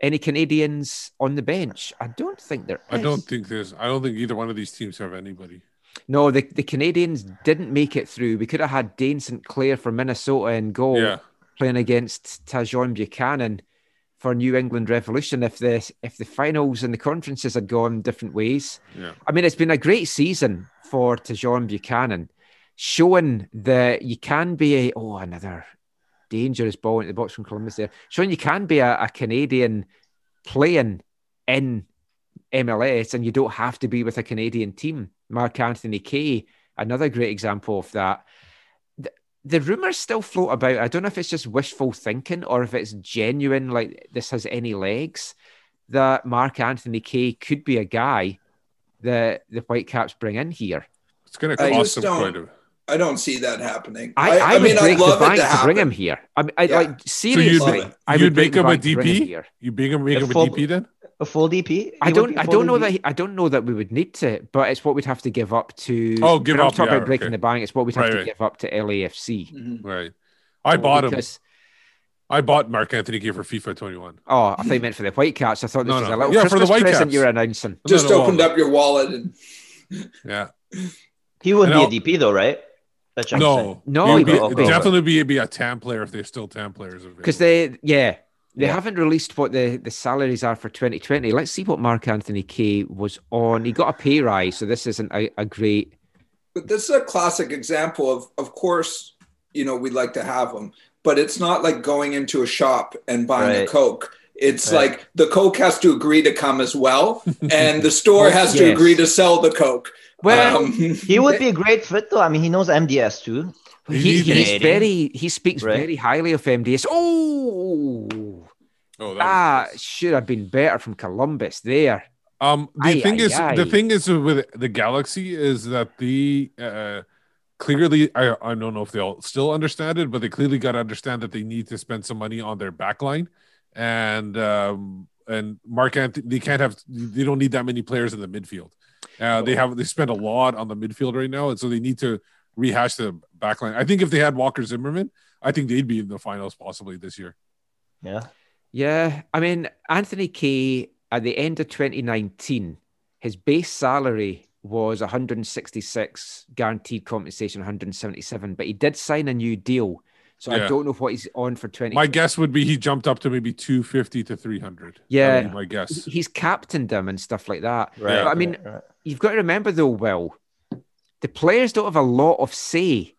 any Canadians on the bench? I don't think there is. I don't think there's. I don't think either one of these teams have anybody. No, the, the Canadians didn't make it through. We could have had Dayne St. Clair from Minnesota in goal. Yeah. playing against Tajon Buchanan for New England Revolution if the if the finals and the conferences had gone different ways. Yeah. I mean, it's been a great season for Tajon Buchanan, showing that you can be a oh another dangerous ball into the box from Columbus there, showing you can be a, a Canadian playing in MLS and you don't have to be with a Canadian team. Mark Anthony Kaye, another great example of that. The, the rumors still float about. I don't know if it's just wishful thinking or if it's genuine, like this has any legs, that Mark Anthony Kaye could be a guy that the Whitecaps bring in here. It's going to cost just them don't- quite a I don't see that happening. I, I, would mean, break I'd love the it bank to to, bring him here. I, mean, I Yeah. like So you'd, seriously. I would you'd make him a bank to bring him DP. here. You make him make A him a full- DP then? A full DP? I don't. I don't know DP? that. He, I don't know that we would need to, but it's what we'd have to give up to. Oh, give when I'm up, talking yeah, about breaking okay. the bank. It's what we'd have Right, to right. give up to LAFC. Mhm. Right. I bought him. Because- I bought Mark Anthony Kaye for FIFA 21. Oh, I thought you meant for the Whitecaps. I thought this No, was no. a little Yeah, for the Christmas present Whitecaps. you were announcing. Just No, no, opened well, up your wallet and Yeah. He wouldn't And be a DP though, right? That's what No. No, He'd be, he would be. definitely be, be a TAM player if they're still TAM players. Because they, yeah, they Yeah. haven't released what the, the salaries are for 2020. Let's see what Mark Anthony Kaye was on. He got a pay rise, so this isn't a, a great. But this is a classic example of, of course, you know, we'd like to have them, but it's not like going into a shop and buying a Coke. It's Right. like the Coke has to agree to come as well, and the store has to agree to sell the Coke. Well, Um, He would be a great fit though. I mean, he knows MDS too. He, He's he's Canadian. very. He speaks Right. very highly of MDS. Oh, oh, that ah, should have been better from Columbus there. Um, the Aye, thing aye, is, aye. the thing is with the Galaxy is that the uh, clearly, I, I don't know if they'll still understand it, but they clearly got to understand that they need to spend some money on their backline, and um, and Mark Anthony, they can't have, they don't need that many players in the midfield. Uh, they have they spend a lot on the midfield right now, and so they need to rehash the backline. I think if they had Walker Zimmerman, I think they'd be in the finals possibly this year. Yeah. Yeah, I mean Anthony Kaye at the end of 2019, his base salary was 166, guaranteed compensation 177, but he did sign a new deal. So I don't know what he's on for 20. My guess would be he jumped up to maybe two fifty to three hundred. Yeah. my guess. He's captained them and stuff like that. Right. But I mean, right, right. you've got to remember though, Will, the players don't have a lot of say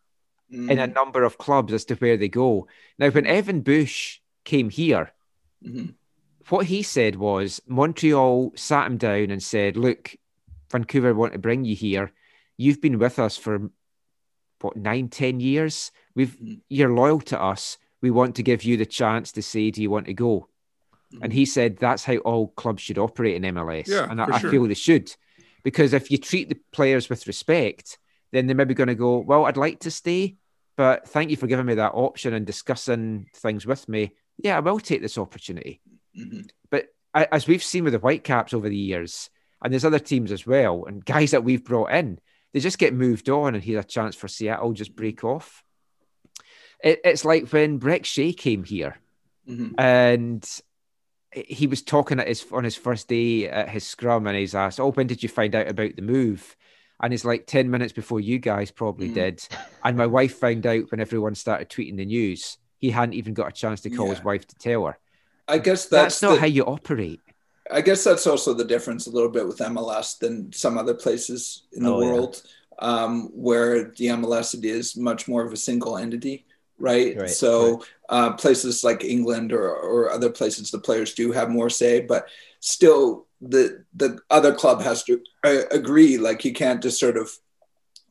mm, in a number of clubs as to where they go. Now, when Evan Bush came here, mhm. what he said was Montreal sat him down and said, Look, Vancouver want to bring you here. You've been with us for what nine, ten years. We've Mhm. you're loyal to us. We want to give you the chance to say, Do you want to go? And he said that's how all clubs should operate in MLS. Yeah, and I, for I feel they should. Because if you treat the players with respect, then they're maybe going to go, Well, I'd like to stay, but thank you for giving me that option and discussing things with me. Yeah, I will take this opportunity. Mhm. But as we've seen with the Whitecaps over the years, and there's other teams as well, and guys that we've brought in, they just get moved on, and here's a chance for Seattle just break off. It, it's like when Brek Shea came here, Mhm. and he was talking at his on his first day at his scrum, and he's asked, "Oh, when did you find out about the move?" And he's like, 10 minutes before you guys probably Mhm. did. And my wife found out when everyone started tweeting the news. He hadn't even got a chance to call his wife to tell her. I guess That's, that's, not the, how you operate. I guess that's also the difference a little bit with MLS than some other places in the Oh, yeah. world, um, where the MLS it is much more of a single entity, right? Right, so Uh, places like England or, or other places, the players do have more say, but still the the other club has to uh, agree. Like you can't just sort of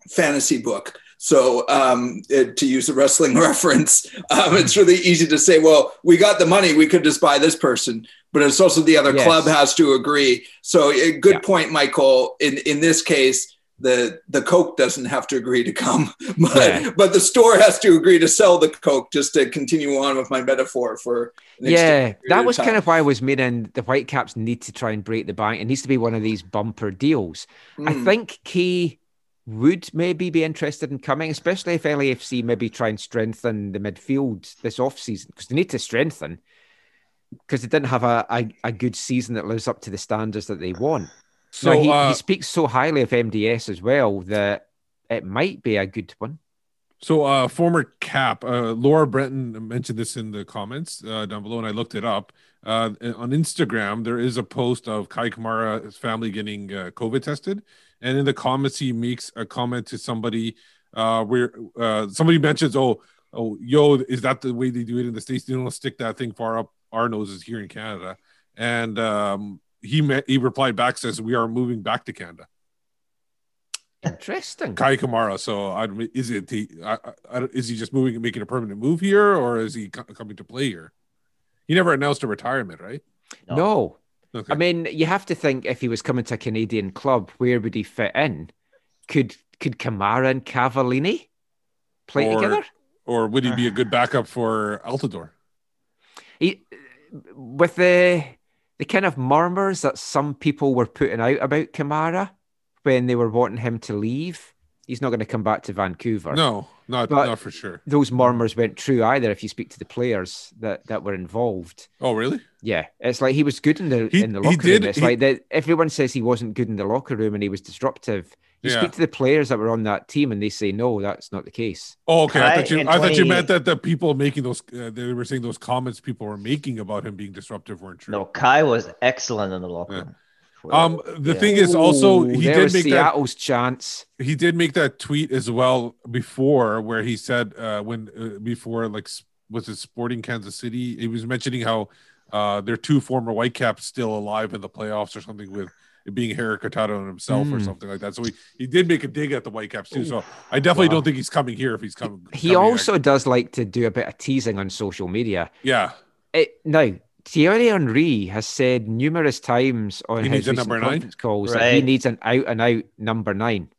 fantasy book. So um, it- to use a wrestling reference, um, it's really easy to say, well, we got the money, we could just buy this person. But it's also the other Yes. club has to agree. So a good Yeah. point, Michael. In in this case, the the Coke doesn't have to agree to come, but Yeah. but the store has to agree to sell the Coke. Just to continue on with my metaphor for Yeah, that was time. kind of why I was meaning the Whitecaps need to try and break the bank. It needs to be one of these bumper deals. I Mm. think Kaye would maybe be interested in coming, especially if LAFC maybe try and strengthen the midfield this off season because they need to strengthen because they didn't have a, a, a good season that lives up to the standards that they want. So now, he, uh, he speaks so highly of MDS as well that it might be a good one. So, uh, former Cap, uh, Laura Brenton mentioned this in the comments uh, down below, and I looked it up. Uh, on Instagram, there is a post of Kei Kamara's family getting uh, COVID tested, and in the comments, he makes a comment to somebody uh, where uh, somebody mentions, "Oh, oh, yo, is that the way they do it in the states? They don't stick that thing far up our noses here in Canada." And um, he met, he replied back says, "We are moving back to Canada." Interesting. Kei Kamara. So, I, is it the I, I, is he just moving and making a permanent move here, or is he co- coming to play here? He never announced a retirement, right? No. Okay. I mean, you have to think if he was coming to a Canadian club, where would he fit in? Could could Kamara and Cavallini play or, together? or would he be a good backup for Altidore? He, with the the kind of murmurs that some people were putting out about Kamara when they were wanting him to leave, he's not going to come back to Vancouver. No, not But not for sure. Those murmurs went true either. If you speak to the players that that were involved, Oh, really? yeah, it's like he was good in the He- in the he locker did- room. It's he- like that. Everyone says he wasn't good in the locker room and he was disruptive. You Yeah. speak to the players that were on that team and they say no, that's not the case. Oh, okay. I thought you I thought you meant that the people making those uh, they were saying those comments people were making about him being disruptive weren't true. No, Kei was excellent in the locker room. Um, the Yeah. thing is also he there did was make that Seattle's chance. he did make that tweet as well before where he said uh when uh, before like was it sporting kansas city he was mentioning how uh their two former whitecaps still alive in the playoffs or something with it being Erik Hurtado and himself or Mm. something like that. So he, he did make a dig at the Whitecaps too. So I definitely Wow. don't think he's coming here if he's coming. He coming also does like to do a bit of teasing on social media. yeah. It, now, Thierry Henry has said numerous times on He his needs a recent number nine? conference calls that he needs an out and out number nine.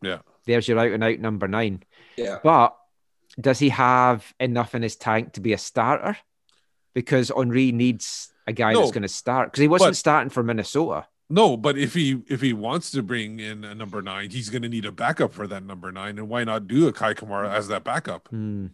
Yeah. There's your out and out number nine. Yeah. But does he have enough in his tank to be a starter? Because Henry needs a guy No, that's going to start because he wasn't but- starting for Minnesota. No, but if he if he wants to bring in a number nine, he's going to need a backup for that number nine, and why not do a Kei Kamara as that backup? Hmm.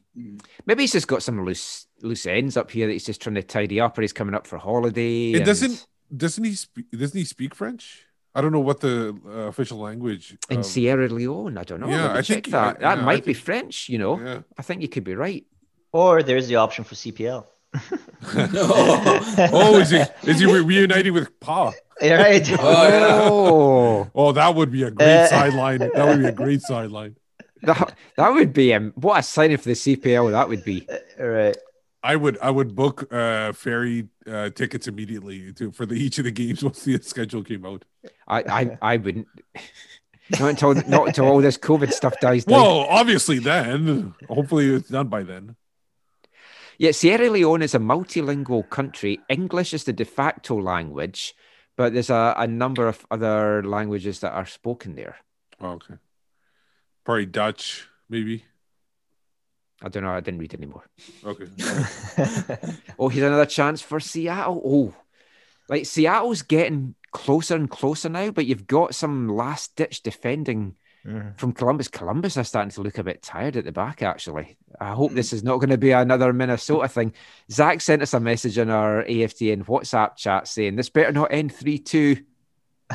Maybe he's just got some loose loose ends up here that he's just trying to tidy up, or he's coming up for holiday. It and- doesn't doesn't he speak doesn't he speak French? I don't know what the uh, official language. in of- Sierra Leone. I don't know. Yeah, I check think- that. yeah, that I might be think- French. You know, Yeah. I think you could be right. Or there's the option for CPL. oh, is he is he re- reuniting with Pa? right. Oh, Oh, that would be a great Uh, sideline. That would be a great sideline. that, that would be um, what a signing for the CPL. That would be. right. I would I would book uh ferry uh, tickets immediately to for the each of the games once the schedule came out. I I, I wouldn't. Not until not until all this COVID stuff dies down. Well, obviously then. Hopefully it's done by then. Yeah, Sierra Leone is a multilingual country. English is the de facto language, but there's a, a number of other languages that are spoken there. Oh, okay. Probably Dutch, maybe. I don't know. I didn't read anymore. Okay. Oh, here's another chance for Seattle. Oh, like Seattle's getting closer and closer now, but you've got some last ditch defending Mhm. from Columbus. Columbus are starting to look a bit tired at the back, actually. I hope this is not going to be another Minnesota thing. Zach sent us a message in our AFTN WhatsApp chat saying this better not end 3 2.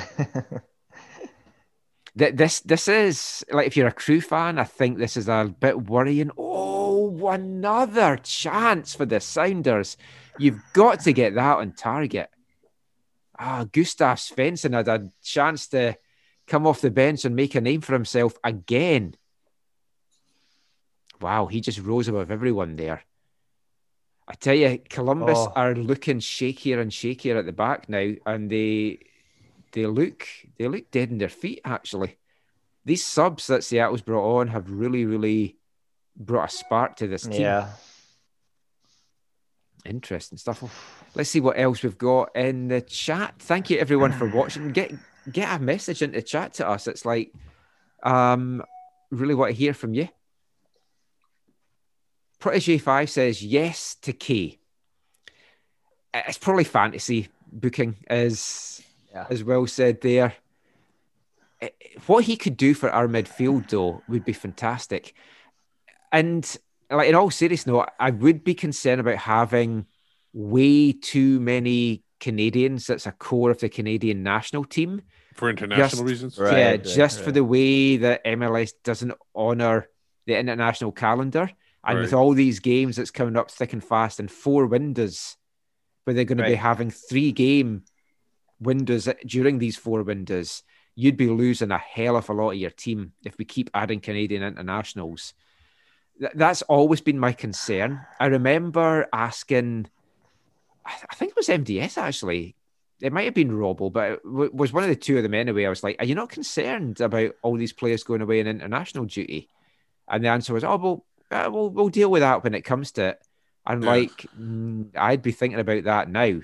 Th- This this is like if you're a crew fan, I think this is a bit worrying. Oh, another chance for the Sounders. You've got to get that on target. Ah, Gustav Svensson had a chance to come off the bench and make a name for himself again. Wow, he just rose above everyone there. I tell you, Columbus Oh. are looking shakier and shakier at the back now, and they they look they look dead in their feet. Actually, these subs that Seattle's brought on have really, really brought a spark to this team. Yeah. Interesting stuff. Let's see what else we've got in the chat. Thank you everyone for watching. Get get a message into chat to us. It's like um really want to hear from you. Protege Five says yes to Kaye. It's probably fantasy booking, as Yeah. as well said there. What he could do for our midfield though would be fantastic. And like in all seriousness, no, I would be concerned about having way too many Canadians. That's a core of the Canadian national team. For international Just- reasons. Right, yeah, right, just for the way that MLS doesn't honor the international calendar, and with all these games that's coming up thick and fast, and four windows, where they're going to be having three game windows during these four windows, you'd be losing a hell of a lot of your team if we keep adding Canadian internationals. Th- that's always been my concern. I remember asking, I I think it was MDS actually. It might have been Robbo, but it w- was one of the two of them anyway. I was like, "Are you not concerned about all these players going away on international duty?" And the answer was, "Oh, well, uh, we'll we'll deal with that when it comes to it." I'm Yeah. like, mm, I'd be thinking about that now.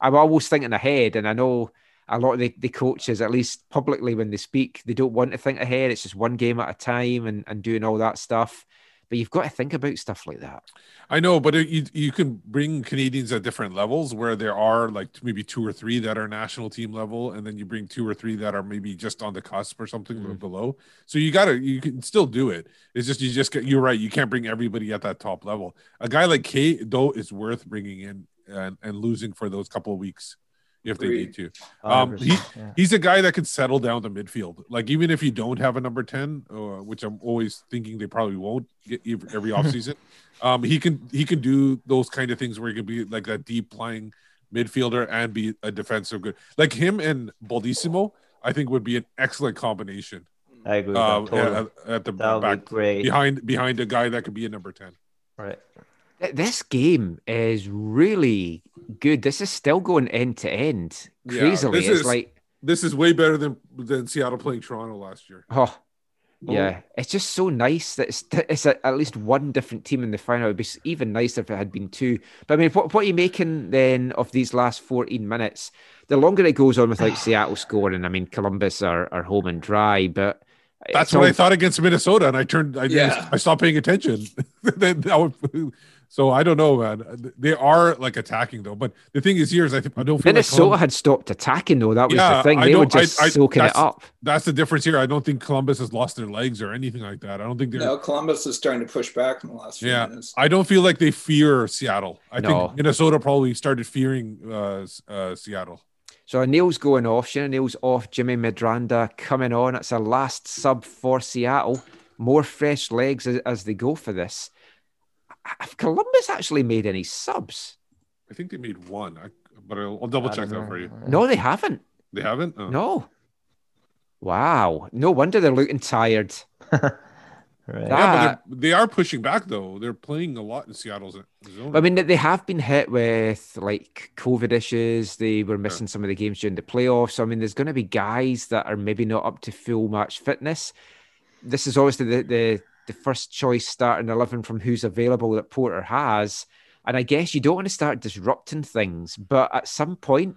I'm always thinking ahead, and I know a lot of the, the coaches, at least publicly when they speak, they don't want to think ahead. It's just one game at a time and, and doing all that stuff. But you've got to think about stuff like that. I know, but it, you you can bring Canadians at different levels where there are like maybe two or three that are national team level, and then you bring two or three that are maybe just on the cusp or something Mm. below. So you gotta you can still do it. It's just you just get you're right. You can't bring everybody at that top level. A guy like Kate though is worth bringing in and, and losing for those couple of weeks if they need to. Um, he, yeah. he's a guy that could settle down the midfield. Like even if you don't have a number ten, uh, which I'm always thinking they probably won't get every offseason, um, he can he can do those kind of things where he can be like that deep playing midfielder and be a defensive good. Like him and Baldisimo, I think would be an excellent combination. I agree with uh, that. Totally. at, at the That would be back great. behind behind a guy that could be a number ten. Right. This game is really good. This is still going end to end Yeah, crazily. this it's is- like, This is way better than than Seattle playing Toronto last year. oh, yeah. It's just so nice that it's, it's a, at least one different team in the final. It'd be even nicer if it had been two. But I mean, what, what are you making then of these last 14 minutes? The longer it goes on without Seattle scoring, I mean, Columbus are, are home and dry, but That's what I thought against Minnesota, and I turned. I Yeah. I stopped paying attention. Then that would- so I don't know, man. They are like attacking though, but the thing is, here is I think I don't feel Minnesota like Colum- had stopped attacking, though. That was Yeah, the thing. They were don't- I- just I- soaking it up. That's the difference here. I don't think Columbus has lost their legs or anything like that. I don't think they're. No, Columbus is starting to push back in the last few yeah, minutes. I don't feel like they fear Seattle. I No. think Minnesota probably started fearing uh, uh, Seattle. So Neil's going off. Shane O'Neill's off. Jimmy Medranda coming on. It's a last sub for Seattle. More fresh legs as, as they go for this. Have Columbus actually made any subs? I think they made one, I, but I'll, I'll double check don't that for you. No, they haven't. They haven't. Oh. No. Wow. No wonder they're looking tired. Right. Yeah, but they're- pushing back though. They're playing a lot in Seattle's zone. I mean, they have been hit with like COVID issues. They were missing some of the games during the playoffs. So, I mean, there's going to be guys that are maybe not up to full match fitness. This is obviously the the, the first choice starting eleven from who's available that Porter has, and I guess you don't want to start disrupting things, but at some point,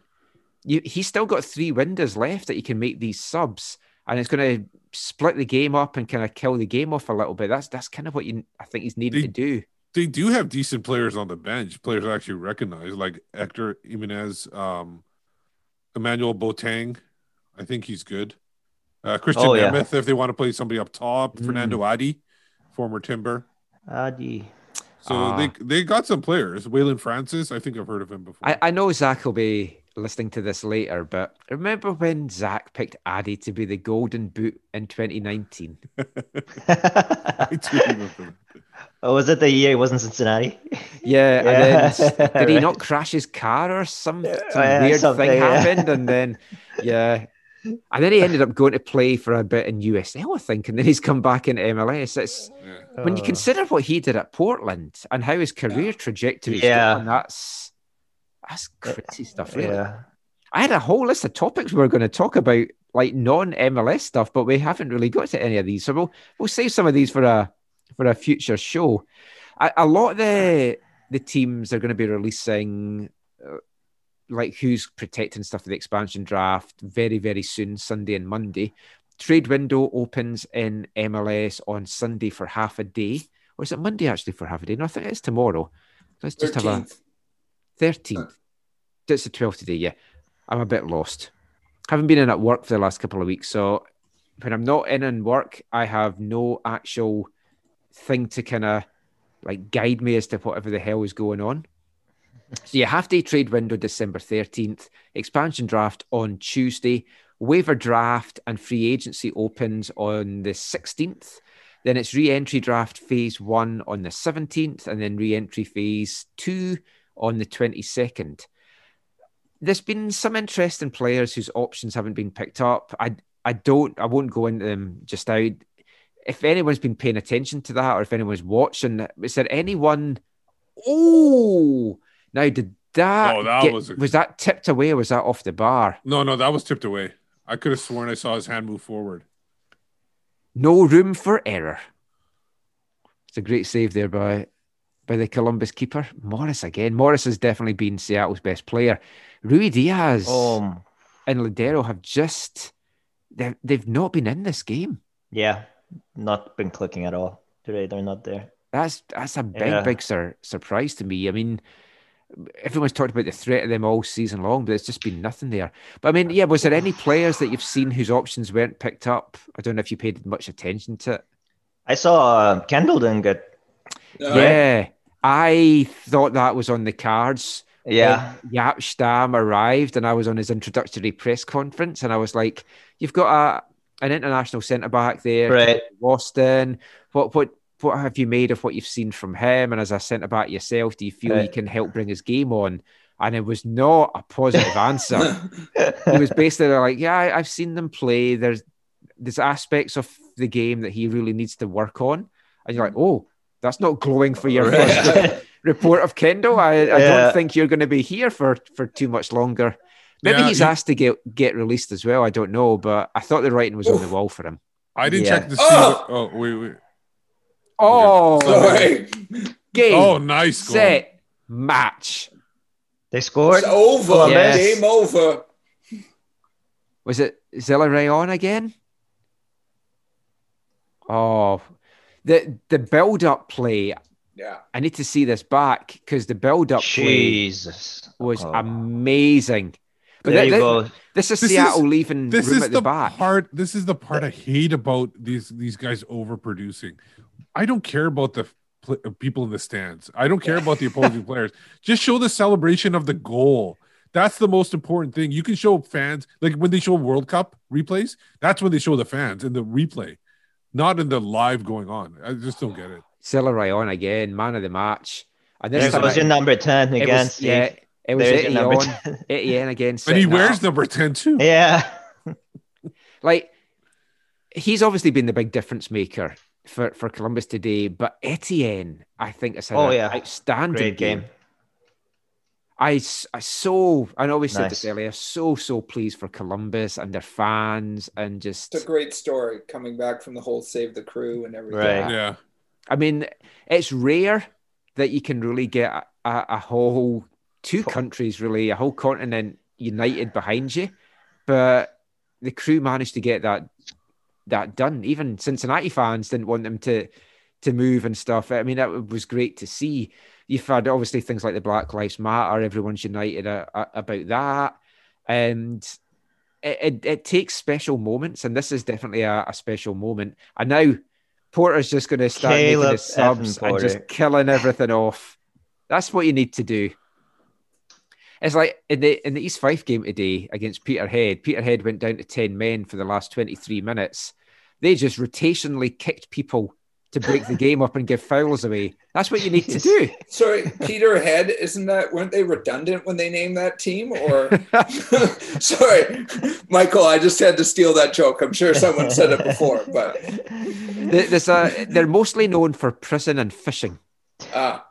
you he's still got three windows left that he can make these subs, and it's going to split the game up and kind of kill the game off a little bit. That's that's kind of what you I think he's needed They- to do. they do have decent players on the bench. Players I actually recognize, like Hector Jimenez, um, Emmanuel Boateng. I think he's good. Uh, Krisztian Oh, yeah. Nemeth, if they want to play somebody up top. Mm. Fanendo Adi, former Timber. Adi. So Ah. they they got some players. Waylon Francis, I think I've heard of him before. I, I know Zach will be listening to this later, but remember when Zach picked Adi to be the golden boot in 2019? I do remember that. oh, was it the year he was in Cincinnati? Yeah, Yeah, and then did he right. not crash his car or some, some yeah, weird something, thing yeah. happened? And then, yeah. And then he ended up going to play for a bit in USL, I think, and then he's come back into MLS. It's Yeah. when you Uh, consider what he did at Portland and how his career trajectory is Yeah. going, that's that's crazy stuff, really. Yeah. I had a whole list of topics we were going to talk about, like non MLS stuff, but we haven't really got to any of these. So we'll we'll save some of these for a for a future show. A, a lot of the the teams are going to be releasing like who's protecting stuff for the expansion draft very very soon, Sunday and Monday. Trade window opens in MLS on Sunday for half a day, or is it Monday actually for half a day? No, I think it's tomorrow. Let's just have a 13th. 13th. It's the 12th today, yeah. I'm a bit lost. Haven't been in at work for the last couple of weeks. So when I'm not in in work, I have no actual thing to kind of like guide me as to whatever the hell is going on. So yeah, half day trade window December 13th, expansion draft on Tuesday, waiver draft and free agency opens on the 16th. Then it's re-entry draft phase one on the 17th, and then re-entry phase two on the 22nd. There's been some interest in players whose options haven't been picked up. I I don't I won't go into them just now. If anyone's been paying attention to that, or if anyone's watching, is there anyone? Oh, now did that, Oh, that get- was a- was that tipped away or was that off the bar? No, no, that was tipped away. I could have sworn I saw his hand move forward. No room for error. It's a great save there by by the Columbus keeper. Morris again. Morris has definitely been Seattle's best player. Ruidíaz Oh, and Lodeiro have just they've, they've not been in this game. yeah, not been clicking at all today. They're not there. That's that's a big, Yeah. big sur- surprise to me. I mean, everyone's talked about the threat of them all season long, but it's just been nothing there. But I mean, yeah, was there any players that you've seen whose options weren't picked up? I don't know if you paid much attention to it. I saw uh, Kendall didn't get. Yeah, I thought that was on the cards. Yeah. when Jaap Stam arrived, and I was on his introductory press conference, and I was like, "You've got a an international centre back there, Right. Waston. What what what have you made of what you've seen from him? And as a centre back yourself, do you feel you uh, Right. can help bring his game on?" And it was not a positive answer. he was basically like, "Yeah, I, I've seen them play. There's there's aspects of the game that he really needs to work on." And you're like, "Oh, that's not glowing for your first report of Kendall. I, I Yeah. don't think you're going to be here for for too much longer." Maybe Yeah, he's you- asked to get get released as well. I don't know, but I thought the writing was on the wall for him. I didn't Yeah. check to see. Oh! What, oh, oh wait, wait. Oh, Sorry. game, Oh, nice goal. set, match. They scored. It's over. Oh, yes. Game over. Was it Zelarayan again? Oh, the the build up play. Yeah. I need to see this back because the build up play was Oh. amazing. But There thi- you thi- go. This is This is- Seattle leaving This room is at the, the, back. part. This is the part I hate about these these guys overproducing. I don't care about the pl- uh, people in the stands. I don't care about the opposing players. Just show the celebration of the goal. That's the most important thing. You can show fans like when they show World Cup replays. That's when they show the fans in the replay, not in the live going on. I just don't get it. Zelarayan again, man of the match. And There this was your number 10 it again, was- Steve. yeah, it was There's your number Etienne, 10. Etienne again. And he wears up. number ten too. Yeah. like he's obviously been the big difference maker for, for Columbus today, but Etienne, I think, has had Oh, an yeah. outstanding Great game. I, s- I so I know we said this earlier, so so pleased for Columbus and their fans and just It's a great story coming back from the whole save the crew and everything. Right. Yeah. I mean, it's rare that you can really get a, a, a whole two countries, really, a whole continent united behind you. But the crew managed to get that that done. Even Cincinnati fans didn't want them to to move and stuff. I mean, that was great to see. You've had obviously things like the Black Lives Matter. Everyone's united uh, uh, about that, and it, it, it takes special moments, and this is definitely a, a special moment. And now Porter's just going to start making his subs and just killing everything off. That's what you need to do. It's like in the in the East Fife game today against Peterhead. Peterhead went down to ten men for the last twenty three minutes. They just rotationally kicked people to break the game up and give fouls away. That's what you need to do. Sorry, Peter Head, isn't that weren't they redundant when they named that team? Or sorry, Michael, I just had to steal that joke. I'm sure someone said it before, but There's a, they're mostly known for prison and fishing. ah,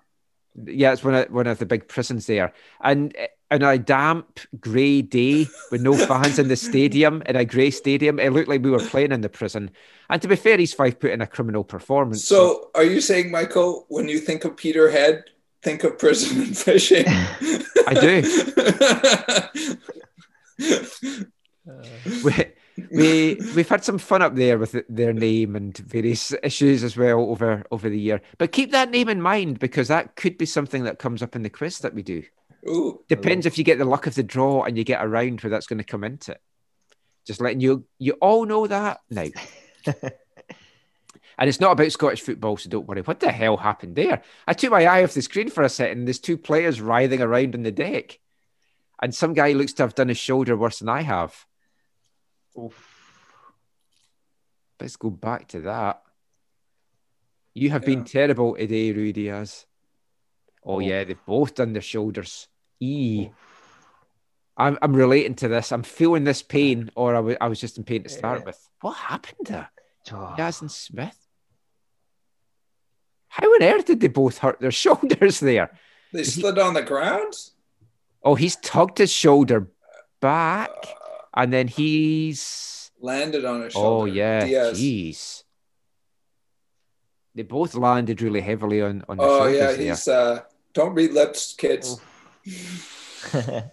Yeah, it's one of one of the big prisons there. And on a damp grey day with no fans in the stadium, in a grey stadium, it looked like we were playing in the prison. And to be fair, East Fife put in a criminal performance. so are you saying, Michael, when you think of Peter Head, think of prison and fishing? I we, we we've had some fun up there with their name and various issues as well over over the year. But keep that name in mind because that could be something that comes up in the quiz that we do. Ooh, Depends if you get the luck of the draw and you get a round where that's going to come into it. Just letting you you all know that now. and it's not about Scottish football, so don't worry. What the hell happened there? I took my eye off the screen for a second. There's two players writhing around on the deck, and some guy looks to have done his shoulder worse than I have. Let's go back to that. You have been terrible today, Ruidíaz. Oh, Oh. yeah, they've both done their shoulders. E. Oh. I'm, I'm relating to this. I'm feeling this pain, or I I was just in pain to start with. What happened there? Oh. Smith? How on earth did they both hurt their shoulders there? They slid on the ground. Oh, he's tugged his shoulder uh, back, and then he's. Landed on his oh, shoulder. Oh, yeah. Diaz. Jeez. They both landed really heavily on, on their Oh shoulders yeah, there. he's uh don't read lips, kids. I,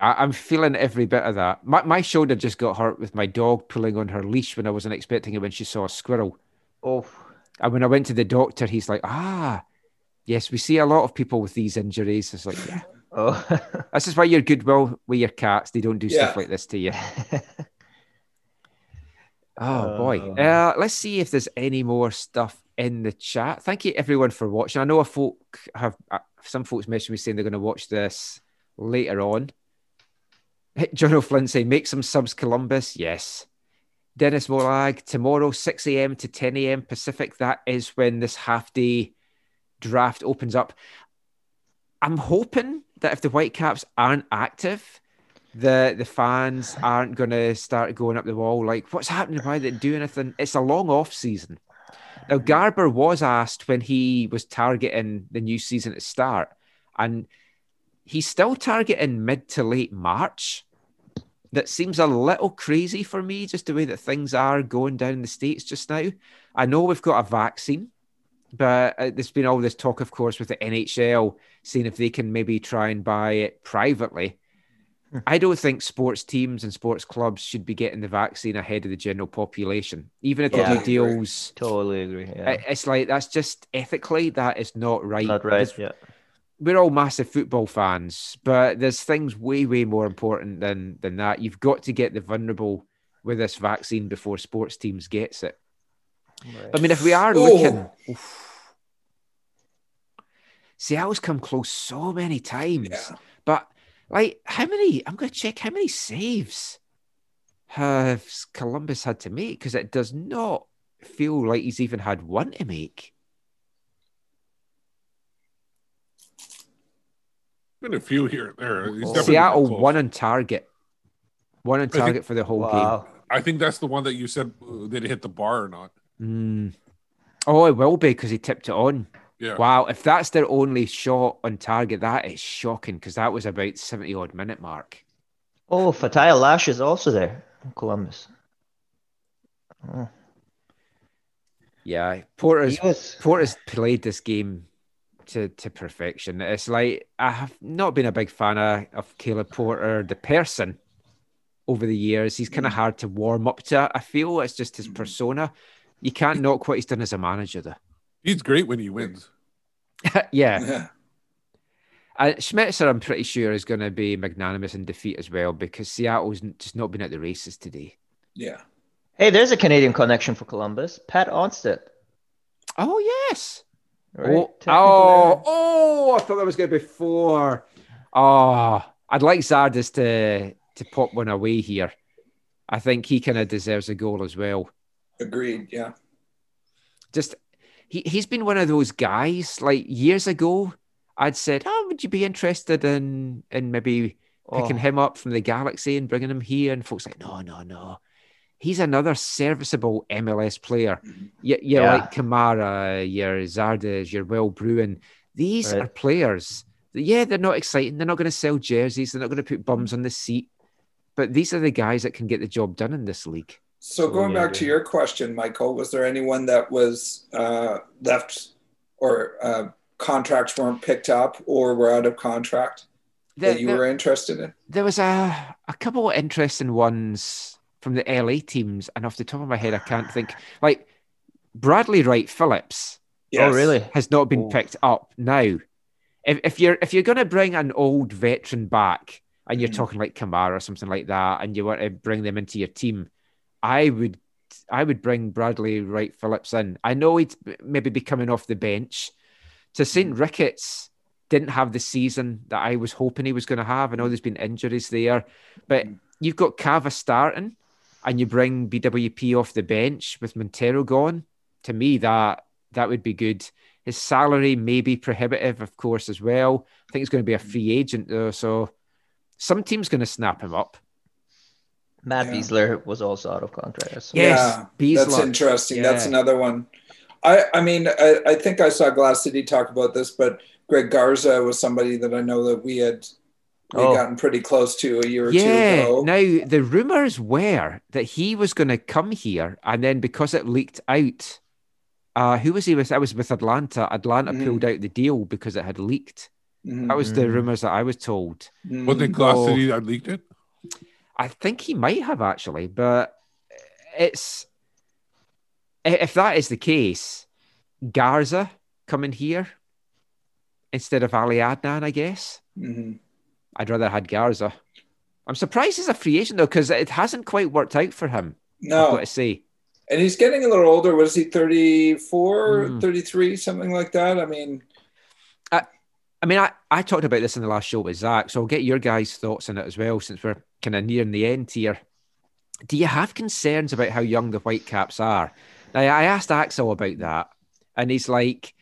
I'm feeling every bit of that. My, my shoulder just got hurt with my dog pulling on her leash when I wasn't expecting it when she saw a squirrel. Oh, And when I went to the doctor, he's like, ah, yes, we see a lot of people with these injuries. It's like, yeah. oh. This is why you're goodwill with your cats. They don't do Yeah. stuff like this to you. Oh boy. Oh. Uh, let's see if there's any more stuff in the chat. Thank you everyone for watching. I know a folk have uh, some folks messaged me saying they're going to watch this later on. John O'Flynn saying make some subs Columbus. Yes. Dennis Molag tomorrow 6 a.m. to 10 a.m. Pacific. That is when this half day draft opens up. I'm hoping that if the Whitecaps aren't active, the the fans aren't going to start going up the wall like, what's happening? Why they do anything? It's a long off season. Now, Garber was asked when he was targeting the new season to start, and he's still targeting mid to late March. That seems a little crazy for me, just the way that things are going down in the States just now. I know we've got a vaccine, but uh, there's been all this talk, of course, with the NHL seeing if they can maybe try and buy it privately. I don't think sports teams and sports clubs should be getting the vaccine ahead of the general population, even if Yeah. they do deals. totally agree. Yeah. It's like that's just ethically that is not right. Not right. because Yeah. We're all massive football fans, but there's things way, way more important than than that. You've got to get the vulnerable with this vaccine before sports teams gets it. I mean, if we are Oh. looking, Oof. Seattle's come close so many times, Yeah. but like, how many? I'm going to check how many saves have Columbus had to make because it does not feel like he's even had one to make. Been a few here and there. He's Oh. Seattle one on target, one on think- target for the whole Wow. I think that's the one that you said uh, did it hit the bar or not. Mm. Oh, it will be because he tipped it on. Yeah. Wow, if that's their only shot on target, that is shocking because that was about 70 odd minute mark. Oh, Fatai Alashe is also there. in Columbus. Oh. Yeah, Porter's He was- Porter's played this game to, to perfection. It's like I have not been a big fan of, of Caleb Porter, the person, over the years. He's kind of mm. hard to warm up to. I feel it's just his mm. persona. You can't knock what he's done as a manager, though. He's great when he wins. yeah. Yeah. Uh, Schmetzer, I'm pretty sure, is going to be magnanimous in defeat as well because Seattle's n- just not been at the races today. Yeah. Hey, there's a Canadian connection for Columbus. Pat Onstad. Oh, yes. Right? Oh, oh, oh, I thought that was going to be four. Oh, I'd like Zardes to, to pop one away here. I think he kind of deserves a goal as well. Agreed. Yeah. Just, he, he's been one of those guys, like years ago, I'd said, oh, would you be interested in, in maybe picking Oh. him up from the Galaxy and bringing him here? And folks like, no, no, no. He's another serviceable MLS player. Mm-hmm. You, you're Yeah. like Kamara, your Zardes, your Will Bruin. These Right. are players. Yeah, they're not exciting. They're not going to sell jerseys. They're not going to put bums mm-hmm. on the seat. But these are the guys that can get the job done in this league. So going back to your question, Michael, was there anyone that was uh, left or uh, contracts weren't picked up or were out of contract There, that you there- were interested in? there was a, a couple of interesting ones from the LA teams, and off the top of my head, I can't think. Like Bradley Wright Phillips Oh, really? has not been Oh. picked up now. If, if you're if you're going to bring an old veteran back, and you're Mhm. talking like Kamara or something like that, and you want to bring them into your team, I would I would bring Bradley Wright Phillips in. I know he'd maybe be coming off the bench. Tosaint Mm. Ricketts didn't have the season that I was hoping he was going to have. I know there's been injuries there, but mm. you've got Cava starting, and you bring BWP off the bench with Montero gone. to me, that that would be good. His salary may be prohibitive, of course, as well. I think he's going to be a mm. free agent though, so some team's going to snap him up. Matt Yeah. Beasley was also out of contract. so- Yes, yeah, Beasley. that's interesting. That's another one. I, I mean, I, I think I saw Glass City talk about this, but Greg Garza was somebody that I know that we had we Oh. gotten pretty close to a year or Yeah. two ago. Now the rumors were that he was going to come here, and then because it leaked out, uh, who was he with? I was with Atlanta. Atlanta Mhm. pulled out the deal because it had leaked. Mhm. That was the Mhm. rumors that I was told. Mhm. Wasn't it Glass. City that leaked it? I think he might have actually, but it's if that is the case, Garza coming here instead of Ali Adnan, I guess. Mhm. I'd rather had Garza. I'm surprised he's a free agent though, because it hasn't quite worked out for him. I've No, got to say. and he's getting a little older. Was he 34, Mm. 33, something like that? I mean, I, I mean, I, I talked about this in the last show with Zach, so I'll get your guys' thoughts on it as well, since we're kind of nearing the end here. Do you have concerns about how young the Whitecaps are? Now, I asked Axel about that, and he's like,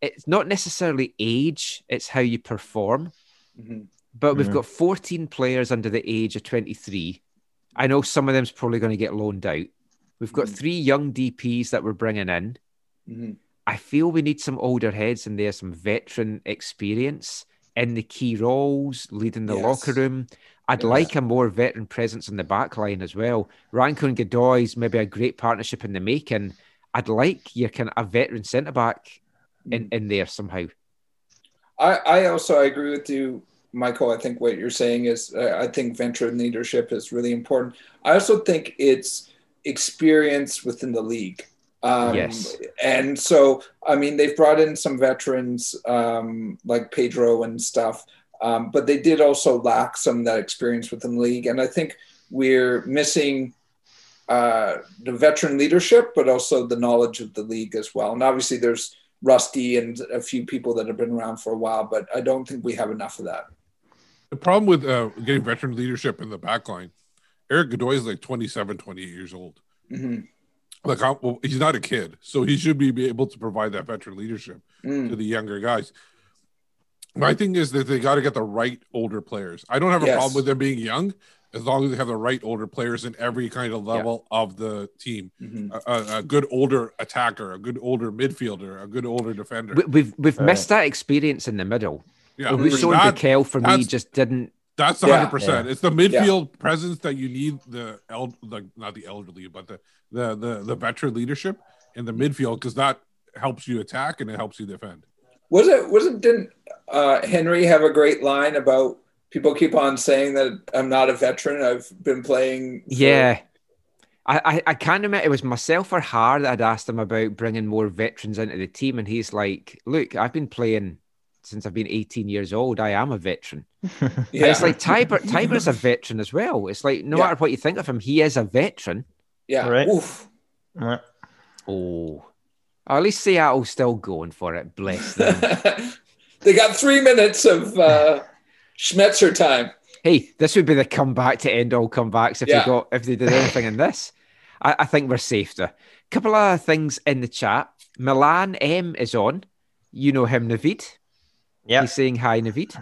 it's not necessarily age, it's how you perform. mhm. But we've Mhm. got 14 players under the age of 23. I know some of them's probably going to get loaned out. We've got Mhm. three young DPs that we're bringing in. Mhm. I feel we need some older heads in there, some veteran experience in the key roles, leading the Yes. locker room. I'd like a more veteran presence in the back line as well. Ranko and Godoy's maybe a great partnership in the making. I'd like your kind of a veteran centre back in, in there somehow. I, I also I agree with you, Michael. I think what you're saying is uh, I think veteran leadership is really important. I also think it's experience within the league. Um, Yes. And so, I mean, they've brought in some veterans um, like Pedro and stuff, um, but they did also lack some of that experience within the league. And I think we're missing uh, the veteran leadership, but also the knowledge of the league as well. And obviously, there's Rusty and a few people that have been around for a while, but I don't think we have enough of that. The problem with uh, getting veteran leadership in the back line, Erik Godoy is like 27, 28 years old. Mhm. Like, well, he's not a kid, so he should be, be able to provide that veteran leadership Mm. to the younger guys. My thing is that they got to get the right older players. I don't have a Yes. problem with them being young as long as they have the right older players in every kind of level of the team. Mhm. A, a, a good older attacker, a good older midfielder, a good older defender. We, we've we've Right. missed that experience in the middle. yeah, we showed that- Bikel for me that's- just didn't. That's Yeah. hundred percent. It's the midfield presence that you need. The el- like not the elderly, but the the the, the veteran leadership in the midfield because that helps you attack and it helps you defend. Was it? Wasn't? Didn't uh, Henry have a great line about people keep on saying that I'm not a veteran. I've been playing. for- Yeah. I, I, I can't remember. It was myself or Har that had asked him about bringing more veterans into the team. And he's like, Look, I've been playing since I've been 18 years old. I am a veteran. Yeah. it's like Teibert, Teibert's a veteran as well. It's like, no Yeah. matter what you think of him, he is a veteran. yeah. Right. Oof. Right. Oh. At least Seattle's still going for it. Bless them. they got three minutes of uh, Schmetzer time. hey, this would be the comeback to end all comebacks if Yeah. they got if they did anything in this. I, I think we're safe there. Couple of things in the chat. Milan M is on. You know him, Navid. Yeah. He's saying hi, Navid.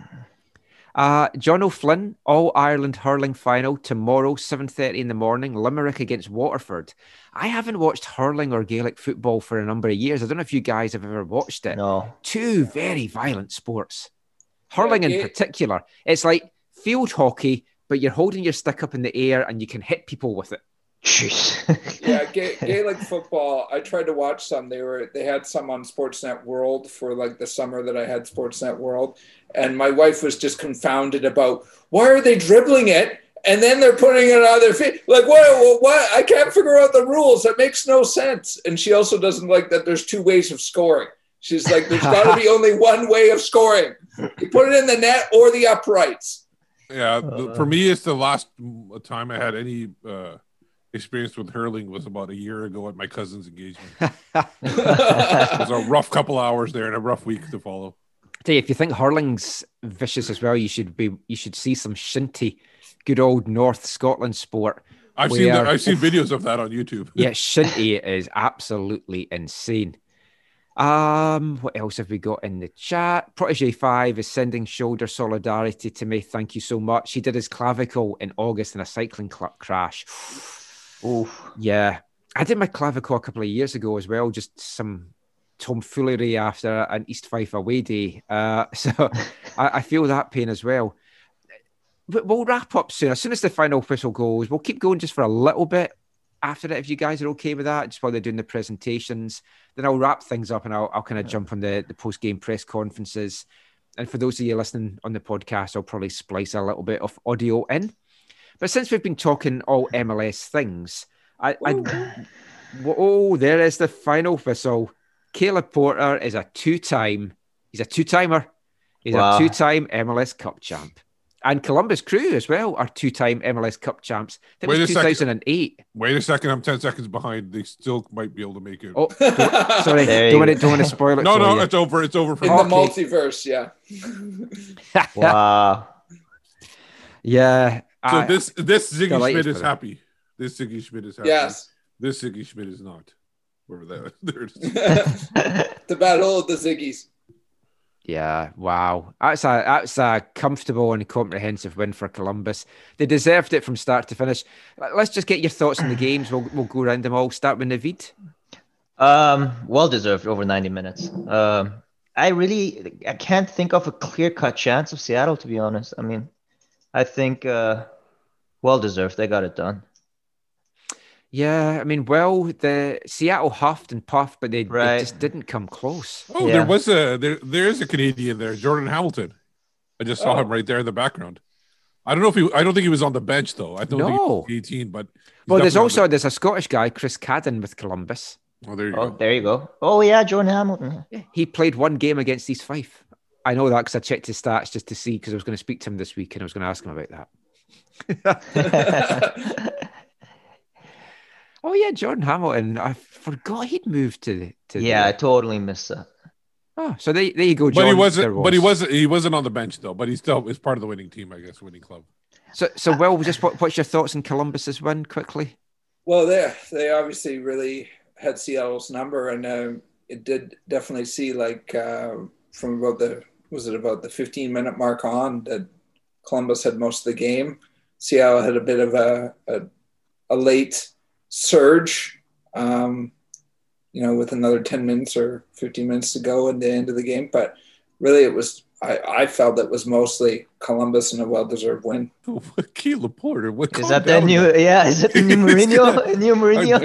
Uh, John O'Flynn, All Ireland hurling final tomorrow, 7.30 in the morning, Limerick against Waterford. I haven't watched hurling or Gaelic football for a number of years. I don't know if you guys have ever watched it. No. Two very violent sports. Hurling in Yeah, Ga- particular. It's like field hockey, but you're holding your stick up in the air and you can hit people with it. Jeez. Yeah, Ga- Gaelic football. I tried to watch some. They were they had some on Sportsnet World for like the summer that I had Sportsnet World, and my wife was just confounded about why are they dribbling it and then they're putting it on their feet. Like what? What? I can't figure out the rules. That makes no sense. And she also doesn't like that. There's two ways of scoring. She's like, there's got to be only one way of scoring. You put it in the net or the uprights. Yeah, the, for me, it's the last time I had any uh, experience with hurling was about a year ago at my cousin's engagement. it was a rough couple hours there and a rough week to follow. Tell you, if you think hurling's vicious as well, you should be you should see some shinty, good old North Scotland sport. I've seen the, I've seen videos of that on YouTube. yeah, Shinty is absolutely insane. Um, what else have we got in the chat? Protege Five is sending shoulder solidarity to me. Thank you so much. He did his clavicle in August in a cycling cl- crash. oh, Yeah, I did my clavicle a couple of years ago as well. Just some tomfoolery after an East Fife away day. Uh, so I, I feel that pain as well. We'll wrap up soon. As soon as the final whistle goes, we'll keep going just for a little bit after that, if you guys are okay with that, just while they're doing the presentations. Then I'll wrap things up and I'll, I'll kind of jump on the, the post game press conferences. And for those of you listening on the podcast, I'll probably splice a little bit of audio in. But since we've been talking all MLS things, I, I oh, there is the final whistle. Caleb Porter is a two-time. He's a two-timer. He's Wow. a two-time MLS Cup champ, and Columbus Crew as well are two-time MLS Cup champs. I think Wait it a was second. 2008. Wait a second, I'm ten seconds behind. They still might be able to make it. Oh, don't- sorry, There don't you want to don't want to spoil it. no, for no, you. it's over. It's over for In me. the Okay. multiverse, yeah. Wow. yeah. So I- this this Sigi Schmid is for happy. This Sigi Schmid is happy. yes. This Sigi Schmid is not. Wherever that there it is. the battle of the Ziggies. Yeah, wow. That's a that's a comfortable and comprehensive win for Columbus. They deserved it from start to finish. Let- Let's just get your thoughts on the games. We'll we'll go around them all. Start with Navid. Um, well deserved over 90 minutes. Um, I really I can't think of a clear cut chance of Seattle to be honest. I mean, I think uh, well deserved. They got it done. Yeah, I mean, well, the Seattle huffed and puffed, but they, they just didn't come close. Oh, Yeah. there was a there there is a Canadian there, Jordan Hamilton. I just saw Oh. him right there in the background. I don't know if he I don't think he was on the bench though. I don't think he was 18, but he's Well, there's definitely on also there's a Scottish guy, Chris Cadden, with Columbus. oh, there you Oh, go. there you go. Oh yeah, Jordan Hamilton. Yeah, he played one game against East Fife. I know that because I checked his stats just to see because I was going to speak to him this week and I was going to ask him about that. oh yeah, Jordan Hamilton. I forgot he'd moved to the to yeah, I totally missed that. oh, so there, there you go, John. But he wasn't but he was. wasn't he wasn't on the bench though, but he still is part of the winning team, I guess, winning club. So so well, just what, what's your thoughts on Columbus's win quickly? Well, they they obviously really had Seattle's number, and um, it did definitely see like uh, from about the was it about the 15 minute mark on that Columbus had most of the game. Seattle had a bit of a a, a late surge, um, you know, with another 10 minutes or 15 minutes to go at the end of the game, but really it was. I, I felt it was mostly Columbus and a well-deserved win. Oh, Caleb Porter. What Is that the new? there. Yeah, is it the new It's Mourinho? gonna- new Mourinho?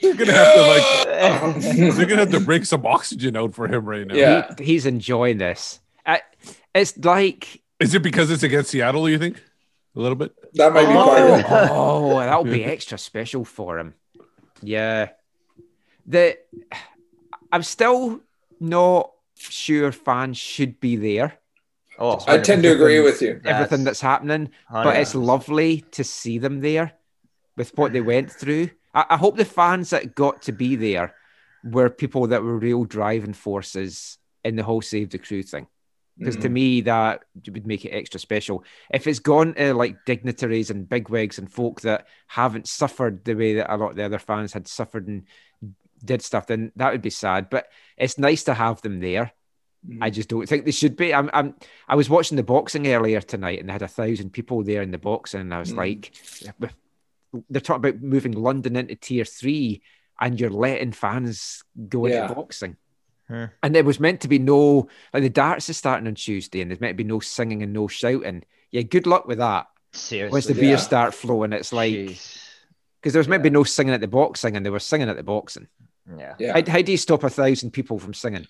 They're gonna have to like they're gonna have to break some oxygen out for him right now. Yeah. He, he's enjoying this. I, it's like Is it because it's against Seattle, you think? A little bit? That might be part of it. Oh, oh, that'll be extra special for him. Yeah. The I'm still not sure fans should be there. Oh, I tend to agree with you. Everything that's happening, oh, but it's lovely to see them there with what they went through. I, I hope the fans that got to be there were people that were real driving forces in the whole save the crew thing. Because to Mhm. me, that would make it extra special. If it's gone to like dignitaries and bigwigs and folk that haven't suffered the way that a lot of the other fans had suffered and did stuff, then that would be sad. But it's nice to have them there. I just don't think they should be. I'm, I'm, I was watching the boxing earlier tonight, and they had a thousand people there in the boxing, and I was Mm. like, they're talking about moving London into tier three, and you're letting fans go Yeah. into boxing. Hmm. And there was meant to be no like the darts is starting on Tuesday, and there's meant to be no singing and no shouting. Yeah, good luck with that. Seriously. Once the Yeah. beers start flowing, it's like because there was meant to be no singing at the boxing, and they were singing at the boxing. Yeah. Yeah. How, how do you stop a thousand people from singing?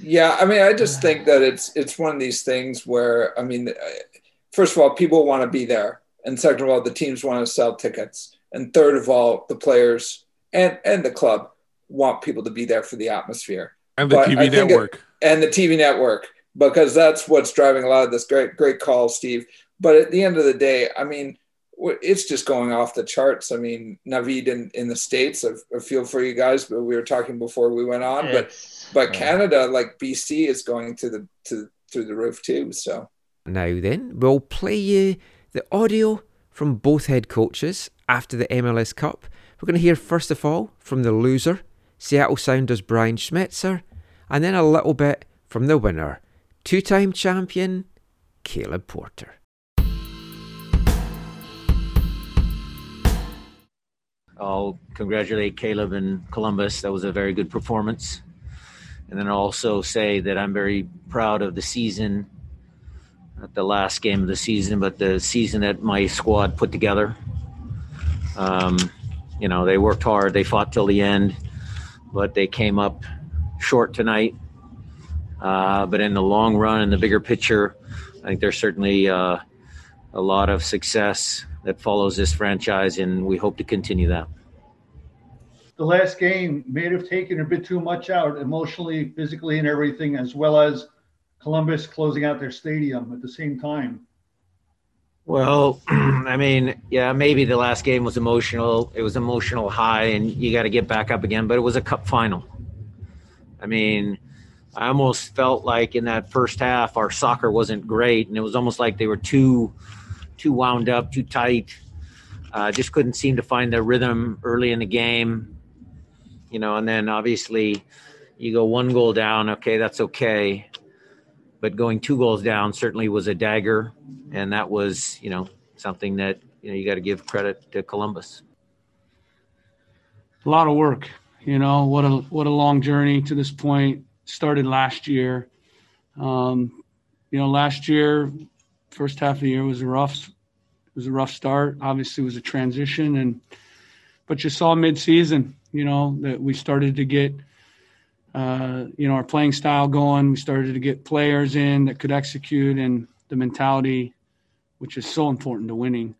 Yeah, I mean, I just think that it's it's one of these things where I mean, uh, first of all, people want to be there, and second of all, the teams want to sell tickets, and third of all, the players and and the club want people to be there for the atmosphere And the But TV think it- network. and the TV network because that's what's driving a lot of this. Great, great call, Steve. But at the end of the day, I mean, it's just going off the charts. I mean, Navid in, in the states, I, I feel for you guys, but we were talking before we went on. But It's- but yeah. Canada, like BC, is going to the to through the roof too. So Now then, we'll play you the audio from both head coaches after the MLS Cup. We're going to hear first of all from the loser, Seattle Sounders Brian Schmetzer, and then a little bit from the winner, two time champion Caleb Porter. I'll congratulate Caleb and Columbus. That was a very good performance. And then I'll also say that I'm very proud of the season, not the last game of the season, but the season that my squad put together. Um, you know, they worked hard, they fought till the end, but they came up short tonight. Uh, but in the long run, in the bigger picture, I think there's certainly uh, a lot of success that follows this franchise, and we hope to continue that. The last game may have taken a bit too much out emotionally, physically, and everything, as well as Columbus closing out their stadium at the same time. Well, I mean, yeah, maybe the last game was emotional. It was emotional high, and you got to get back up again. But it was a cup final. I mean, I almost felt like in that first half our soccer wasn't great, and it was almost like they were too, too wound up, too tight. Uh, just couldn't seem to find their rhythm early in the game, you know. And then obviously, you go one goal down. Okay, that's okay, but going two goals down certainly was a dagger, and that was, you know, something that you know you got to give credit to Columbus. A lot of work, you know. What a what a long journey to this point started last year. Um, you know, last year, first half of the year was a rough, was a rough start. Obviously, it was a transition, and but you saw mid-season, you know, that we started to get, uh, you know, our playing style going. We started to get players in that could execute, and the mentality, which is so important to winning,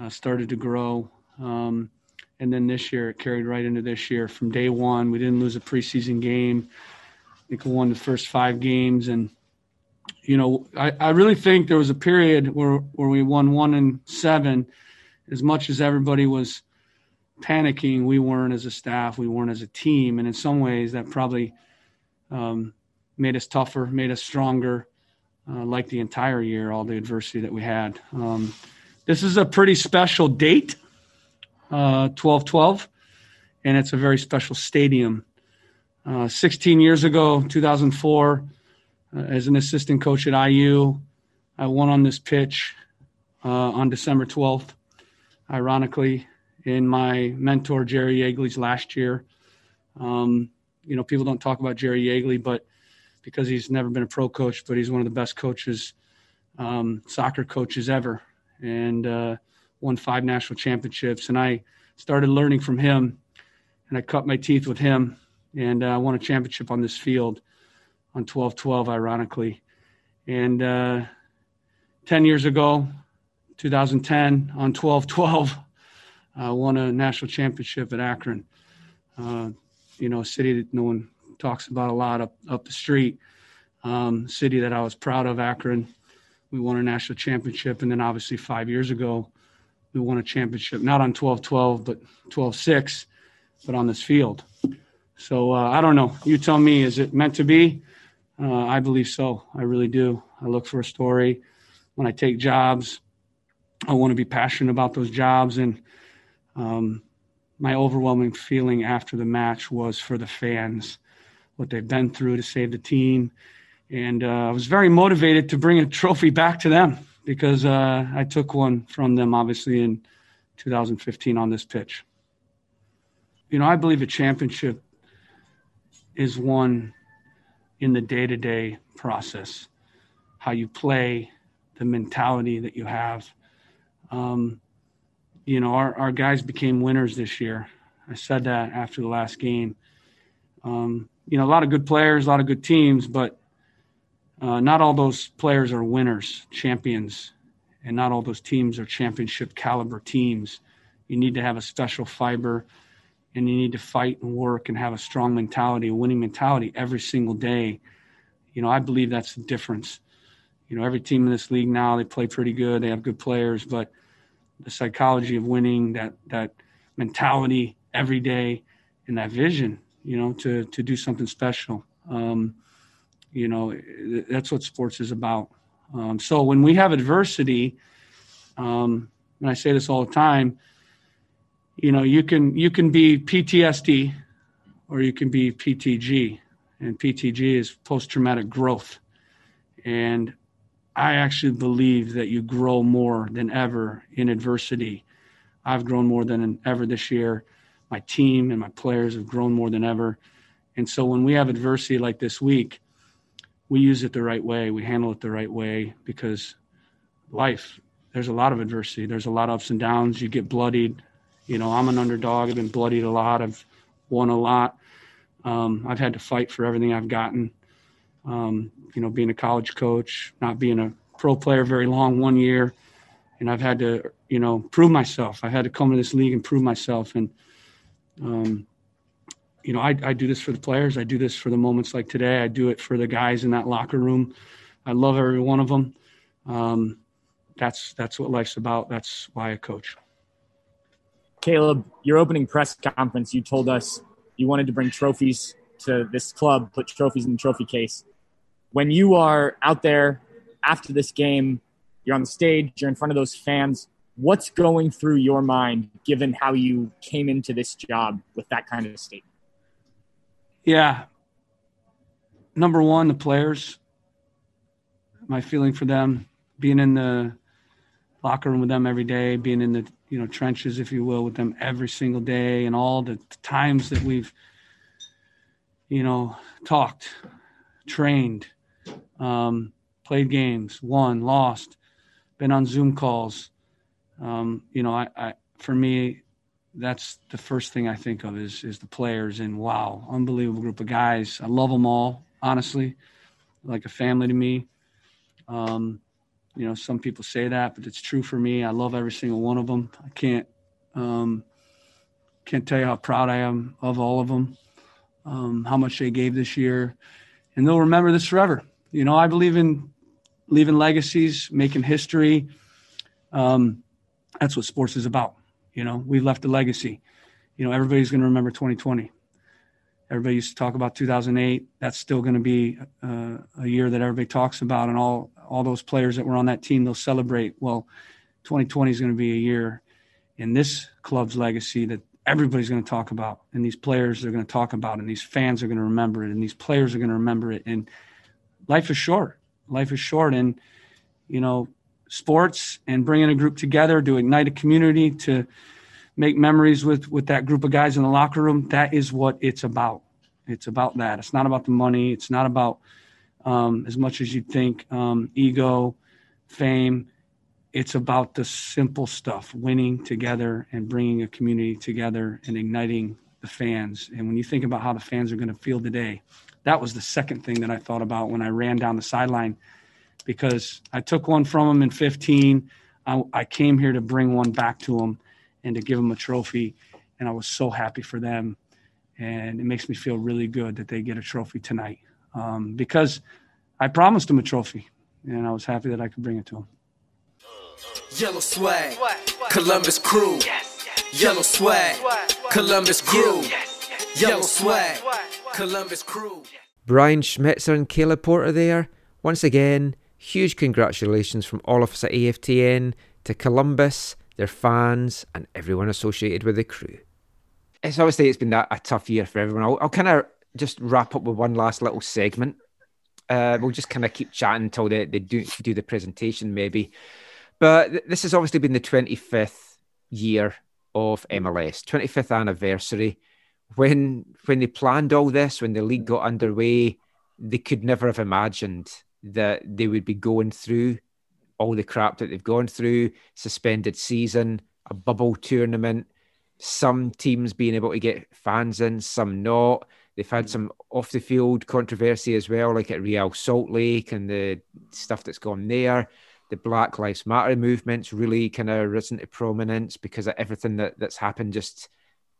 uh, started to grow. Um, and then this year, it carried right into this year. From day one, we didn't lose a preseason game. I think we won the first five games, and you know, I, I really think there was a period where where we won one and seven. As much as everybody was panicking, we weren't as a staff, we weren't as a team, and in some ways, that probably um, made us tougher, made us stronger. Uh, like the entire year, all the adversity that we had. Um, this is a pretty special date, uh, 12 and it's a very special stadium. Uh, 16 years ago, 2004, uh, as an assistant coach at IU, I won on this pitch uh, on December 12th, ironically, in my mentor Jerry Yeagley's last year. Um, you know, people don't talk about Jerry Yeagley, but because he's never been a pro coach, but he's one of the best coaches, um, soccer coaches ever, and uh, won five national championships. And I started learning from him, and I cut my teeth with him, and uh, won a championship on this field on 12-12, ironically. And uh, 10 years ago, 2010, on 12-12, I won a national championship at Akron. Uh, you know, a city that no one talks about a lot up up the street. Um, city that I was proud of, Akron. We won a national championship, and then obviously five years ago, we won a championship not on 12-12 but 12-6, but on this field. So uh, I don't know. You tell me. Is it meant to be? Uh, I believe so. I really do. I look for a story. When I take jobs, I want to be passionate about those jobs. And um, my overwhelming feeling after the match was for the fans, what they've been through to save the team. And uh, I was very motivated to bring a trophy back to them because uh, I took one from them, obviously, in 2015 on this pitch. You know, I believe a championship is won in the day to day process, how you play, the mentality that you have. Um, you know, our, our guys became winners this year. I said that after the last game. Um, you know, a lot of good players, a lot of good teams, but uh, not all those players are winners, champions, and not all those teams are championship caliber teams. You need to have a special fiber and you need to fight and work and have a strong mentality, a winning mentality every single day. You know, I believe that's the difference. You know, every team in this league now they play pretty good, they have good players, but the psychology of winning, that that mentality every day, and that vision, you know, to to do something special. Um, you know, that's what sports is about. Um, so when we have adversity, um, and I say this all the time, you know, you can you can be PTSD or you can be PTG. And PTG is post traumatic growth. And I actually believe that you grow more than ever in adversity. I've grown more than ever this year. My team and my players have grown more than ever. And so when we have adversity like this week, we use it the right way. We handle it the right way because life, there's a lot of adversity. There's a lot of ups and downs. You get bloodied. You know, I'm an underdog. I've been bloodied a lot. I've won a lot. Um, I've had to fight for everything I've gotten. Um, you know, being a college coach, not being a pro player very long, one year, and I've had to, you know, prove myself. I had to come to this league and prove myself. And, um, you know, I, I do this for the players. I do this for the moments like today. I do it for the guys in that locker room. I love every one of them. Um, that's that's what life's about. That's why I coach. Caleb, your opening press conference, you told us you wanted to bring trophies to this club, put trophies in the trophy case. When you are out there after this game, you're on the stage, you're in front of those fans. What's going through your mind given how you came into this job with that kind of statement? Yeah. Number one, the players. My feeling for them, being in the locker room with them every day, being in the you know trenches, if you will, with them every single day, and all the times that we've you know talked, trained, um, played games, won, lost, been on Zoom calls. Um, you know, I, I for me, that's the first thing I think of is is the players and wow, unbelievable group of guys. I love them all, honestly, like a family to me. Um, you know, some people say that, but it's true for me. I love every single one of them. I can't um, can't tell you how proud I am of all of them, um, how much they gave this year, and they'll remember this forever. You know, I believe in leaving legacies, making history. Um, that's what sports is about. You know, we've left a legacy. You know, everybody's going to remember 2020. Everybody used to talk about 2008. That's still going to be uh, a year that everybody talks about, and all all those players that were on that team, they'll celebrate. Well, 2020 is going to be a year in this club's legacy that everybody's going to talk about, and these players are going to talk about, and these fans are going to remember it, and these players are going to remember it. And life is short. Life is short, and you know, sports and bringing a group together to ignite a community to make memories with with that group of guys in the locker room. That is what it's about. It's about that. It's not about the money. It's not about um, as much as you'd think um, ego, fame. It's about the simple stuff winning together and bringing a community together and igniting the fans. And when you think about how the fans are going to feel today, that was the second thing that I thought about when I ran down the sideline because I took one from them in 15. I, I came here to bring one back to them and to give them a trophy. And I was so happy for them. And it makes me feel really good that they get a trophy tonight um, because I promised them a trophy, and I was happy that I could bring it to them. Yellow swag, Columbus crew. Yellow swag, Columbus crew. Yellow swag, Columbus crew. Brian Schmetzer and Caleb Porter there. Once again, huge congratulations from all of us at AFTN to Columbus, their fans, and everyone associated with the crew. It's obviously it's been a, a tough year for everyone. I'll, I'll kind of just wrap up with one last little segment. Uh, we'll just kind of keep chatting until they, they do do the presentation, maybe. But th- this has obviously been the 25th year of MLS, 25th anniversary. When when they planned all this, when the league got underway, they could never have imagined that they would be going through all the crap that they've gone through, suspended season, a bubble tournament, some teams being able to get fans in, some not. They've had some off the field controversy as well, like at Real Salt Lake and the stuff that's gone there. The Black Lives Matter movement's really kind of risen to prominence because of everything that, that's happened just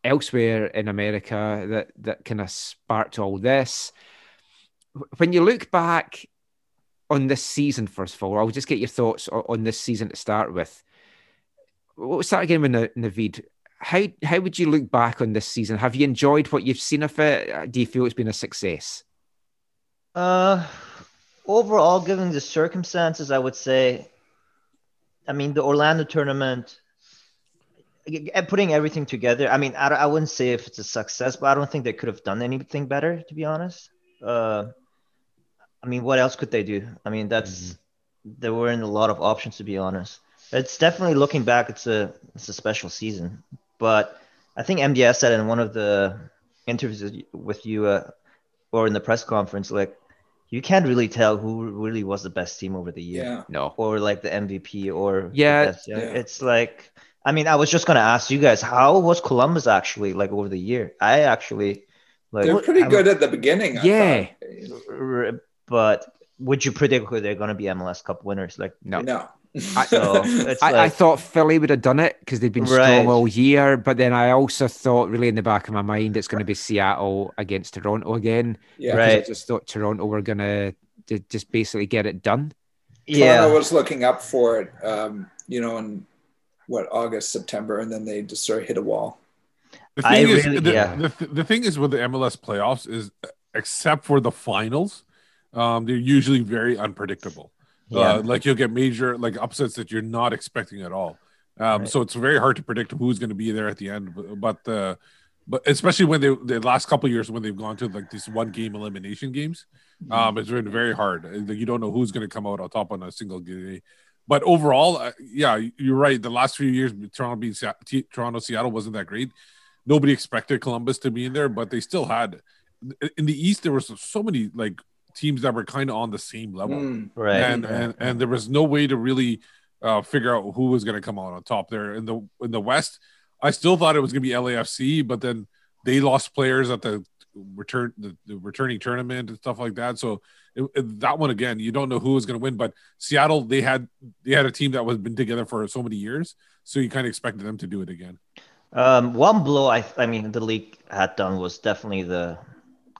elsewhere in America that that kind of sparked all this. When you look back on this season, first of all, I'll just get your thoughts on, this season to start with. We'll start again with Navid. How how would you look back on this season? Have you enjoyed what you've seen of it? Do you feel it's been a success? Uh, overall, given the circumstances, I would say, I mean, the Orlando tournament putting everything together. I mean, I, I wouldn't say if it's a success, but I don't think they could have done anything better, to be honest. Uh, I mean, what else could they do? I mean, that's there weren't a lot of options, to be honest. It's definitely looking back. It's a it's a special season, but I think MDS said in one of the interviews with you, uh, or in the press conference, like you can't really tell who really was the best team over the year. Yeah. No. Or like the MVP or the Yeah. Yeah. It's like I mean, I was just gonna ask you guys, how was Columbus actually like over the year? I actually like They're pretty I'm- good at the beginning. Yeah. thought. but would you predict who they're gonna be MLS Cup winners? Like No. No. so it's I, I thought Philly would have done it because they've been strong all year, but then I also thought, really in the back of my mind, it's going to be Seattle against Toronto again. Yeah. because I just thought Toronto were going to just basically get it done. yeah. Toronto was looking up for it, um, you know, in what August, September, and then they just sort of hit a wall. The I thing is, really- the, yeah. the, the thing is with the MLS playoffs is, except for the finals, um, they're usually very unpredictable. Yeah. Uh, like you'll get major like upsets that you're not expecting at all. Um, Right. So it's very hard to predict who's going to be there at the end. But but, uh, but especially when they the last couple of years when they've gone to like these one game elimination games, um, it's been very hard. You don't know who's going to come out on top on a single day. But overall, uh, yeah, you're right. The last few years, Toronto being Se- T- Toronto, Seattle wasn't that great. Nobody expected Columbus to be in there, but they still had. In the East, there was so many like teams that were kind of on the same level, Mm. right. and and and there was no way to really uh, figure out who was going to come out on top there in the in the West. I still thought it was going to be LAFC, but then they lost players at the return the, the returning tournament and stuff like that. So it, it- that one again, you don't know who is going to win. But Seattle, they had they had a team that was been together for so many years, so you kind of expected them to do it again. Um, one blow I I mean the league had done was definitely the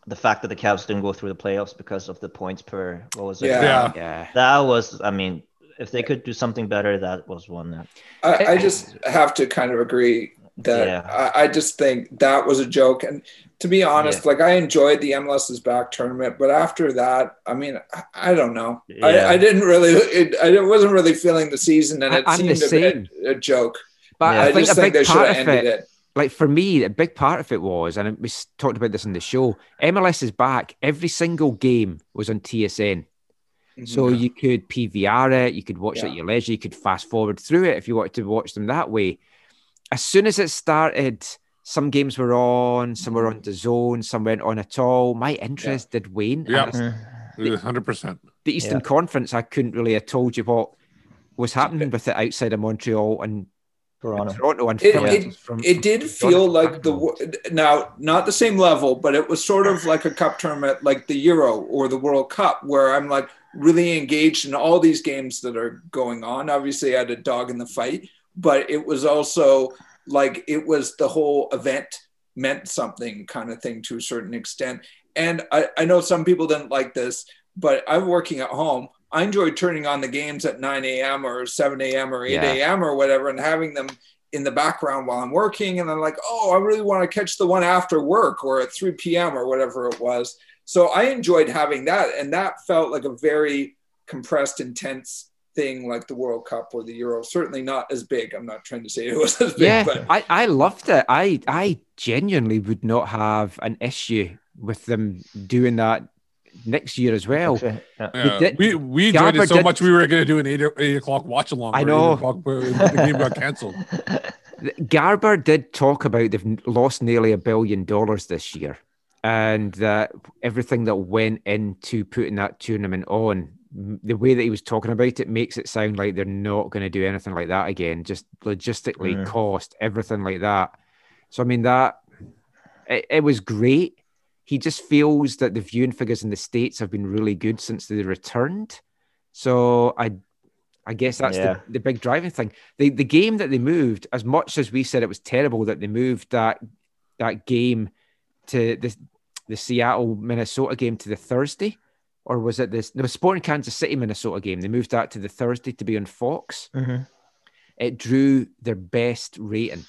the fact that the Cavs didn't go through the playoffs because of the points per what was it? Yeah. Yeah. Yeah. That was I mean if they could do something better, that was one that I, I just have to kind of agree that Yeah. I, I just think that was a joke. And to be honest, like I enjoyed the MLS's back tournament, but after that, I mean, I, I don't know. Yeah. I, I didn't really, it, I wasn't really feeling the season, and it I'm seemed a, bit a joke. But Yeah. I I think just a think they should have ended it, it. like for me, a big part of it was, and we talked about this in the show. MLS is back. Every single game was on TSN. Mm-hmm. So you could PVR it, you could watch it at your leisure, you could fast forward through it if you wanted to watch them that way. As soon as it started, some games were on, some were on the zone, some weren't on at all. My interest did wane. and Yeah. hundred percent. the Eastern Yeah. Conference, I couldn't really have told you what was happening with it outside of Montreal and Toronto. Toronto and It, it, from- it did from feel Jonathan like the now not the same level, but it was sort of like a cup tournament, like the Euro or the World Cup, where I'm like really engaged in all these games that are going on. Obviously, I had a dog in the fight, but it was also like it was the whole event meant something kind of thing to a certain extent. And I, I know some people didn't like this, but I'm working at home. I enjoy turning on the games at 9 a.m. or 7 a.m. or 8 Yeah. a.m. or whatever and having them in the background while I'm working. And I'm like, oh, I really want to catch the one after work or at 3 p.m. or whatever it was. So I enjoyed having that. And that felt like a very compressed, intense thing like the World Cup or the Euro. Certainly not as big. I'm not trying to say it was as big, Yeah, but I, I loved it. I I genuinely would not have an issue with them doing that next year as well. Yeah. They Yeah, did- we we enjoyed Garber it so did- much we were going to do an eight eight o'clock watch along. I know. o'clock, the game got canceled. Garber did talk about they've lost nearly a billion dollars this year, and that everything that went into putting that tournament on, m- the way that he was talking about it makes it sound like they're not going to do anything like that again. Just logistically, Mm. cost, everything like that. So I mean that it, it was great. He just feels that the viewing figures in the states have been really good since they returned. So I I guess that's Yeah. the, the big driving thing. The the game that they moved, as much as we said it was terrible that they moved that that game to the the Seattle Minnesota game to the Thursday, or was it this? No, Sporting Kansas City Minnesota game. They moved that to the Thursday to be on Fox. Mhm. It drew their best rating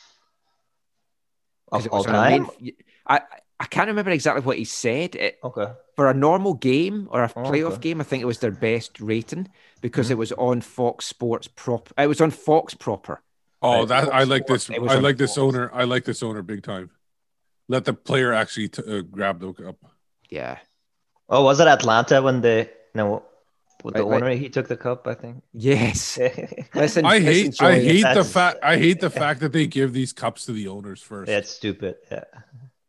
Of all on a main- I I can't remember exactly what he said. It, Okay. for a normal game or a Oh, playoff okay. game, I think it was their best rating because Mhm. it was on Fox Sports prop. It was on Fox proper. Oh, Right. that I like this. I like this force. owner. I like this owner big time. Let the player actually t- uh, grab the cup. Yeah. Oh, was it Atlanta when they no with the Wait, wait. owner he took the cup? I think. Yes. Listen, I listen, hate. I Joey, hate the fact. I hate the fact that they give these cups to the owners first. That's stupid. Yeah.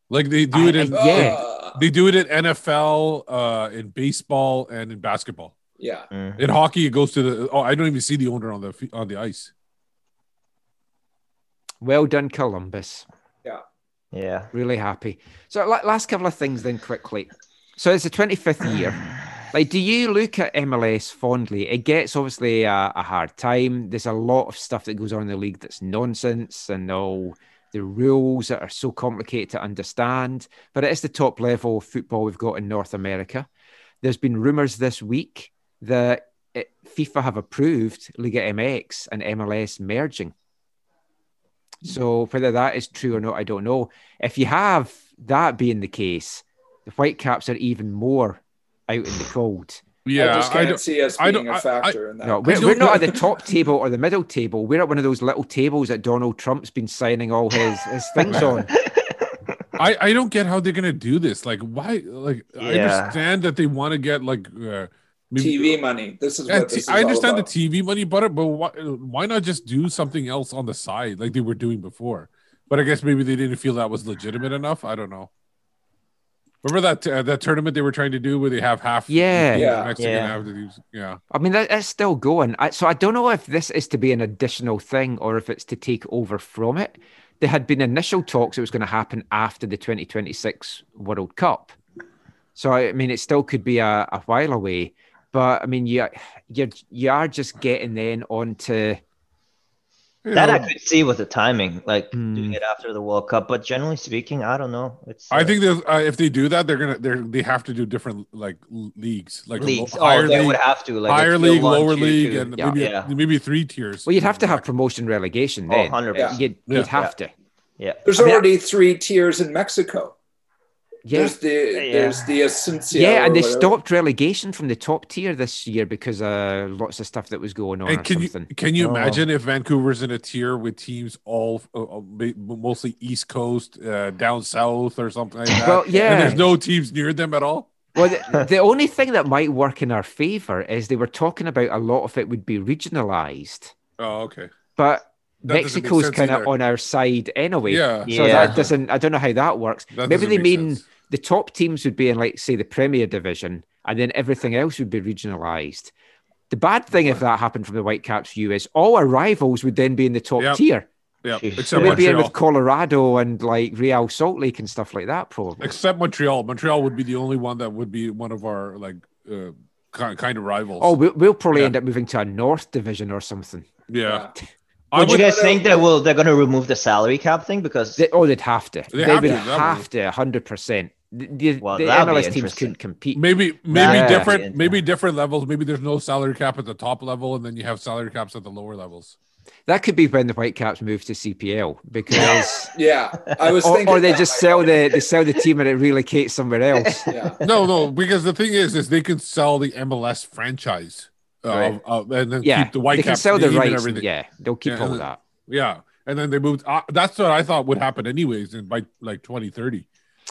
Like they do I- it in. I- yeah. They do it in NFL, uh, in baseball, and in basketball. Yeah. Mm. In hockey, it goes to the. Oh, I don't even see the owner on the on the ice. Well done, Columbus. Yeah. Yeah. Really happy. So, last couple of things then, quickly. So, it's the 25th year. Like, do you look at MLS fondly? It gets obviously a, a hard time. There's a lot of stuff that goes on in the league that's nonsense and all the rules that are so complicated to understand. But it is the top level of football we've got in North America. There's been rumors this week that it, FIFA have approved Liga MX and MLS merging. So whether that is true or not, I don't know. If you have that being the case, the Whitecaps are even more out in the cold. Yeah, I just I can't don't- see us I being don't- a I- factor in that. No, we're, don't we're not at the top table or the middle table. We're at one of those little tables that Donald Trump's been signing all his, his things on. I, I don't get how they're gonna do this. Like, why? Like, I understand that they want to get like uh, maybe- TV money. This is Yeah, what t- this is I understand all the TV money, but but why, why not just do something else on the side like they were doing before? But I guess maybe they didn't feel that was legitimate enough. I don't know. Remember that uh, that tournament they were trying to do where they have half Yeah. teams Yeah. Mexican, Yeah. half the teams- yeah. I mean, that, that's still going. I, so I don't know if this is to be an additional thing or if it's to take over from it. There had been initial talks it was going to happen after the 2026 World Cup. So I mean, it still could be a, a while away. But I mean, you you you are just getting then onto You That know, I could see with the timing, like Hmm. doing it after the World Cup. But generally speaking, I don't know. It's I uh, think uh, if they do that, they're gonna they they have to do different like l- leagues, like a lo- leagues. Oh, they would have to like a higher league, one, lower tier league, two. and Yeah. maybe Yeah. maybe three tiers. well, you'd have to have promotion relegation Oh, 100%. You'd, Yeah. you'd have to. Yeah. There's I mean, already three tiers in Mexico. Yeah. There's the Yeah. there's the Ascenso. Yeah, and they whatever. stopped relegation from the top tier this year because uh lots of stuff that was going on And can you can you Oh. imagine if Vancouver's in a tier with teams all uh, uh, mostly East Coast, uh, down south, or something like that? Well, yeah. and there's no teams near them at all. Well, the, the only thing that might work in our favor is they were talking about a lot of it would be regionalized, Oh, okay. but That doesn't make Mexico's kind of on our side anyway. Yeah. So Yeah. that doesn't. I don't know how that works. That Maybe they mean sense. the top teams would be in, like, say, the Premier Division, and then everything else would be regionalized. The bad thing if that happened from the Whitecaps view is all our rivals would then be in the top Yep. tier. Yeah, Jeez. So except we'd be in Montreal. with Colorado and like Real Salt Lake and stuff like that, probably. Except Montreal. Montreal would be the only one that would be one of our like uh, kind kind of rivals. Oh, we'll, we'll probably Yeah. end up moving to a North Division or something. yeah. I Would you guys think that will they're gonna remove the salary cap thing because They, oh, they'd have to. They, They have would to, that have to, hundred percent. The, the, Well, the that'd MLS teams couldn't compete. Maybe maybe Yeah. different maybe different levels. Maybe there's no salary cap at the top level, and then you have salary caps at the lower levels. That could be when the Whitecaps move to CPL because, Yeah, I was or, thinking. or they that just sell the they sell the team and it relocates somewhere else. Yeah. No, no, because the thing is, is they can sell the MLS franchise, Right. uh, and then Yeah, keep the they Whitecaps can sell the rights. and- everything. yeah, they'll keep Yeah, all and- that. Yeah, and then they moved. Uh, that's what I thought would happen anyways. And by like 2030,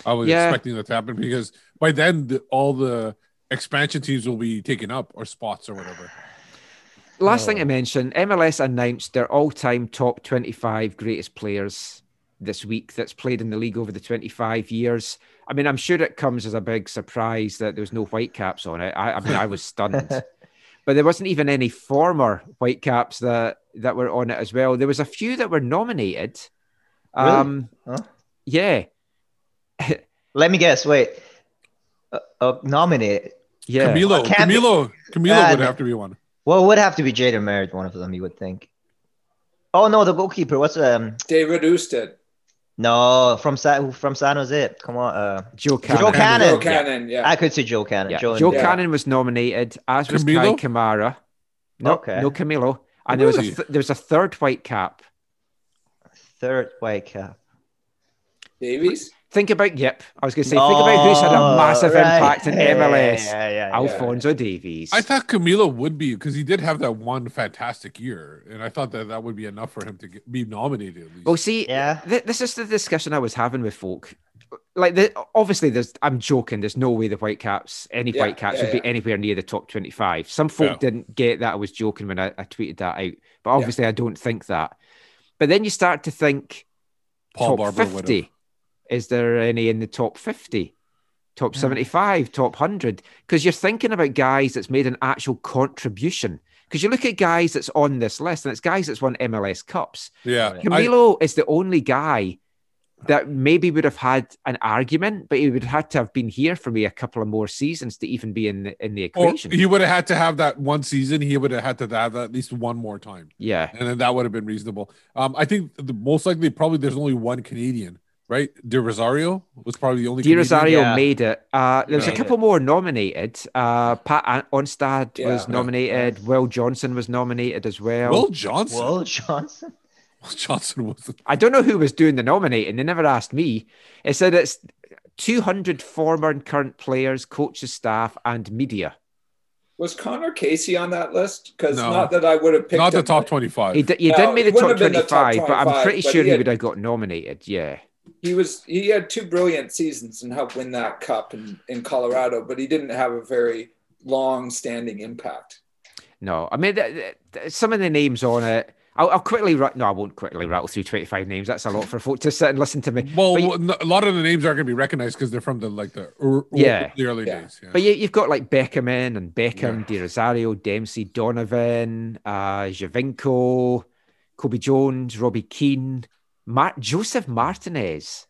I was Yeah. expecting that to happen because by then the, all the expansion teams will be taken up or spots or whatever. Last thing to mention, MLS announced their all-time top 25 greatest players this week that's played in the league over the 25 years. I mean, I'm sure it comes as a big surprise that there was no Whitecaps on it. I, I mean, I was stunned. but there wasn't even any former Whitecaps that that were on it as well. There was a few that were nominated. Really? Um, Huh? yeah, let me guess, wait. Uh, uh, nominated. yeah. Camilo, Can't be- Camilo, Camilo Uh, would have to be one. Well, it would have to be Jay DeMerit, one of them, you would think. Oh no, the goalkeeper. What's um? David Ousted. No, from San from San Jose. Come on, uh, Joe Cannon. Joe Cannon. Joe Cannon. Yeah. I could see Joe Cannon. Yeah. Joe, Joe Yeah. Cannon was nominated, as was Camilo? Kei Kamara. No, Okay. no Camilo. And there was a th- there was a third white cap. third white cap. Davies. Think about Yip. I was going to say, think about who's had a Oh, massive right. impact in MLS. yeah, yeah, yeah. Alphonso Davies. I thought Camilo would be because he did have that one fantastic year, and I thought that that would be enough for him to get, be nominated. At least. Well, see, th- this is the discussion I was having with folk. Like, the, obviously, there's. I'm joking. There's no way the Whitecaps, any Yeah, Whitecaps, yeah, would be anywhere near the top 25. Some folk Yeah. didn't get that. I was joking when I, I tweeted that out, but obviously, I don't think that. But then you start to think, Paul top Barber would've. 50. Is there any in the top 50? Top 75, top 100? Because you're thinking about guys that's made an actual contribution. Because you look at guys that's on this list, and it's guys that's won MLS Cups. Yeah, I- Camilo is the only guy that maybe would have had an argument, but he would have had to have been here for me a couple of more seasons to even be in the, in the Or equation. he would have had to have that one season. He would have had to have that at least one more time. yeah. and then that would have been reasonable. Um, I think the most likely probably there's only one Canadian, right? De Rosario was probably the only. De Canadian. Rosario made it. Uh, there was a Yeah. couple more nominated. Uh, Pat Onstad Yeah. was nominated. Will Johnson was nominated as well. Will Johnson. Will Johnson. Will Johnson was. I don't know who was doing the nominating. They never asked me. It said it's 200 former and current players, coaches, staff, and media. Was Conor Casey on that list? Because No. not that I would have picked Not the him. top twenty-five. He, d- he No, didn't make the top wouldn't have been the top 25, but I'm pretty but sure he he, would have got nominated. Yeah. He was he had two brilliant seasons and helped win that cup in, in Colorado, but he didn't have a very long standing impact. No, I mean, th- th- th- some of the names on it. I'll, I'll quickly, ra- no, I won't quickly rattle through 25 names. That's a lot for folk to sit and listen to me. Well, you- a lot of the names aren't going to be recognized because they're from the like the, ear- Yeah. the early days. Yeah. But you, you've got like Beckham in and Beckham, De Rosario, Dempsey, Donovan, uh, Giovinco, Cobi Jones, Robbie Keane, Mar- Josef Martinez.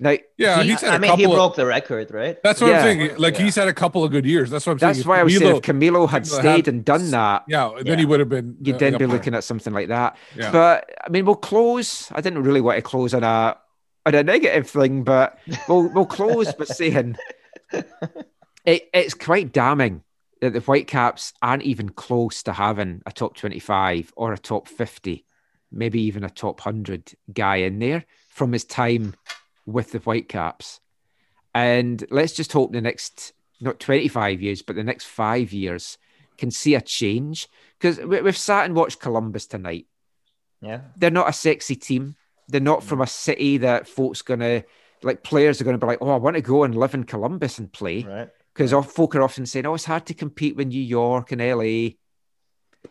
Now, Yeah, he- he's had I a mean, he couple of- broke the record, right? That's what Yeah. I'm saying. Like he's had a couple of good years. That's what I'm saying. That's If why I was saying if Camilo- Camilo had Camilo stayed and done that, yeah, then he would have been. you'd uh, then be looking at something like that. Yeah. But I mean, we'll close. I didn't really want to close on a on a negative thing, but we'll we'll close by saying it, it's quite damning that the Whitecaps aren't even close to having a top twenty-five or a top fifty, maybe even a top hundred guy in there from his time with the Whitecaps. And let's just hope the next not 25 years, but the next five years can see a change. Because we've sat and watched Columbus tonight. Yeah. They're not a sexy team. They're not from mm. a city that folks gonna like players are gonna be like, oh, I want to go and live in Columbus and play. Right. Because folk are often saying, oh, it's hard to compete with New York and LA.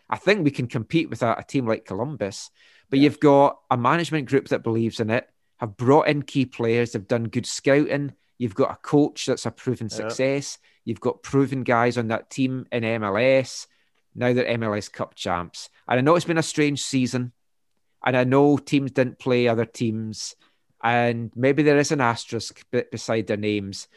I think we can compete with a, a team like Columbus, but you've got a management group that believes in it, have brought in key players, have done good scouting. You've got a coach that's a proven Yeah. success. You've got proven guys on that team in MLS. Now they're MLS Cup champs. And I know it's been a strange season. And I know teams didn't play other teams. And maybe there is an asterisk beside their names.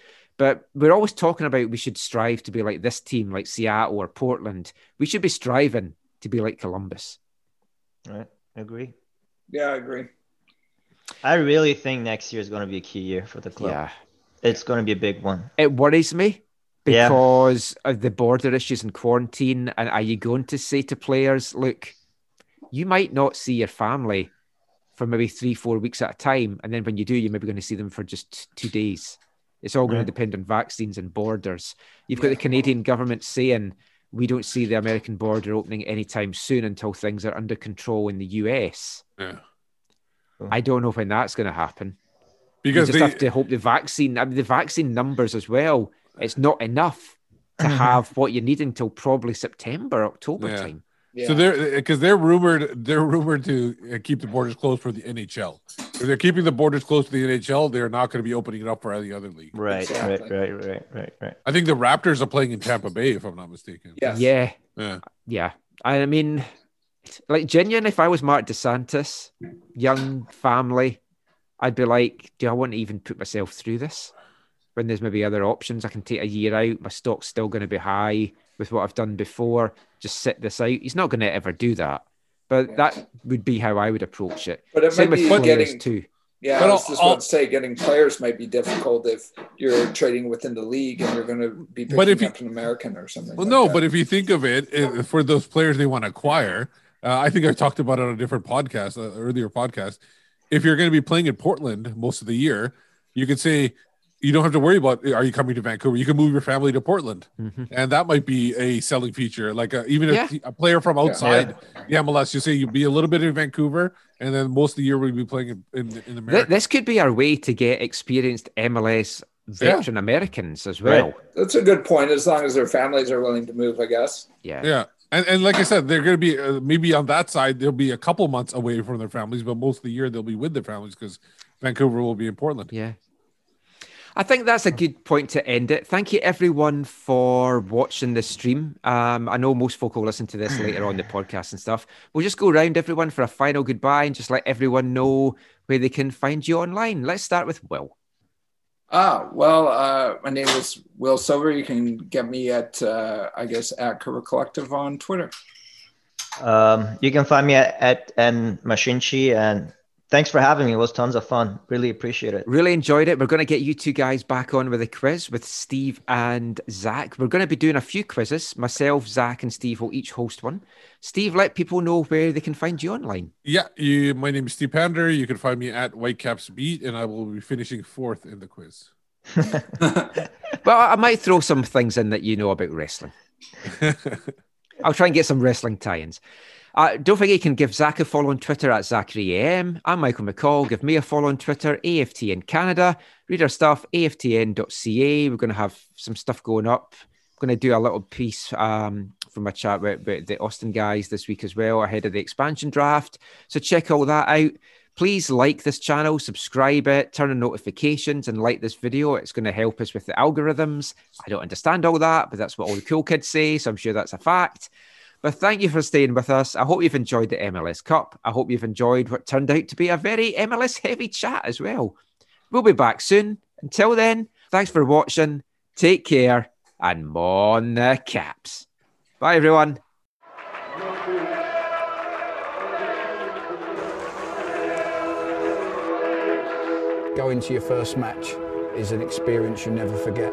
But we're always talking about we should strive to be like this team, like Seattle or Portland. We should be striving to be like Columbus. Right. I Agree. Yeah, I agree. I really think next year is going to be a key year for the club. Yeah. It's going to be a big one. It worries me Yeah. because of the border issues and quarantine. And are you going to say to players, look, you might not see your family for maybe three, four weeks at a time. And then when you do, you're maybe going to see them for just two days. It's all going Right. to depend on vaccines and borders. You've got the Canadian government saying we don't see the American border opening anytime soon until things are under control in the US. Yeah. I don't know when that's going to happen. Because you just they- have to hope the vaccine, I mean, the vaccine numbers as well. It's not enough to have what you need until probably September, October Yeah. time. So they're because they're rumored they're rumored to uh, keep the borders closed for the NHL. If they're keeping the borders closed to the NHL, they're not going to be opening it up for any other league. Right, right, right, right, right, right. I think the Raptors are playing in Tampa Bay, if I'm not mistaken. Yeah. Yeah. Yeah. I mean, like, genuine, if I was Marc Dos Santos, young family, I'd be like, do I want to even put myself through this? When there's maybe other options, I can take a year out. My stock's still going to be high with what I've done before. Just sit this out. He's not going to ever do that. But that would be how I would approach it. But it Same might be players getting too. Yeah, But I was just I'll- about to say getting players might be difficult if you're trading within the league and you're going to be picking But if you- up an American or something. Well, like no, that. but if you think of it, for those players they want to acquire, uh, I think I talked about it on a different podcast, uh, earlier podcast. if you're going to be playing in Portland most of the year, you could say you don't have to worry about are you coming to Vancouver. You can move your family to Portland, Mhm. and that might be a selling feature. Like a, even Yeah. if a player from outside the MLS, you say you'd be a little bit in Vancouver, and then most of the year we'll be playing in in, in Th- America. this could be our way to get experienced MLS veteran Americans as well. That's a good point. As long as their families are willing to move, I guess. Yeah. Yeah. And, and like I said, they're going to be uh, maybe on that side, they'll be a couple months away from their families, but most of the year they'll be with their families because Vancouver will be in Portland. Yeah. I think that's a good point to end it. Thank you everyone for watching the stream. Um, I know most folk will listen to this later on the podcast and stuff. We'll just go around everyone for a final goodbye and just let everyone know where they can find you online. Let's start with Will. Ah, well, uh, my name is Will Silver. You can get me at, uh, I guess, at Cover Collective on Twitter. Um, you can find me at, at N Mashinchi, and thanks for having me. It was tons of fun. Really appreciate it. Really enjoyed it. We're going to get you two guys back on with a quiz with Steve and Zach. We're going to be doing a few quizzes. Myself, Zach, and Steve will each host one. Steve, let people know where they can find you online. Yeah. You, my name is Steve Pander. You can find me at Whitecaps Beat, and I will be finishing fourth in the quiz. Well, I might throw some things in that you know about wrestling. I'll try and get some wrestling tie-ins. Uh, don't forget you can give Zach a follow on Twitter at ZacharyAM. I'm Michael McColl. Give me a follow on Twitter, AFTN Canada. Read our stuff, aftn.ca. We're going to have some stuff going up. I'm going to do a little piece um, from a chat with, with the Austin guys this week as well, ahead of the expansion draft. So check all that out. Please like this channel, subscribe it, turn on notifications, and like this video. It's going to help us with the algorithms. I don't understand all that, but that's what all the cool kids say. So I'm sure that's a fact. But thank you for staying with us. I hope you've enjoyed the MLS Cup. I hope you've enjoyed what turned out to be a very MLS heavy chat as well. We'll be back soon. Until then, thanks for watching. Take care and mon the caps. Bye, everyone. Going to your first match is an experience you never forget.